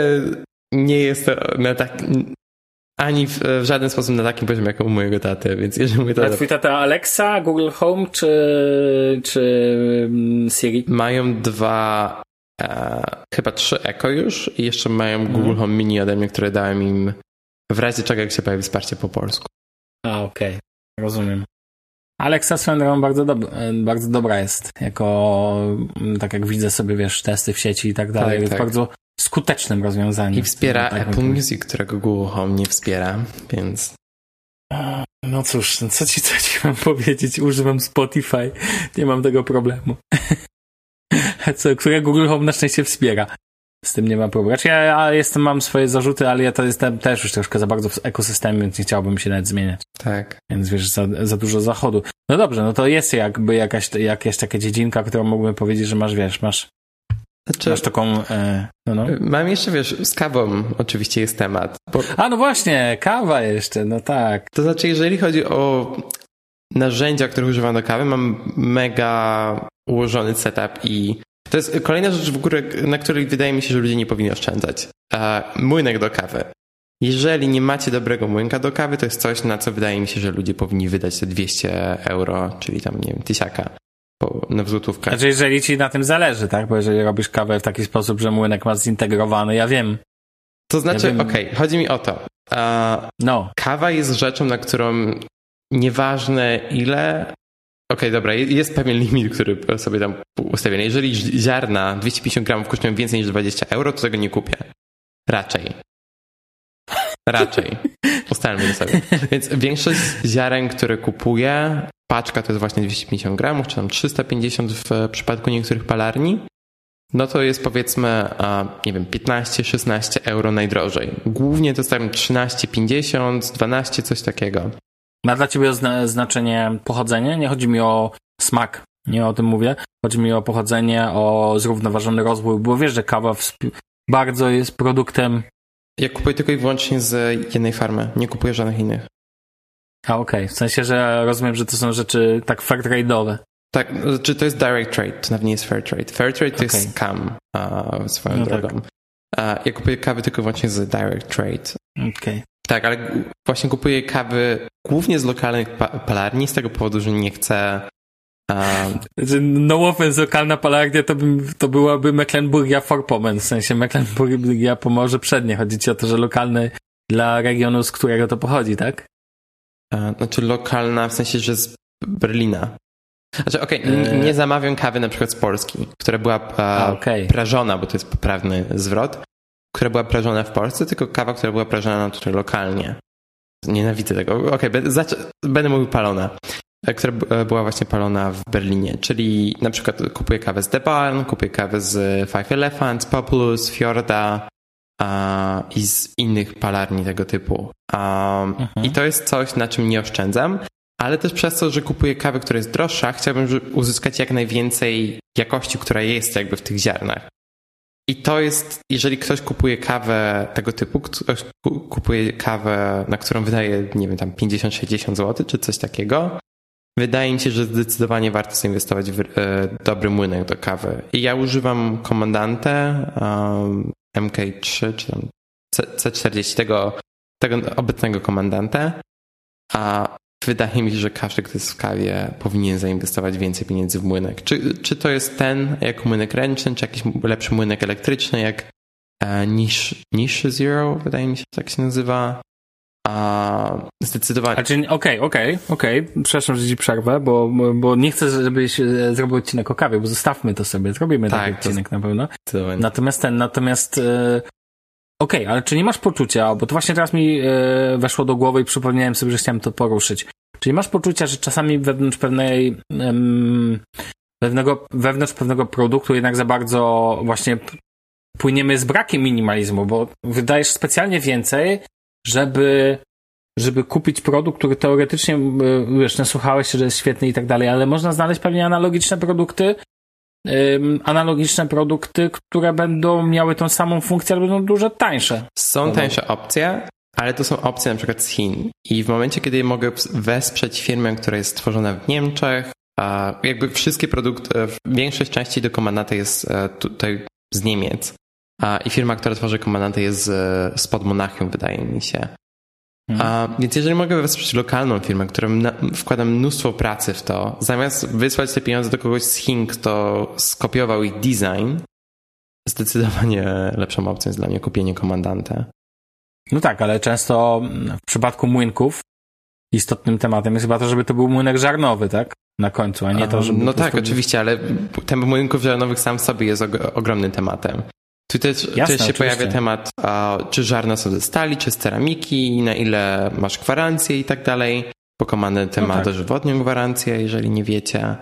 nie jest to na tak, ani w, w, żaden sposób na takim poziomie jak u mojego taty, więc jeżeli mój tata... A twój tata Alexa, Google Home czy, czy mm, Siri? Mają dwa, e, chyba trzy Echo już i jeszcze mają mhm. Google Home Mini ode mnie, które dałem im w razie czego, jak się pojawi wsparcie po polsku. A, okej. Okay. Rozumiem. Alexa swoją bardzo, dob bardzo dobra jest. Jako, mm, tak jak widzę sobie, wiesz, testy w sieci i tak dalej. Tak, tak. bardzo skutecznym rozwiązaniem. I wspiera tak Apple Music, którego Google Home nie wspiera, więc... No cóż, no co ci, co ci mam powiedzieć? Używam Spotify, nie mam tego problemu. co, które Google Home na szczęście wspiera. Z tym nie ma problemu. Znaczy ja, ja jestem, mam swoje zarzuty, ale ja to jestem też już troszkę za bardzo w ekosystemie, więc nie chciałbym się nawet zmieniać. Tak. Więc wiesz, za, za dużo zachodu. No dobrze, no to jest jakby jakaś, jakaś taka dziedzinka, którą mógłbym powiedzieć, że masz, wiesz, masz Znaczy, Masz taką... E, no, no. Mam jeszcze, wiesz, z kawą oczywiście jest temat. Bo... A no właśnie, kawa jeszcze, no tak. To znaczy, jeżeli chodzi o narzędzia, których używam do kawy, mam mega ułożony setup i to jest kolejna rzecz, w górę, na której wydaje mi się, że ludzie nie powinni oszczędzać. E, młynek do kawy. Jeżeli nie macie dobrego młynka do kawy, to jest coś, na co wydaje mi się, że ludzie powinni wydać te 200 euro, czyli tam, nie wiem, tysiaka po, na złotówkę. Znaczy, jeżeli ci na tym zależy, tak? Bo jeżeli robisz kawę w taki sposób, że młynek ma zintegrowany, ja wiem. To znaczy, ja okej, okay, chodzi mi o to. Uh, no. Kawa jest rzeczą, na którą nieważne ile. Okej, okay, dobra, jest pewien limit, który sobie tam ustawiony. Jeżeli ziarna 250 gramów kosztują więcej niż 20 euro, to tego nie kupię. Raczej. Raczej. Ustalmy sobie. Więc większość ziaren, które kupuję, paczka to jest właśnie 250 gramów, czy tam 350 w przypadku niektórych palarni, no to jest powiedzmy, nie wiem, 15-16 euro najdrożej. Głównie to jest tam 13,50, 12, coś takiego. Ma dla ciebie znaczenie pochodzenie? Nie chodzi mi o smak, nie o tym mówię. Chodzi mi o pochodzenie, o zrównoważony rozwój, bo wiesz, że kawa bardzo jest produktem ja kupuję tylko i wyłącznie z jednej farmy. Nie kupuję żadnych innych. A okej, okay. w sensie, że rozumiem, że to są rzeczy tak fair trade'owe. Tak, czy to jest direct trade, to nawet nie jest fair trade. Fair trade to okay. jest scam uh, swoją no drogą. Tak. Uh, ja kupuję kawy tylko wyłącznie z direct trade. Okej. Okay. Tak, ale właśnie kupuję kawy głównie z lokalnych pa palarni z tego powodu, że nie chcę um, no offense, lokalna palarnia to, by, to byłaby Mecklenburgia Vorpommern, w sensie Mecklenburgia Pomorze Przednie. Chodzi ci o to, że lokalny dla regionu, z którego to pochodzi, tak? Znaczy lokalna w sensie, że z Berlina. Znaczy, okej, okay, nie zamawiam kawy na przykład z Polski, która była A, okay. prażona, bo to jest poprawny zwrot, która była prażona w Polsce, tylko kawa, która była prażona tutaj lokalnie. Nienawidzę tego. Okej, okay, będę mówił palona. E, która e, była właśnie palona w Berlinie. Czyli na przykład kupuję kawę z The Barn, kupuję kawę z Five Elephants, Populus, Fjorda i z innych palarni tego typu. mhm. I to jest coś, na czym nie oszczędzam, ale też przez to, że kupuję kawę, która jest droższa, chciałbym uzyskać jak najwięcej jakości, która jest jakby w tych ziarnach. I to jest, jeżeli ktoś kupuje kawę tego typu, ktoś kupuje kawę, na którą wydaje, nie wiem, tam 50-60 zł, czy coś takiego, Wydaje mi się, że zdecydowanie warto zainwestować w e, dobry młynek do kawy. I ja używam komandantę um, MK3 czy tam C40, tego, tego obecnego komandantę, a wydaje mi się, że każdy, kto jest w kawie, powinien zainwestować więcej pieniędzy w młynek. Czy, czy to jest ten jak młynek ręczny, czy jakiś lepszy młynek elektryczny, jak e, niż, Zero, wydaje mi się, tak się nazywa. A zdecydowanie. Okej, okej, okej, okej. Przepraszam, że ci przerwę, bo, bo nie chcę, żebyś e, zrobił odcinek o kawie, bo zostawmy to sobie. Zrobimy tak, taki odcinek na pewno. Natomiast ten, natomiast e, Okej, okay, ale czy nie masz poczucia, bo to właśnie teraz mi e, weszło do głowy i przypomniałem sobie, że chciałem to poruszyć. Czy nie masz poczucia, że czasami wewnątrz pewnej pewnego, wewnątrz pewnego produktu jednak za bardzo właśnie płyniemy z brakiem minimalizmu, bo wydajesz specjalnie więcej, żeby, żeby kupić produkt, który teoretycznie, wiesz, nasłuchałeś się, że jest świetny i tak dalej, ale można znaleźć pewnie analogiczne produkty, analogiczne produkty, które będą miały tą samą funkcję, ale będą dużo tańsze. Są tańsze opcje, ale to są opcje na przykład z Chin. I w momencie, kiedy mogę wesprzeć firmę, która jest stworzona w Niemczech, a jakby wszystkie produkty, większość części do komandaty jest e, tutaj z Niemiec. I firma, która tworzy komandantę jest z, pod Monachium, wydaje mi się. A, więc jeżeli mogę wesprzeć lokalną firmę, która wkłada mnóstwo pracy w to, zamiast wysłać te pieniądze do kogoś z Chin, kto skopiował ich design, zdecydowanie lepszą opcją jest dla mnie kupienie komandanta. No tak, ale często w przypadku młynków istotnym tematem jest chyba to, żeby to był młynek żarnowy, tak? Na końcu, a nie to, żeby... No tak, oczywiście, ale temat młynków żarnowych sam w sobie jest ogromnym tematem. Tu też, Jasne, też się oczywiście. pojawia temat, a, czy żarne są ze stali, czy z ceramiki, na ile masz gwarancję i tak dalej. Pokomany temat no tak. dożywotnią gwarancję, jeżeli nie wiecie.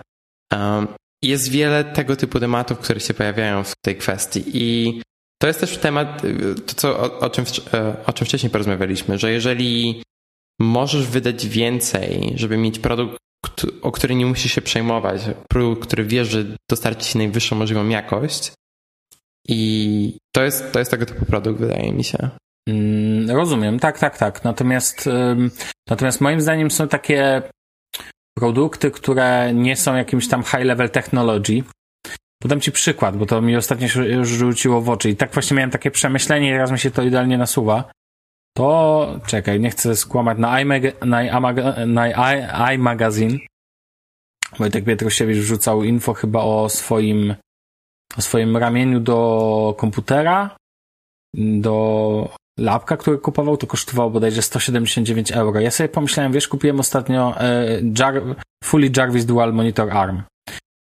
Um, jest wiele tego typu tematów, które się pojawiają w tej kwestii i to jest też temat, to co, o, o, czym, e, o czym wcześniej porozmawialiśmy, że jeżeli możesz wydać więcej, żeby mieć produkt, o który nie musisz się przejmować, produkt, który wiesz, że dostarczy ci najwyższą możliwą jakość, I to jest, to jest tego typu produkt, wydaje mi się. Mm, rozumiem, tak, tak, tak. Natomiast, natomiast moim zdaniem są takie produkty, które nie są jakimś tam high level technology. Podam ci przykład, bo to mi ostatnio już rzuciło w oczy i tak właśnie miałem takie przemyślenie i teraz mi się to idealnie nasuwa. To, czekaj, nie chcę skłamać, na iMagazine Wojtek Pietrusiewicz wrzucał info chyba o swoim o swoim ramieniu do komputera, do lapka, który kupował, to kosztowało bodajże 179 euro. Ja sobie pomyślałem, wiesz, kupiłem ostatnio e, Jar Fully Jarvis Dual Monitor ARM.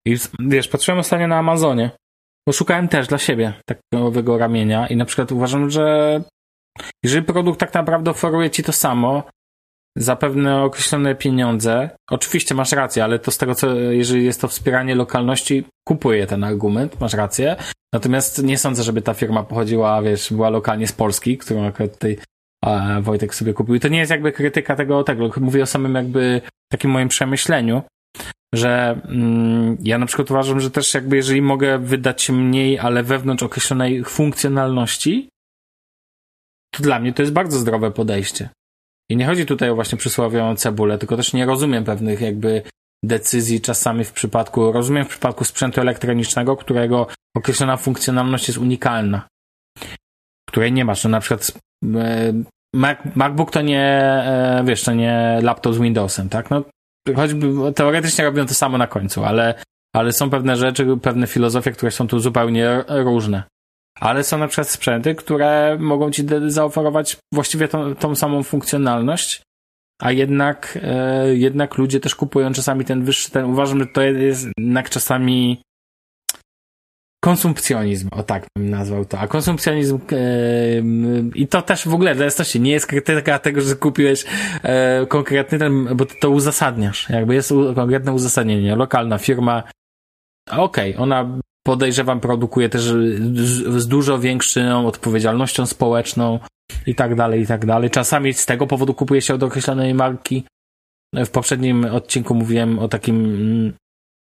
I wiesz, patrzyłem ostatnio na Amazonie, bo szukałem też dla siebie takiego ramienia i na przykład uważam, że jeżeli produkt tak naprawdę oferuje ci to samo, za pewne określone pieniądze. Oczywiście masz rację, ale to z tego co, jeżeli jest to wspieranie lokalności, kupuję ten argument, masz rację. Natomiast nie sądzę, żeby ta firma pochodziła, wiesz, była lokalnie z Polski, którą akurat tutaj Wojtek sobie kupił. I to nie jest jakby krytyka tego, tego. Mówię o samym jakby takim moim przemyśleniu, że mm, ja na przykład uważam, że też jakby jeżeli mogę wydać mniej, ale wewnątrz określonej funkcjonalności, to dla mnie to jest bardzo zdrowe podejście. I nie chodzi tutaj o właśnie przysłowiową cebulę, tylko też nie rozumiem pewnych jakby decyzji czasami w przypadku, rozumiem w przypadku sprzętu elektronicznego, którego określona funkcjonalność jest unikalna, której nie masz. No na przykład e, Mac, MacBook to nie, e, wiesz, to nie laptop z Windowsem, tak? No, choćby teoretycznie robią to samo na końcu, ale, ale są pewne rzeczy, pewne filozofie, które są tu zupełnie różne ale są na przykład sprzęty, które mogą ci zaoferować właściwie tą, tą samą funkcjonalność, a jednak, e, jednak ludzie też kupują czasami ten wyższy, ten, uważam, że to jest jednak czasami konsumpcjonizm, o tak bym nazwał to. A konsumpcjonizm e, i to też w ogóle dla jasności nie jest krytyka tego, że kupiłeś e, konkretny ten, bo ty to uzasadniasz. Jakby jest u, konkretne uzasadnienie. Lokalna firma, okej, okay, ona podejrzewam, produkuje też z, z dużo większą odpowiedzialnością społeczną i tak dalej, i tak dalej. Czasami z tego powodu kupuje się od określonej marki. W poprzednim odcinku mówiłem o takim mm,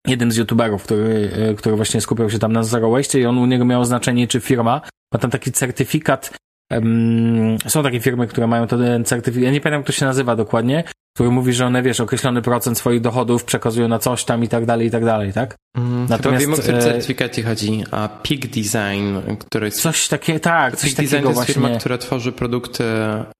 jednym z youtuberów, który, e, który właśnie skupiał się tam na zero waste i on u niego miał znaczenie, czy firma ma tam taki certyfikat um, są takie firmy, które mają ten certyfikat, ja nie pamiętam, jak to się nazywa dokładnie, który mówi, że one, wiesz, określony procent swoich dochodów przekazują na coś tam i tak dalej, i tak dalej, tak? Mm, Natomiast, wiem, o który e, certyfikat ci chodzi, a Peak Design, który jest... Coś takiego, tak, coś Peak takiego Design to jest właśnie. firma, która tworzy produkty,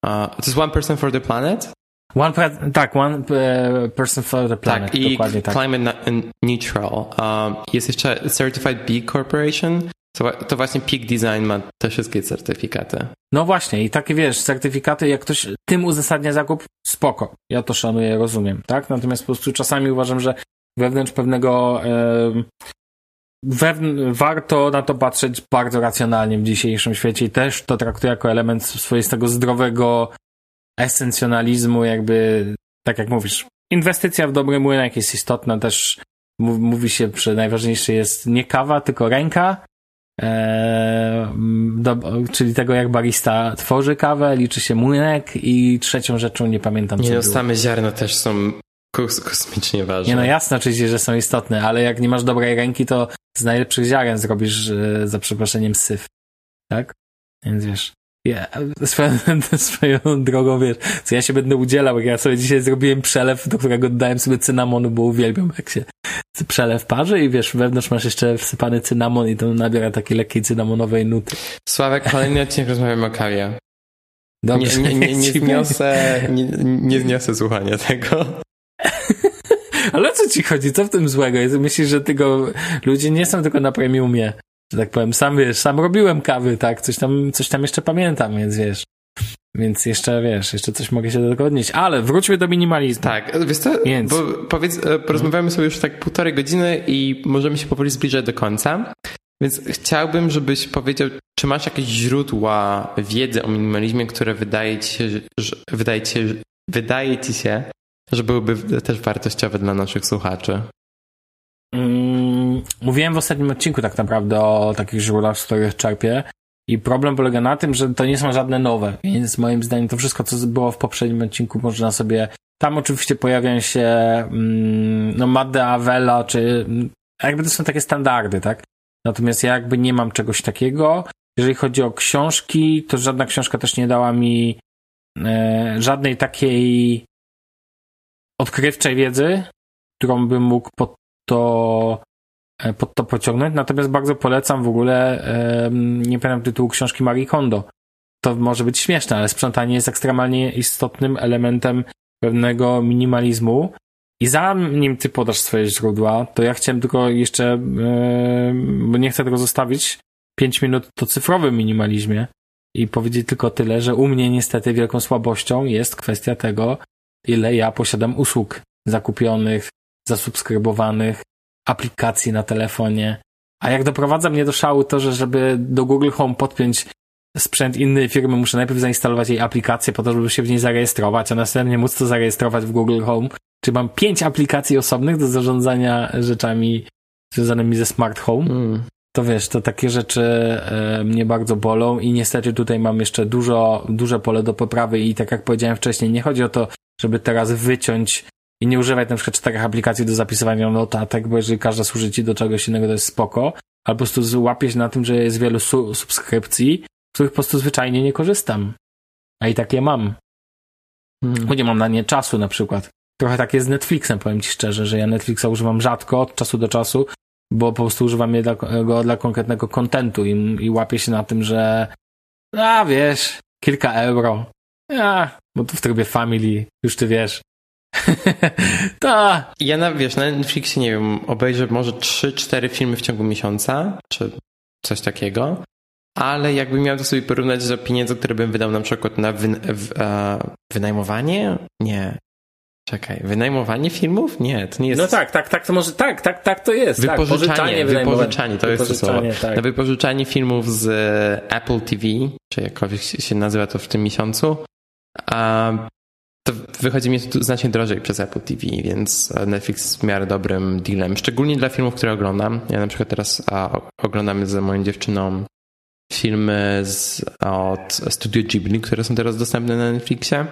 uh, to jest One Person for the Planet? One, tak, One e, Person for the Planet, tak, dokładnie i tak. Climate Neutral. Um, jest jeszcze Certified B Corporation, to, to właśnie Peak Design ma te wszystkie certyfikaty. No właśnie, i takie wiesz, certyfikaty, jak ktoś tym uzasadnia zakup, spoko. Ja to szanuję, rozumiem, tak? Natomiast po prostu czasami uważam, że wewnątrz pewnego. Yy, warto na to patrzeć bardzo racjonalnie w dzisiejszym świecie i też to traktuję jako element swoistego zdrowego esencjonalizmu, jakby, tak jak mówisz, inwestycja w dobry młynek jest istotna też. Mówi się, że najważniejsze jest nie kawa, tylko ręka, do, czyli tego, jak barista tworzy kawę, liczy się młynek i trzecią rzeczą, nie pamiętam nie co no, było. same ziarna też są kos kosmicznie ważne. Nie no, jasne oczywiście, że są istotne, ale jak nie masz dobrej ręki, to z najlepszych ziaren zrobisz, e, za przeproszeniem, syf. Tak? Więc wiesz. Ja, swoją, swoją drogą, wiesz, co ja się będę udzielał, jak ja sobie dzisiaj zrobiłem przelew, do którego dodałem sobie cynamonu, bo uwielbiam, jak się przelew parzy i wiesz, wewnątrz masz jeszcze wsypany cynamon i to nabiera takiej lekkiej cynamonowej nuty. Sławek, kolejny odcinek rozmawiamy o kawie. Dobrze. Nie, nie, nie, nie zniosę, nie, nie zniosę słuchania tego. Ale o co ci chodzi? Co w tym złego? Myślisz, że tego ludzie nie są tylko na premiumie że tak powiem, sam wiesz, sam robiłem kawy, tak, coś tam, coś tam jeszcze pamiętam, więc wiesz. Więc jeszcze, wiesz, jeszcze coś mogę się do tego odnieść. Ale wróćmy do minimalizmu. Tak, wiesz co, Więc... bo powiedz, e, porozmawiamy sobie już tak półtorej godziny i możemy się powoli zbliżać do końca. Więc chciałbym, żebyś powiedział, czy masz jakieś źródła wiedzy o minimalizmie, które wydaje ci się, że, wydaje ci, wydaje ci się, że byłyby też wartościowe dla naszych słuchaczy? Mm, mówiłem w ostatnim odcinku tak naprawdę o takich źródłach, z których czerpię. I problem polega na tym, że to nie są żadne nowe, więc moim zdaniem to wszystko, co było w poprzednim odcinku, można sobie. Tam oczywiście pojawiają się mm, no, Madde Avella, czy jakby to są takie standardy, tak? Natomiast ja jakby nie mam czegoś takiego. Jeżeli chodzi o książki, to żadna książka też nie dała mi e, żadnej takiej odkrywczej wiedzy, którą bym mógł pod to, e, pod to pociągnąć. Natomiast bardzo polecam w ogóle, nie pamiętam tytułu książki Marie Kondo. To może być śmieszne, ale sprzątanie jest ekstremalnie istotnym elementem pewnego minimalizmu. I zanim ty podasz swoje źródła, to ja chciałem tylko jeszcze, bo nie chcę tego zostawić, 5 minut to cyfrowym minimalizmie i powiedzieć tylko tyle, że u mnie niestety wielką słabością jest kwestia tego, ile ja posiadam usług zakupionych, zasubskrybowanych, aplikacji na telefonie. A jak doprowadza mnie do szału to, że żeby do Google Home podpiąć sprzęt innej firmy, muszę najpierw zainstalować jej aplikację po to, żeby się w niej zarejestrować, a następnie móc to zarejestrować w Google Home. Czy mam pięć aplikacji osobnych do zarządzania rzeczami związanymi ze smart home? Mm. To wiesz, to takie rzeczy e, mnie bardzo bolą i niestety tutaj mam jeszcze dużo, duże pole do poprawy i tak jak powiedziałem wcześniej, nie chodzi o to, żeby teraz wyciąć i nie używać na przykład czterech aplikacji do zapisywania notatek, bo jeżeli każda służy ci do czegoś innego, to jest spoko, albo po prostu łapię się na tym, że jest wielu su subskrypcji, z których po prostu zwyczajnie nie korzystam. A i takie mam. Hmm. Bo nie mam na nie czasu na przykład. Trochę tak jest z Netflixem, powiem ci szczerze, że ja Netflixa używam rzadko, od czasu do czasu, bo po prostu używam je dla, go dla konkretnego kontentu i, i łapię się na tym, że a wiesz, kilka euro. A, bo to w trybie family, już ty wiesz. Ta. Ja na, wiesz, na Netflixie, nie wiem, obejrzę może 3-4 filmy w ciągu miesiąca, czy coś takiego, ale jakbym miał to sobie porównać do pieniędzy, które bym wydał na przykład na w, e, wynajmowanie? Nie. Czekaj, wynajmowanie filmów? Nie, to nie jest. No tak, tak, tak, to może tak, tak, tak to jest. Tak, wypożyczanie, tak, wypożyczanie, to jest to słowo. Tak. Na wypożyczanie filmów z Apple TV, czy jakkolwiek się nazywa to w tym miesiącu, a to wychodzi mi znacznie drożej przez Apple TV, więc Netflix jest w miarę dobrym dealem, szczególnie dla filmów, które oglądam. Ja na przykład teraz a, oglądamy z moją dziewczyną filmy z, od Studio Ghibli, które są teraz dostępne na Netflixie.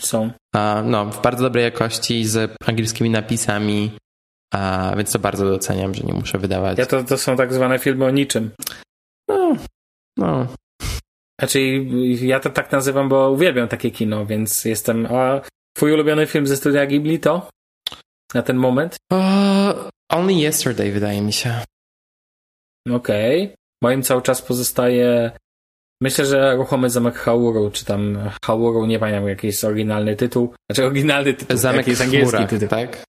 Są. A, no, w bardzo dobrej jakości, z angielskimi napisami, a, więc to bardzo doceniam, że nie muszę wydawać. Ja to, to są tak zwane filmy o niczym. No, no. Znaczy, ja to tak nazywam, bo uwielbiam takie kino, więc jestem. A twój ulubiony film ze studia Ghibli to? Na ten moment? Uh, only Yesterday, wydaje mi się. Okej. Okay. Moim cały czas pozostaje. Myślę, że Ruchomy Zamek Hauru, czy tam Hauru, nie pamiętam jaki jest oryginalny tytuł. Znaczy oryginalny tytuł, Zamek jest angielski chmurach, tytuł. tak?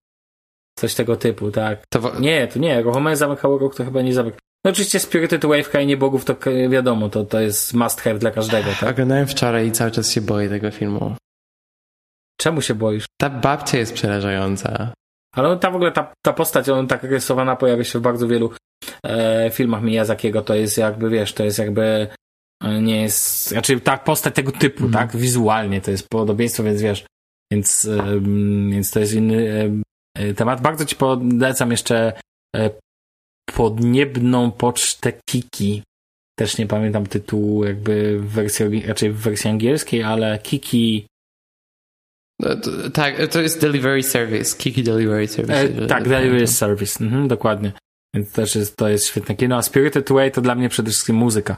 Coś tego typu, tak. To... Nie, to nie, Ruchomy Zamek Hauru to chyba nie Zamek. No oczywiście Spirited Away w Krainie Bogów to wiadomo, to, to jest must have dla każdego, tak? Oglądałem wczoraj i cały czas się boję tego filmu. Czemu się boisz? Ta babcia jest przerażająca. Ale ta w ogóle, ta, ta postać, on tak rysowana pojawia się w bardzo wielu e, filmach Miyazakiego, to jest jakby, wiesz, to jest jakby e, nie jest, znaczy ta postać tego typu, mm. tak, wizualnie to jest podobieństwo, więc wiesz, więc, e, więc to jest inny temat. Bardzo ci polecam jeszcze e, podniebną pocztę Kiki. Też nie pamiętam tytułu jakby w wersji, raczej w wersji angielskiej, ale Kiki no, tak, to jest Delivery Service, Kiki Delivery Service. E, tak, Delivery Service, mhm, dokładnie. Więc też jest, to jest świetne kino. A Spirited Away to dla mnie przede wszystkim muzyka.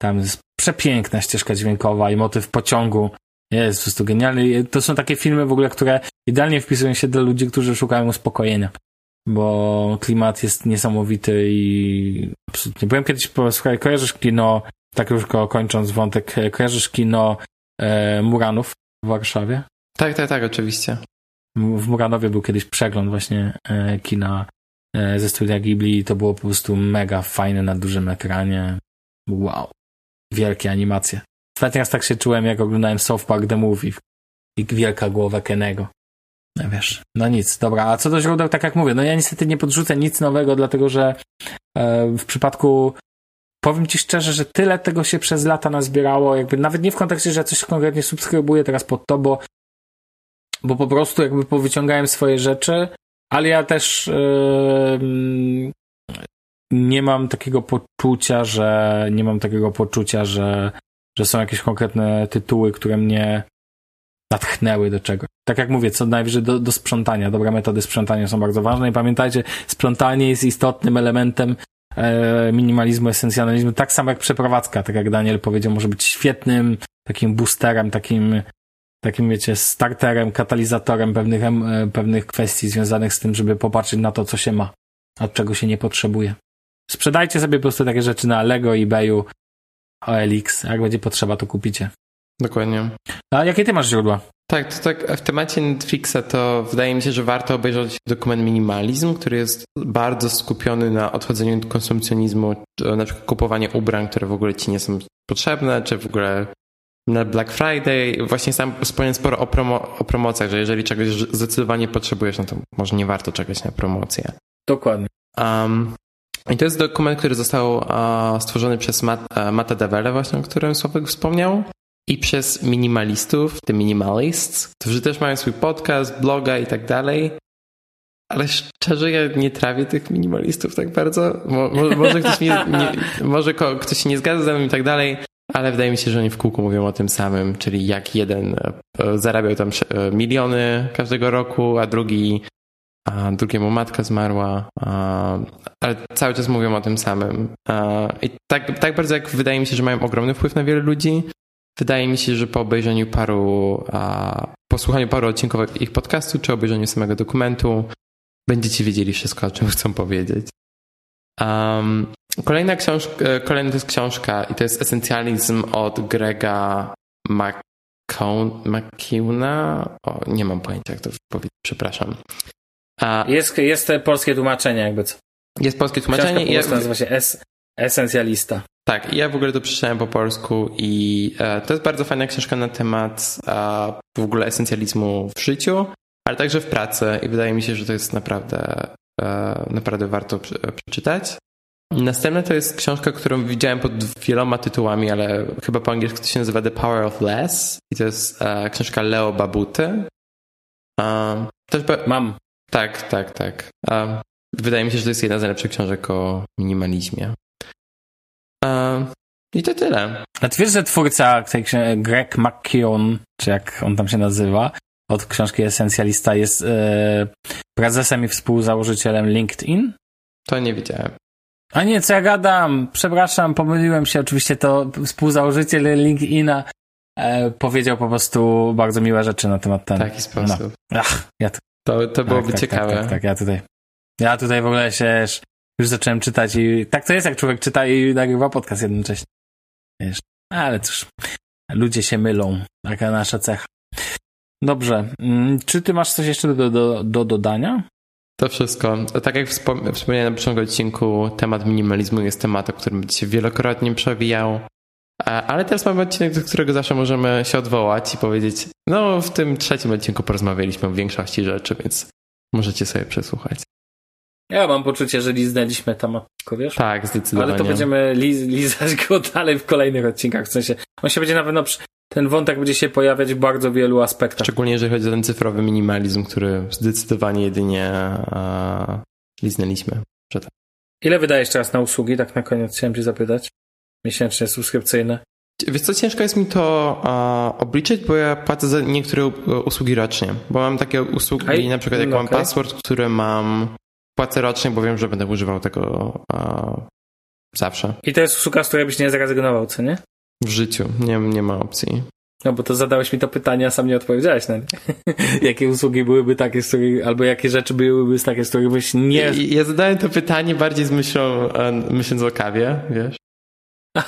Tam jest przepiękna ścieżka dźwiękowa i motyw pociągu. Jest po prostu genialny. To są takie filmy w ogóle, które idealnie wpisują się dla ludzi, którzy szukają uspokojenia. Bo klimat jest niesamowity i absolutnie. Byłem kiedyś, słuchaj, kojarzysz kino, tak już go kończąc wątek, kojarzysz kino e, Muranów w Warszawie? Tak, tak, tak, oczywiście. W Muranowie był kiedyś przegląd właśnie e, kina E, ze studia Ghibli i to było po prostu mega fajne na dużym ekranie. Wow. Wielkie animacje. Ostatni raz tak się czułem, jak oglądałem South Park The Movie i wielka głowa Kenego. No wiesz, no nic, dobra. A co do źródeł, tak jak mówię, no ja niestety nie podrzucę nic nowego, dlatego że e, w przypadku powiem ci szczerze, że tyle tego się przez lata nazbierało, jakby nawet nie w kontekście, że coś konkretnie subskrybuję teraz pod to, bo, bo po prostu jakby powyciągałem swoje rzeczy ale ja też yy, nie mam takiego poczucia, że nie mam takiego poczucia, że, że są jakieś konkretne tytuły, które mnie natchnęły do czego. Tak jak mówię, co najwyżej do, do sprzątania. Dobre metody sprzątania są bardzo ważne i pamiętajcie, sprzątanie jest istotnym elementem e, minimalizmu, esencjonalizmu, tak samo jak przeprowadzka, tak jak Daniel powiedział, może być świetnym takim boosterem, takim, takim wiecie, starterem, katalizatorem pewnych, e, pewnych kwestii związanych z tym, żeby popatrzeć na to, co się ma, a czego się nie potrzebuje. Sprzedajcie sobie po prostu takie rzeczy na Lego, eBayu, OLX, jak będzie potrzeba, to kupicie. Dokładnie. A jakie ty masz źródła? Tak, to tak w temacie Netflixa to wydaje mi się, że warto obejrzeć dokument Minimalizm, który jest bardzo skupiony na odchodzeniu od konsumpcjonizmu, na przykład kupowanie ubrań, które w ogóle ci nie są potrzebne, czy w ogóle na Black Friday. Właśnie sam wspomniałem sporo o, promo, o promocjach, że jeżeli czegoś zdecydowanie potrzebujesz, no to może nie warto czekać na promocję. Dokładnie. Um, i to jest dokument, który został uh, stworzony przez Matt, uh, Matta Devele właśnie, o którym Sławek wspomniał i przez minimalistów, the minimalists, którzy też mają swój podcast, bloga i tak dalej. Ale szczerze, ja nie trawię tych minimalistów tak bardzo. Mo, mo, może, ktoś nie, nie, może ktoś się nie zgadza ze mną i tak dalej, ale wydaje mi się, że oni w kółku mówią o tym samym, czyli jak jeden e, zarabiał tam e, miliony każdego roku, a drugi a drugiemu matka zmarła, a, ale cały czas mówią o tym samym. A, I tak, tak bardzo jak wydaje mi się, że mają ogromny wpływ na wiele ludzi, wydaje mi się, że po obejrzeniu paru, posłuchaniu paru odcinków ich podcastu, czy obejrzeniu samego dokumentu, będziecie wiedzieli wszystko, o czym chcą powiedzieć. Um, kolejna książka, kolejna to jest książka i to jest Esencjalizm od Grega McKeuna. O, nie mam pojęcia, jak to powiedzieć, przepraszam. A, jest, jest polskie tłumaczenie jakby co. Jest polskie tłumaczenie. Książka po ja, nazywa się es, Esencjalista. Tak, ja w ogóle to przeczytałem po polsku i e, to jest bardzo fajna książka na temat e, w ogóle esencjalizmu w życiu, ale także w pracy i wydaje mi się, że to jest naprawdę, e, naprawdę warto przeczytać. Następna to jest książka, którą widziałem pod wieloma tytułami, ale chyba po angielsku to się nazywa The Power of Less i to jest e, książka Leo Babuty. Też Mam. Tak, tak, tak. wydaje mi się, że to jest jedna z najlepszych książek o minimalizmie. I to tyle. A ty wiesz, że twórca tej książki, Greg McKeown, czy jak on tam się nazywa, od książki Esencjalista jest e, prezesem i współzałożycielem LinkedIn? To nie wiedziałem. A nie, co ja gadam? Przepraszam, pomyliłem się. Oczywiście to współzałożyciel LinkedIna e, powiedział po prostu bardzo miłe rzeczy na temat ten. W taki sposób. No. Ach, ja to, to, to byłoby tak, tak, ciekawe. Tak, tak, tak, ja tutaj. Ja tutaj w ogóle się już zacząłem czytać i tak to jest, jak człowiek czyta i nagrywa podcast jednocześnie. Wiesz, ale cóż, ludzie się mylą. Taka nasza cecha. Dobrze. Mm, czy ty masz coś jeszcze do, do, do dodania? To wszystko. Tak jak wspomniałem na początku odcinku, temat minimalizmu jest tematem, którym się wielokrotnie przewijał. Ale teraz mamy odcinek, do którego zawsze możemy się odwołać i powiedzieć, no w tym trzecim odcinku porozmawialiśmy o większości rzeczy, więc możecie sobie przesłuchać. Ja mam poczucie, że liznęliśmy temat, wiesz? Tak, zdecydowanie. Ale to będziemy liz lizać go dalej w kolejnych odcinkach, w sensie on się będzie na pewno, ten wątek będzie się pojawiać w bardzo wielu aspektach. Szczególnie jeżeli chodzi o ten cyfrowy minimalizm, który zdecydowanie jedynie a, liznęliśmy. Że tak. Ile wydajesz teraz na usługi, tak na koniec chciałem cię zapytać? Miesięcznie subskrypcyjne? Wiesz co, ciężko jest mi to obliczyć, bo ja płacę za niektóre usługi rocznie, bo mam takie usługi, Hej? na przykład jak no, mam okay. password, które mam płacę rocznie, bo wiem, że będę używał tego a, zawsze. I to jest usługa, z której byś nie zrezygnował, co nie? W życiu. Nie, nie ma opcji. No bo to zadałeś mi to pytanie, a sam nie odpowiedziałeś na nie. jakie usługi byłyby takie, z których, albo jakie rzeczy byłyby takie, z których byś nie... Ja, ja zadałem to pytanie bardziej z myślą, myśląc o kawie, wiesz?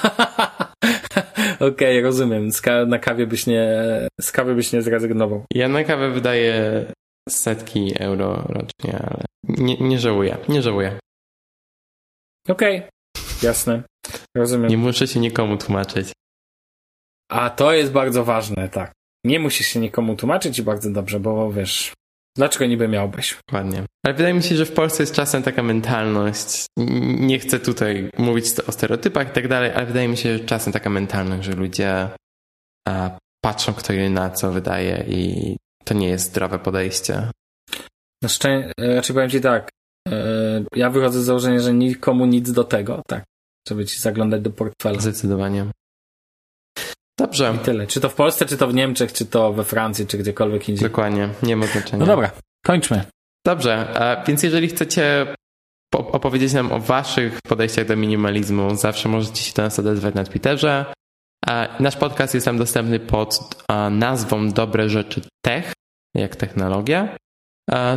Okej, okay, rozumiem. Na kawie byś nie, z kawy byś nie zrezygnował. Ja na kawę wydaję setki euro rocznie, ale nie, nie żałuję, nie żałuję. Okej, okay. jasne, rozumiem. Nie muszę się nikomu tłumaczyć. A to jest bardzo ważne, tak. Nie musisz się nikomu tłumaczyć i bardzo dobrze, bo wiesz, dlaczego niby miałbyś? Dokładnie. Ale wydaje mi się, że w Polsce jest czasem taka mentalność, nie chcę tutaj mówić o stereotypach i tak dalej, ale wydaje mi się, że czasem taka mentalność, że ludzie patrzą kto ile na co wydaje i to nie jest zdrowe podejście. Na szczęście, raczej powiem ci tak, e, ja wychodzę z założenia, że nikomu nic do tego, tak, żeby ci zaglądać do portfela. Zdecydowanie. Dobrze. I tyle. Czy to w Polsce, czy to w Niemczech, czy to we Francji, czy gdziekolwiek indziej. Dokładnie, nie ma znaczenia. No dobra, kończmy. Dobrze, więc jeżeli chcecie opowiedzieć nam o waszych podejściach do minimalizmu, zawsze możecie się do nas odezwać na Twitterze. Nasz podcast jest tam dostępny pod nazwą Dobre Rzeczy Tech, jak technologia.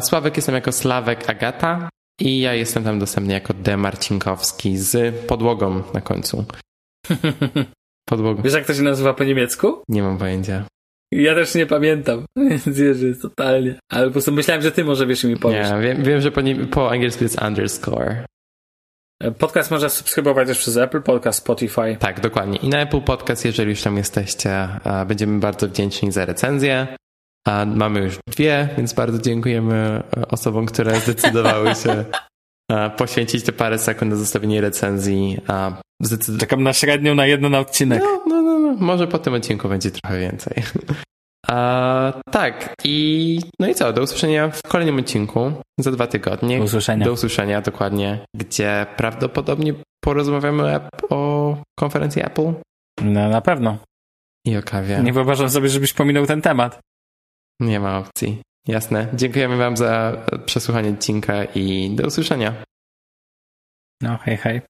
Sławek jestem jako Sławek Agata i ja jestem tam dostępny jako D. Marcinkowski z podłogą na końcu. Podłogą. Wiesz jak to się nazywa po niemiecku? Nie mam pojęcia. Ja też nie pamiętam, więc wiesz, totalnie. Ale po prostu myślałem, że ty może wiesz mi powiesz. Nie, wiem, wiem że po, po angielsku jest underscore. Podcast można subskrybować też przez Apple Podcast, Spotify. Tak, dokładnie. I na Apple Podcast, jeżeli już tam jesteście, będziemy bardzo wdzięczni za recenzję. Mamy już dwie, więc bardzo dziękujemy e, osobom, które zdecydowały się poświęcić te parę sekund na zostawienie recenzji. Zdecyd... Czekam na średnią na jeden odcinek. No, no, no, no. Może po tym odcinku będzie trochę więcej. A, tak, i no i co? Do usłyszenia w kolejnym odcinku za dwa tygodnie. Do usłyszenia. Do usłyszenia, dokładnie, gdzie prawdopodobnie porozmawiamy o konferencji Apple. No, na pewno. I o kawie. Nie wyobrażam sobie, żebyś pominął ten temat. Nie ma opcji. Jasne. Dziękujemy Wam za przesłuchanie odcinka i do usłyszenia. No, hej, hej.